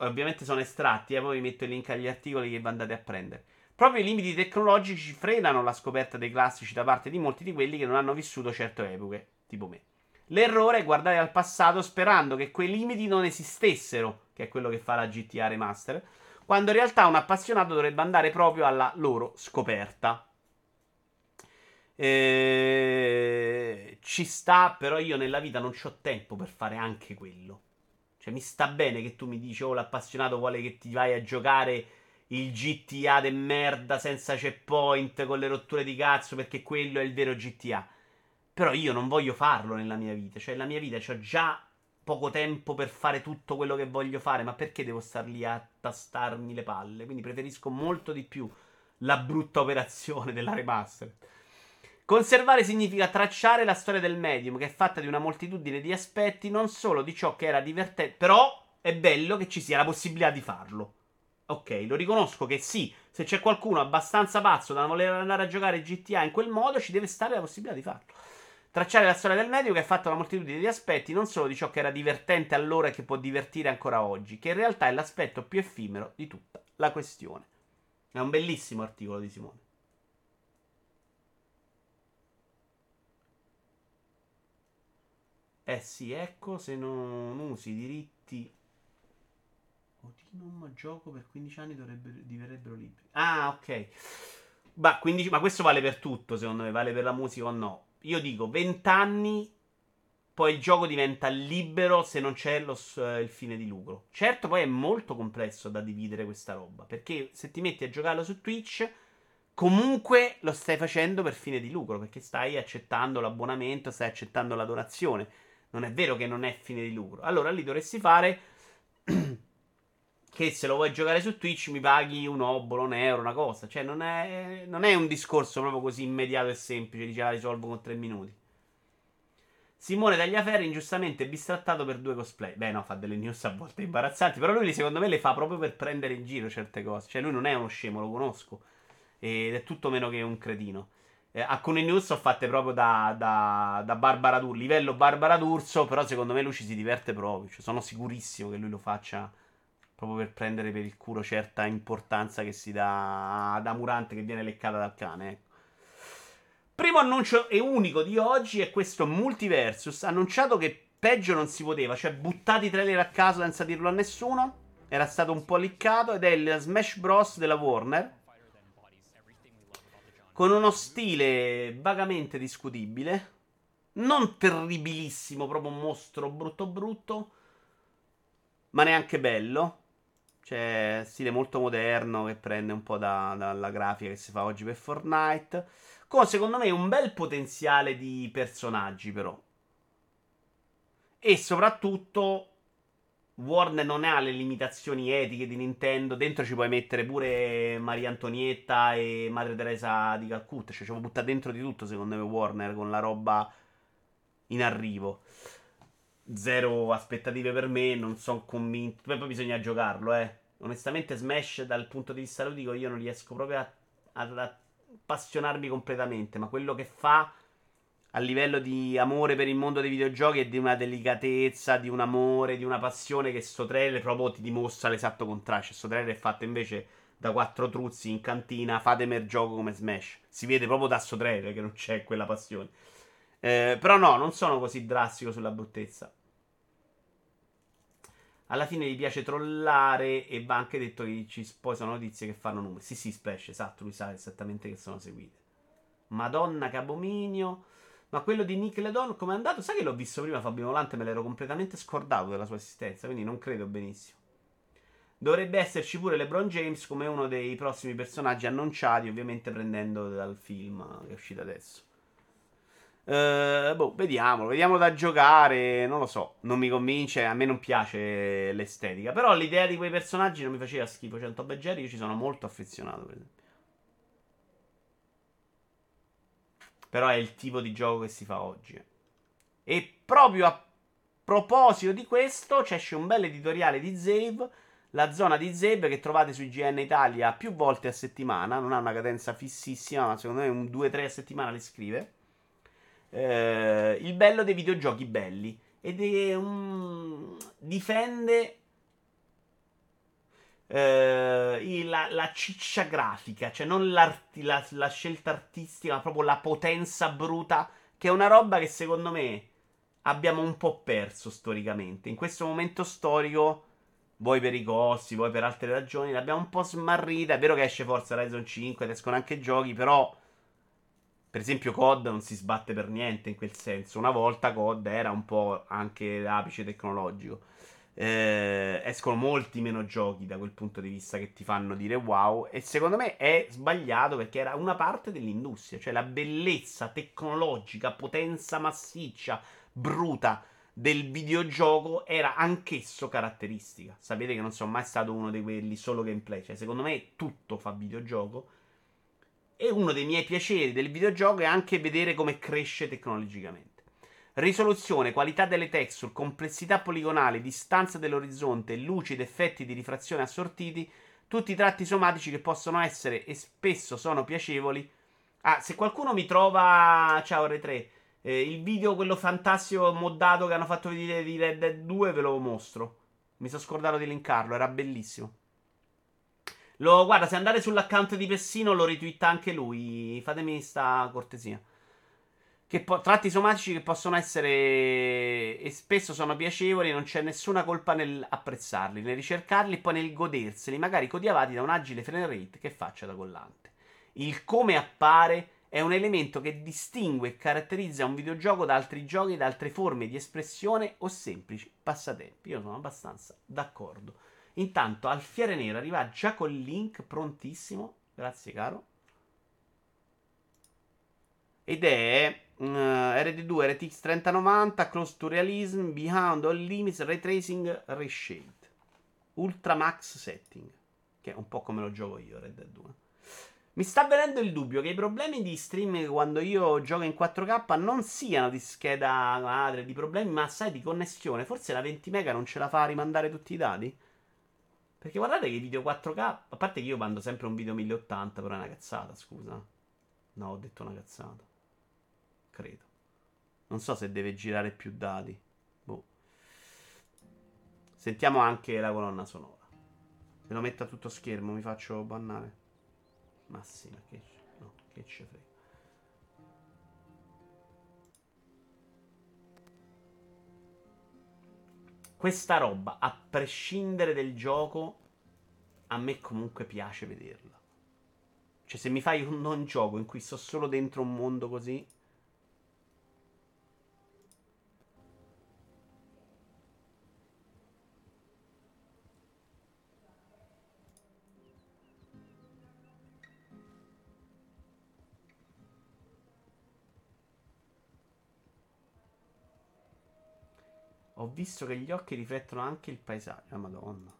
Ovviamente sono estratti, eh, poi vi metto il link agli articoli che vi andate a prendere. Proprio i limiti tecnologici frenano la scoperta dei classici da parte di molti di quelli che non hanno vissuto certe epoche, tipo me. L'errore è guardare al passato sperando che quei limiti non esistessero, che è quello che fa la GTA Remaster, quando in realtà un appassionato dovrebbe andare proprio alla loro scoperta. Eh, ci sta, però io nella vita non ho tempo per fare anche quello. Cioè, mi sta bene che tu mi dici, oh, l'appassionato vuole che ti vai a giocare il GTA de merda senza checkpoint con le rotture di cazzo perché quello è il vero GTA. Però io non voglio farlo nella mia vita. Cioè, nella mia vita ho già poco tempo per fare tutto quello che voglio fare. Ma perché devo star lì a tastarmi le palle? Quindi preferisco molto di più la brutta operazione della remaster. Conservare significa tracciare la storia del medium, che è fatta di una moltitudine di aspetti, non solo di ciò che era divertente. Però è bello che ci sia la possibilità di farlo. Ok, lo riconosco che sì, se c'è qualcuno abbastanza pazzo da voler andare a giocare GTA in quel modo, ci deve stare la possibilità di farlo. Tracciare la storia del medium che è fatta da una moltitudine di aspetti, non solo di ciò che era divertente allora e che può divertire ancora oggi, che in realtà è l'aspetto più effimero di tutta la questione. È un bellissimo articolo di Simone. Eh sì, ecco, se non usi i diritti Odinum gioco per 15 anni dovrebbe, diverrebbero liberi. Ah, ok. Bah, 15, ma questo vale per tutto, secondo me, vale per la musica o no. Io dico 20 anni, poi il gioco diventa libero se non c'è lo, il fine di lucro. Certo, poi è molto complesso da dividere questa roba, perché se ti metti a giocarlo su Twitch, comunque lo stai facendo per fine di lucro, perché stai accettando l'abbonamento, stai accettando la donazione. Non è vero che non è fine di lucro. Allora lì dovresti fare che se lo vuoi giocare su Twitch mi paghi un obolo, un euro, una cosa. Cioè, non è, non è un discorso proprio così immediato e semplice. Dice, la risolvo con tre minuti. Simone Tagliaferri ingiustamente bistrattato per due cosplay. Beh, no, fa delle news a volte imbarazzanti. Però lui, secondo me, le fa proprio per prendere in giro certe cose. Cioè, lui non è uno scemo, lo conosco. Ed è tutto meno che un cretino. Eh, alcune news sono fatte proprio da, da, da Barbara D'Urso. Livello Barbara D'Urso. Però, secondo me, lui ci si diverte proprio. Cioè, sono sicurissimo che lui lo faccia proprio per prendere per il culo certa importanza che si dà ad Amurante che viene leccata dal cane. Ecco. Primo annuncio e unico di oggi è questo Multiversus, annunciato che peggio non si poteva. Cioè, buttati i trailer a caso senza dirlo a nessuno. Era stato un po' liccato. Ed è il Smash Bros. della Warner. Con uno stile vagamente discutibile. Non terribilissimo, proprio un mostro brutto brutto. Ma neanche bello. Cioè, stile molto moderno che prende un po' da- dalla grafica che si fa oggi per Fortnite. Con secondo me un bel potenziale di personaggi, però. E soprattutto Warner non ha le limitazioni etiche di Nintendo. Dentro ci puoi mettere pure Maria Antonietta e Madre Teresa di Calcutta. Cioè, ci può buttare dentro di tutto, secondo me, Warner con la roba in arrivo. Zero aspettative per me, non sono convinto. Poi, poi bisogna giocarlo, eh. Onestamente, Smash dal punto di vista ludico io non riesco proprio a, ad appassionarmi completamente. Ma quello che fa a livello di amore per il mondo dei videogiochi e di una delicatezza, di un amore, di una passione che sto trailer proprio ti dimostra l'esatto contrario. Sto trailer è fatto invece da quattro truzzi in cantina, fatemi il gioco come Smash. Si vede proprio da sto trailer che non c'è quella passione. Eh, però no, non sono così drastico sulla bruttezza. Alla fine gli piace trollare e va anche detto che ci poi sono notizie che fanno numeri. Sì, sì, Splash, esatto, lui sa esattamente che sono seguite. Madonna che abominio. Ma quello di Nick Ledon come è andato? Sai che l'ho visto prima Fabio Volante, me l'ero completamente scordato della sua esistenza, quindi non credo benissimo. Dovrebbe esserci pure LeBron James come uno dei prossimi personaggi annunciati, ovviamente prendendo dal film che è uscito adesso. Eh, boh, vediamo, vediamo da giocare. Non lo so, non mi convince. A me non piace l'estetica. Però l'idea di quei personaggi non mi faceva schifo. Cioè, Top e Jerry, io ci sono molto affezionato, per esempio. Però è il tipo di gioco che si fa oggi. E proprio a proposito di questo, c'è un bel editoriale di Zave. La zona di Zave che trovate su IGN Italia più volte a settimana. Non ha una cadenza fississima, ma secondo me un 2-3 a settimana le scrive. Eh, il bello dei videogiochi belli. Ed è un. difende eh, la, la ciccia grafica, cioè non la, la scelta artistica, ma proprio la potenza bruta, che è una roba che secondo me abbiamo un po' perso storicamente. In questo momento storico, vuoi per i costi, vuoi per altre ragioni, l'abbiamo un po' smarrita. È vero che esce Forza Horizon 5 ed escono anche giochi, però... Per esempio, COD non si sbatte per niente in quel senso. Una volta COD era un po' anche l'apice tecnologico. Eh, escono molti meno giochi da quel punto di vista che ti fanno dire wow. E secondo me è sbagliato perché era una parte dell'industria, cioè la bellezza tecnologica, potenza massiccia, bruta del videogioco era anch'esso caratteristica. Sapete che non sono mai stato uno di quelli solo gameplay, cioè secondo me tutto fa videogioco. E uno dei miei piaceri del videogioco è anche vedere come cresce tecnologicamente. Risoluzione, qualità delle texture, complessità poligonale, distanza dell'orizzonte, luci ed effetti di rifrazione assortiti, tutti tratti somatici che possono essere e spesso sono piacevoli. Ah, se qualcuno mi trova, ciao R3, eh, il video quello fantastico moddato che hanno fatto vedere di Red Dead 2 ve lo mostro. Mi sono scordato di linkarlo, era bellissimo. Lo, guarda, se andate sull'account di Pessino lo retweeta anche lui. Fatemi sta cortesia. Po- tratti somatici che possono essere e spesso sono piacevoli, non c'è nessuna colpa nel apprezzarli, nel ricercarli e poi nel goderseli, magari codiavati da un agile frame rate che faccia da collante. Il come appare è un elemento che distingue e caratterizza un videogioco da altri giochi, da altre forme di espressione o semplici passatempi. Io sono abbastanza d'accordo. Intanto Alfiere Nero arriva già col link prontissimo. Grazie, caro. Ed è uh, RD2 RTX 3090 Close to Realism Beyond All Limits Ray Tracing Reshade Ultra Max Setting Che è un po' come lo gioco io Red Dead 2 Mi sta venendo il dubbio che i problemi di streaming quando io gioco in 4K non siano di scheda madre, di problemi, ma sai di connessione. Forse la 20 mega non ce la fa a rimandare tutti i dati? Perché guardate che i video 4K, a parte che io mando sempre un video 1080, però è una cazzata, scusa. No, ho detto una cazzata. Credo. Non so se deve girare più dati. Boh. Sentiamo anche la colonna sonora. Se lo metto a tutto schermo mi faccio bannare. Ma sì, ma che, no, che ce frega. Questa roba, a prescindere del gioco, a me comunque piace vederla. Cioè, se mi fai un non gioco in cui sto solo dentro un mondo così. Ho visto che gli occhi riflettono anche il paesaggio. Ah, madonna.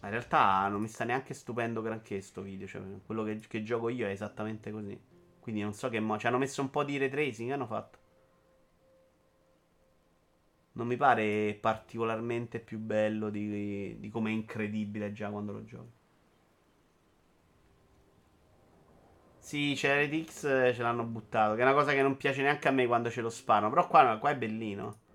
Ma in realtà non mi sta neanche stupendo granché sto video. Cioè, quello che, che gioco io è esattamente così. Quindi non so che mo. Ci hanno messo un po' di retracing. Hanno fatto. Non mi pare particolarmente più bello di, di come è incredibile già quando lo giochi. Sì, c'è RTX, eh, ce l'hanno buttato. Che è una cosa che non piace neanche a me quando ce lo sparano. Però qua, qua è bellino.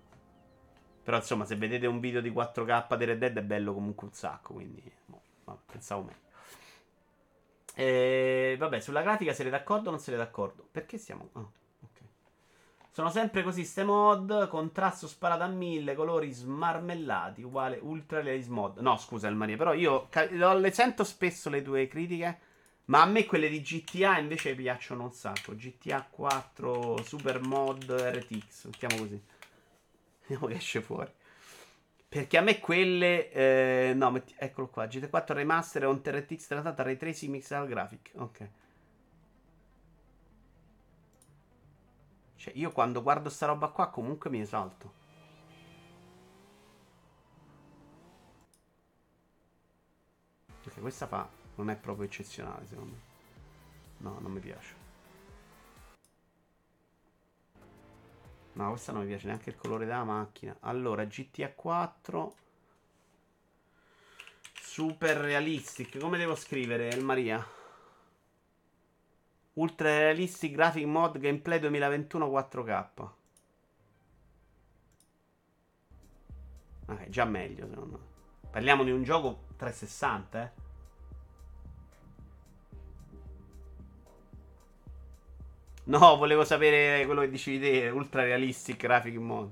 Però insomma, se vedete un video di 4K di Red Dead è bello comunque un sacco. Quindi, boh, vabbè, pensavo meglio. E, vabbè, sulla grafica siete d'accordo o non siete d'accordo? Perché siamo. ah, ok. Sono sempre così, ste mod, contrasto sparato a mille, colori smarmellati, uguale ultra realism mod. No, scusa il Maria, però io le sento spesso le tue critiche, ma a me quelle di GTA invece piacciono un sacco. GTA 4 Super Mod RTX, mettiamo così. Vediamo che esce fuori. Perché a me quelle. eh, no, metti- eccolo qua. GT4 Remaster on RTX trattata Ray Tracing Mixed Graphic. Ok. Cioè, io quando guardo sta roba qua comunque mi esalto. Perché questa fa. Non è proprio eccezionale, secondo me. No, non mi piace. No, questa non mi piace neanche il colore della macchina. Allora, GTA 4. Super realistic. Come devo scrivere, El Maria? Ultra realistic graphic mod gameplay 2021 4K. Ok, già meglio secondo me. Parliamo di un gioco 360, eh. No, volevo sapere quello che dicevi te, ultra realistic graphic mod.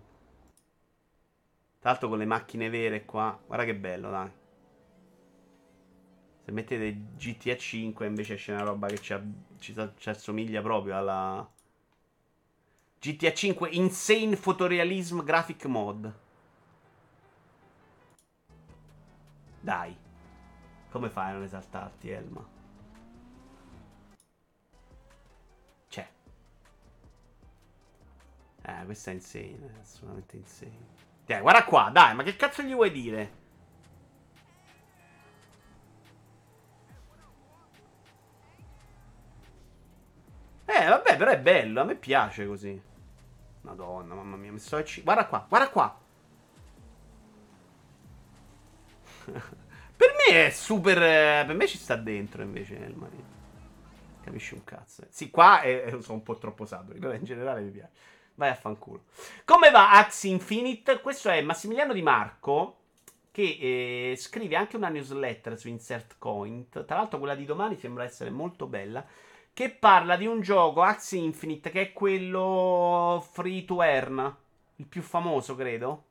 Tra l'altro con le macchine vere qua. Guarda che bello, dai. Se mettete GTA 5 invece esce una roba che ci, ci ci assomiglia proprio alla GTA 5 Insane Photorealism Graphic Mod. Dai. Come fai a non esaltarti, Elma? Eh, questa è insane, assolutamente insane. Dai, guarda qua, dai, ma che cazzo gli vuoi dire? Eh, vabbè, però è bello, a me piace così. Madonna, mamma mia, mi sto a ci- Guarda qua, guarda qua. per me è super... eh, Per me ci sta dentro invece il marino. Capisci un cazzo. Sì, qua è- sono un po' troppo saturi, però in generale mi piace. Vai a fanculo. Come va Axe Infinite? Questo è Massimiliano Di Marco che eh, scrive anche una newsletter su Insert Coint. Tra l'altro quella di domani sembra essere molto bella. Che parla di un gioco Axe Infinite che è quello free to earn, il più famoso credo.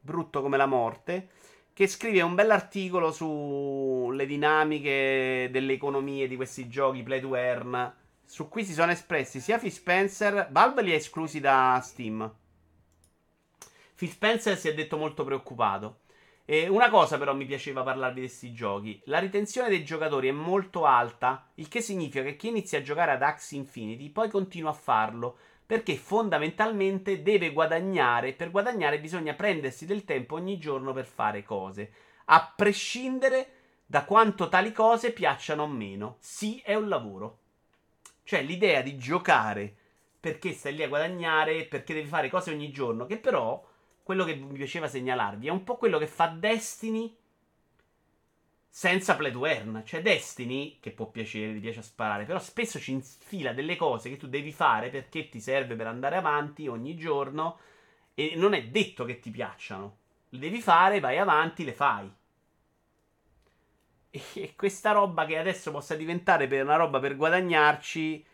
Brutto come la morte. Che scrive un bell'articolo sulle dinamiche delle economie di questi giochi play to earn. Su cui si sono espressi sia Phil Spencer. Valve li ha esclusi da Steam. Phil Spencer si è detto molto preoccupato. E una cosa però mi piaceva parlarvi di questi giochi. La ritenzione dei giocatori è molto alta, il che significa che chi inizia a giocare ad Axie Infinity poi continua a farlo, perché fondamentalmente deve guadagnare. Per guadagnare bisogna prendersi del tempo ogni giorno per fare cose, a prescindere da quanto tali cose piacciono o meno. Sì, è un lavoro. Cioè l'idea di giocare perché stai lì a guadagnare, perché devi fare cose ogni giorno, che però quello che mi piaceva segnalarvi è un po' quello che fa Destiny senza play to earn. Cioè Destiny, che può piacere, ti piace sparare, però spesso ci infila delle cose che tu devi fare perché ti serve per andare avanti ogni giorno e non è detto che ti piacciono. Le devi fare, vai avanti, le fai. E questa roba che adesso possa diventare per una roba per guadagnarci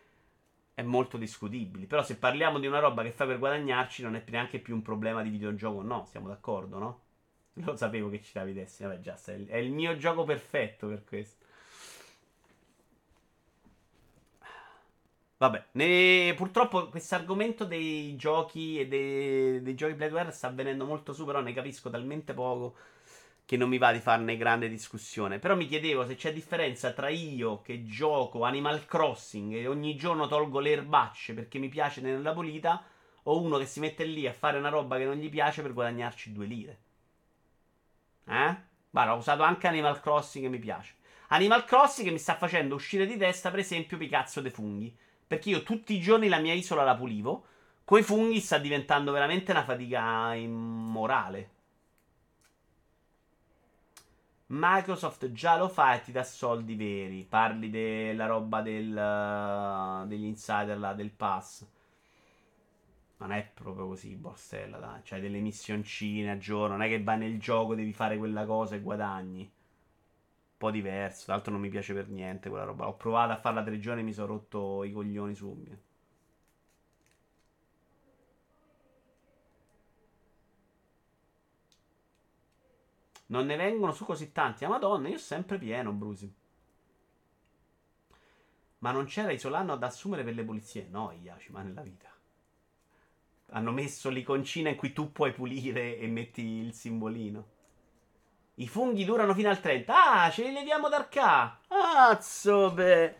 è molto discutibile. Però se parliamo di una roba che fa per guadagnarci, non è neanche più un problema di videogioco, no, siamo d'accordo, no? Lo sapevo che ci davi Destiny, vabbè, già, è il, mio gioco perfetto per questo. Vabbè, ne- purtroppo questo argomento dei giochi e dei, dei giochi Blackwater sta avvenendo molto su, però ne capisco talmente poco che non mi va di farne grande discussione. Però mi chiedevo se c'è differenza tra io che gioco Animal Crossing e ogni giorno tolgo le erbacce perché mi piace tenerla pulita, o uno che si mette lì a fare una roba che non gli piace per guadagnarci due lire. Eh? Guarda, ho usato anche Animal Crossing che mi piace. Animal Crossing mi sta facendo uscire di testa, per esempio, Picazzo dei funghi. Perché io tutti i giorni la mia isola la pulivo. Coi funghi sta diventando veramente una fatica immorale. Microsoft già lo fa e ti dà soldi veri. Parli della roba del, uh, degli insider là, del pass. Non è proprio così, Borstella, dai. C'hai delle missioncine a giorno. Non è che vai nel gioco, devi fare quella cosa e guadagni. Un po' diverso. Tra l'altro non mi piace per niente quella roba. Ho provato a farla tre giorni e mi sono rotto i coglioni subito. Non ne vengono su così tanti. Ah, madonna, io ho sempre pieno, Brusi. Ma non c'era Isolano ad assumere per le pulizie? No, Iaci, ma nella vita. Hanno messo l'iconcina in cui tu puoi pulire e metti il simbolino. I funghi durano fino al 30. Ah, ce li leviamo dal K. Azzo, beh.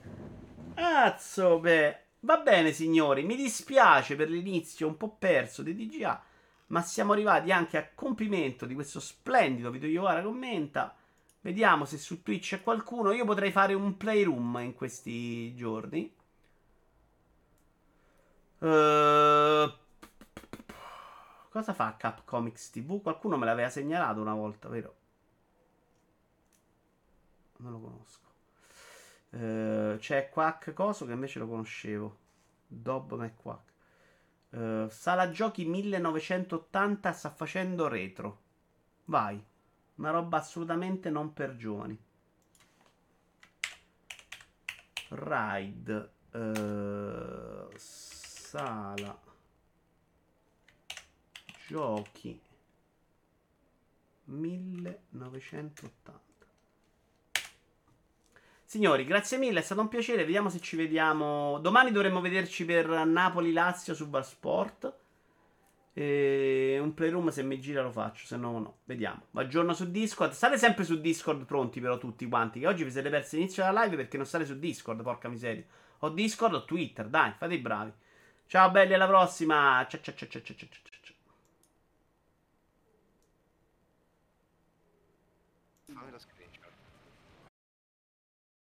Azzo, beh. Va bene, signori. Mi dispiace per l'inizio un po' perso di DGA. Ma siamo arrivati anche a compimento di questo splendido video Iovara commenta. Vediamo se su Twitch c'è qualcuno. Io potrei fare un playroom in questi giorni. Uh, cosa fa Capcomics TV? Qualcuno me l'aveva segnalato una volta, vero? Non lo conosco. Uh, c'è Quack Coso che invece lo conoscevo. Dob McQuack. Uh, sala giochi 1980 sta facendo retro. Vai. Una roba assolutamente non per giovani. Ride. Uh, sala. Giochi. 1980. Signori, grazie mille, è stato un piacere. Vediamo se ci vediamo. Domani dovremmo vederci per Napoli-Lazio su Barsport. E un playroom se mi gira lo faccio, se no no. Vediamo. Aggiorno su Discord. State sempre su Discord pronti però tutti quanti. Che oggi vi siete persi l'inizio della live perché non state su Discord, porca miseria. Ho Discord o Twitter, dai, fate i bravi. Ciao belli, alla prossima. Ciao ciao ciao ciao ciao ciao.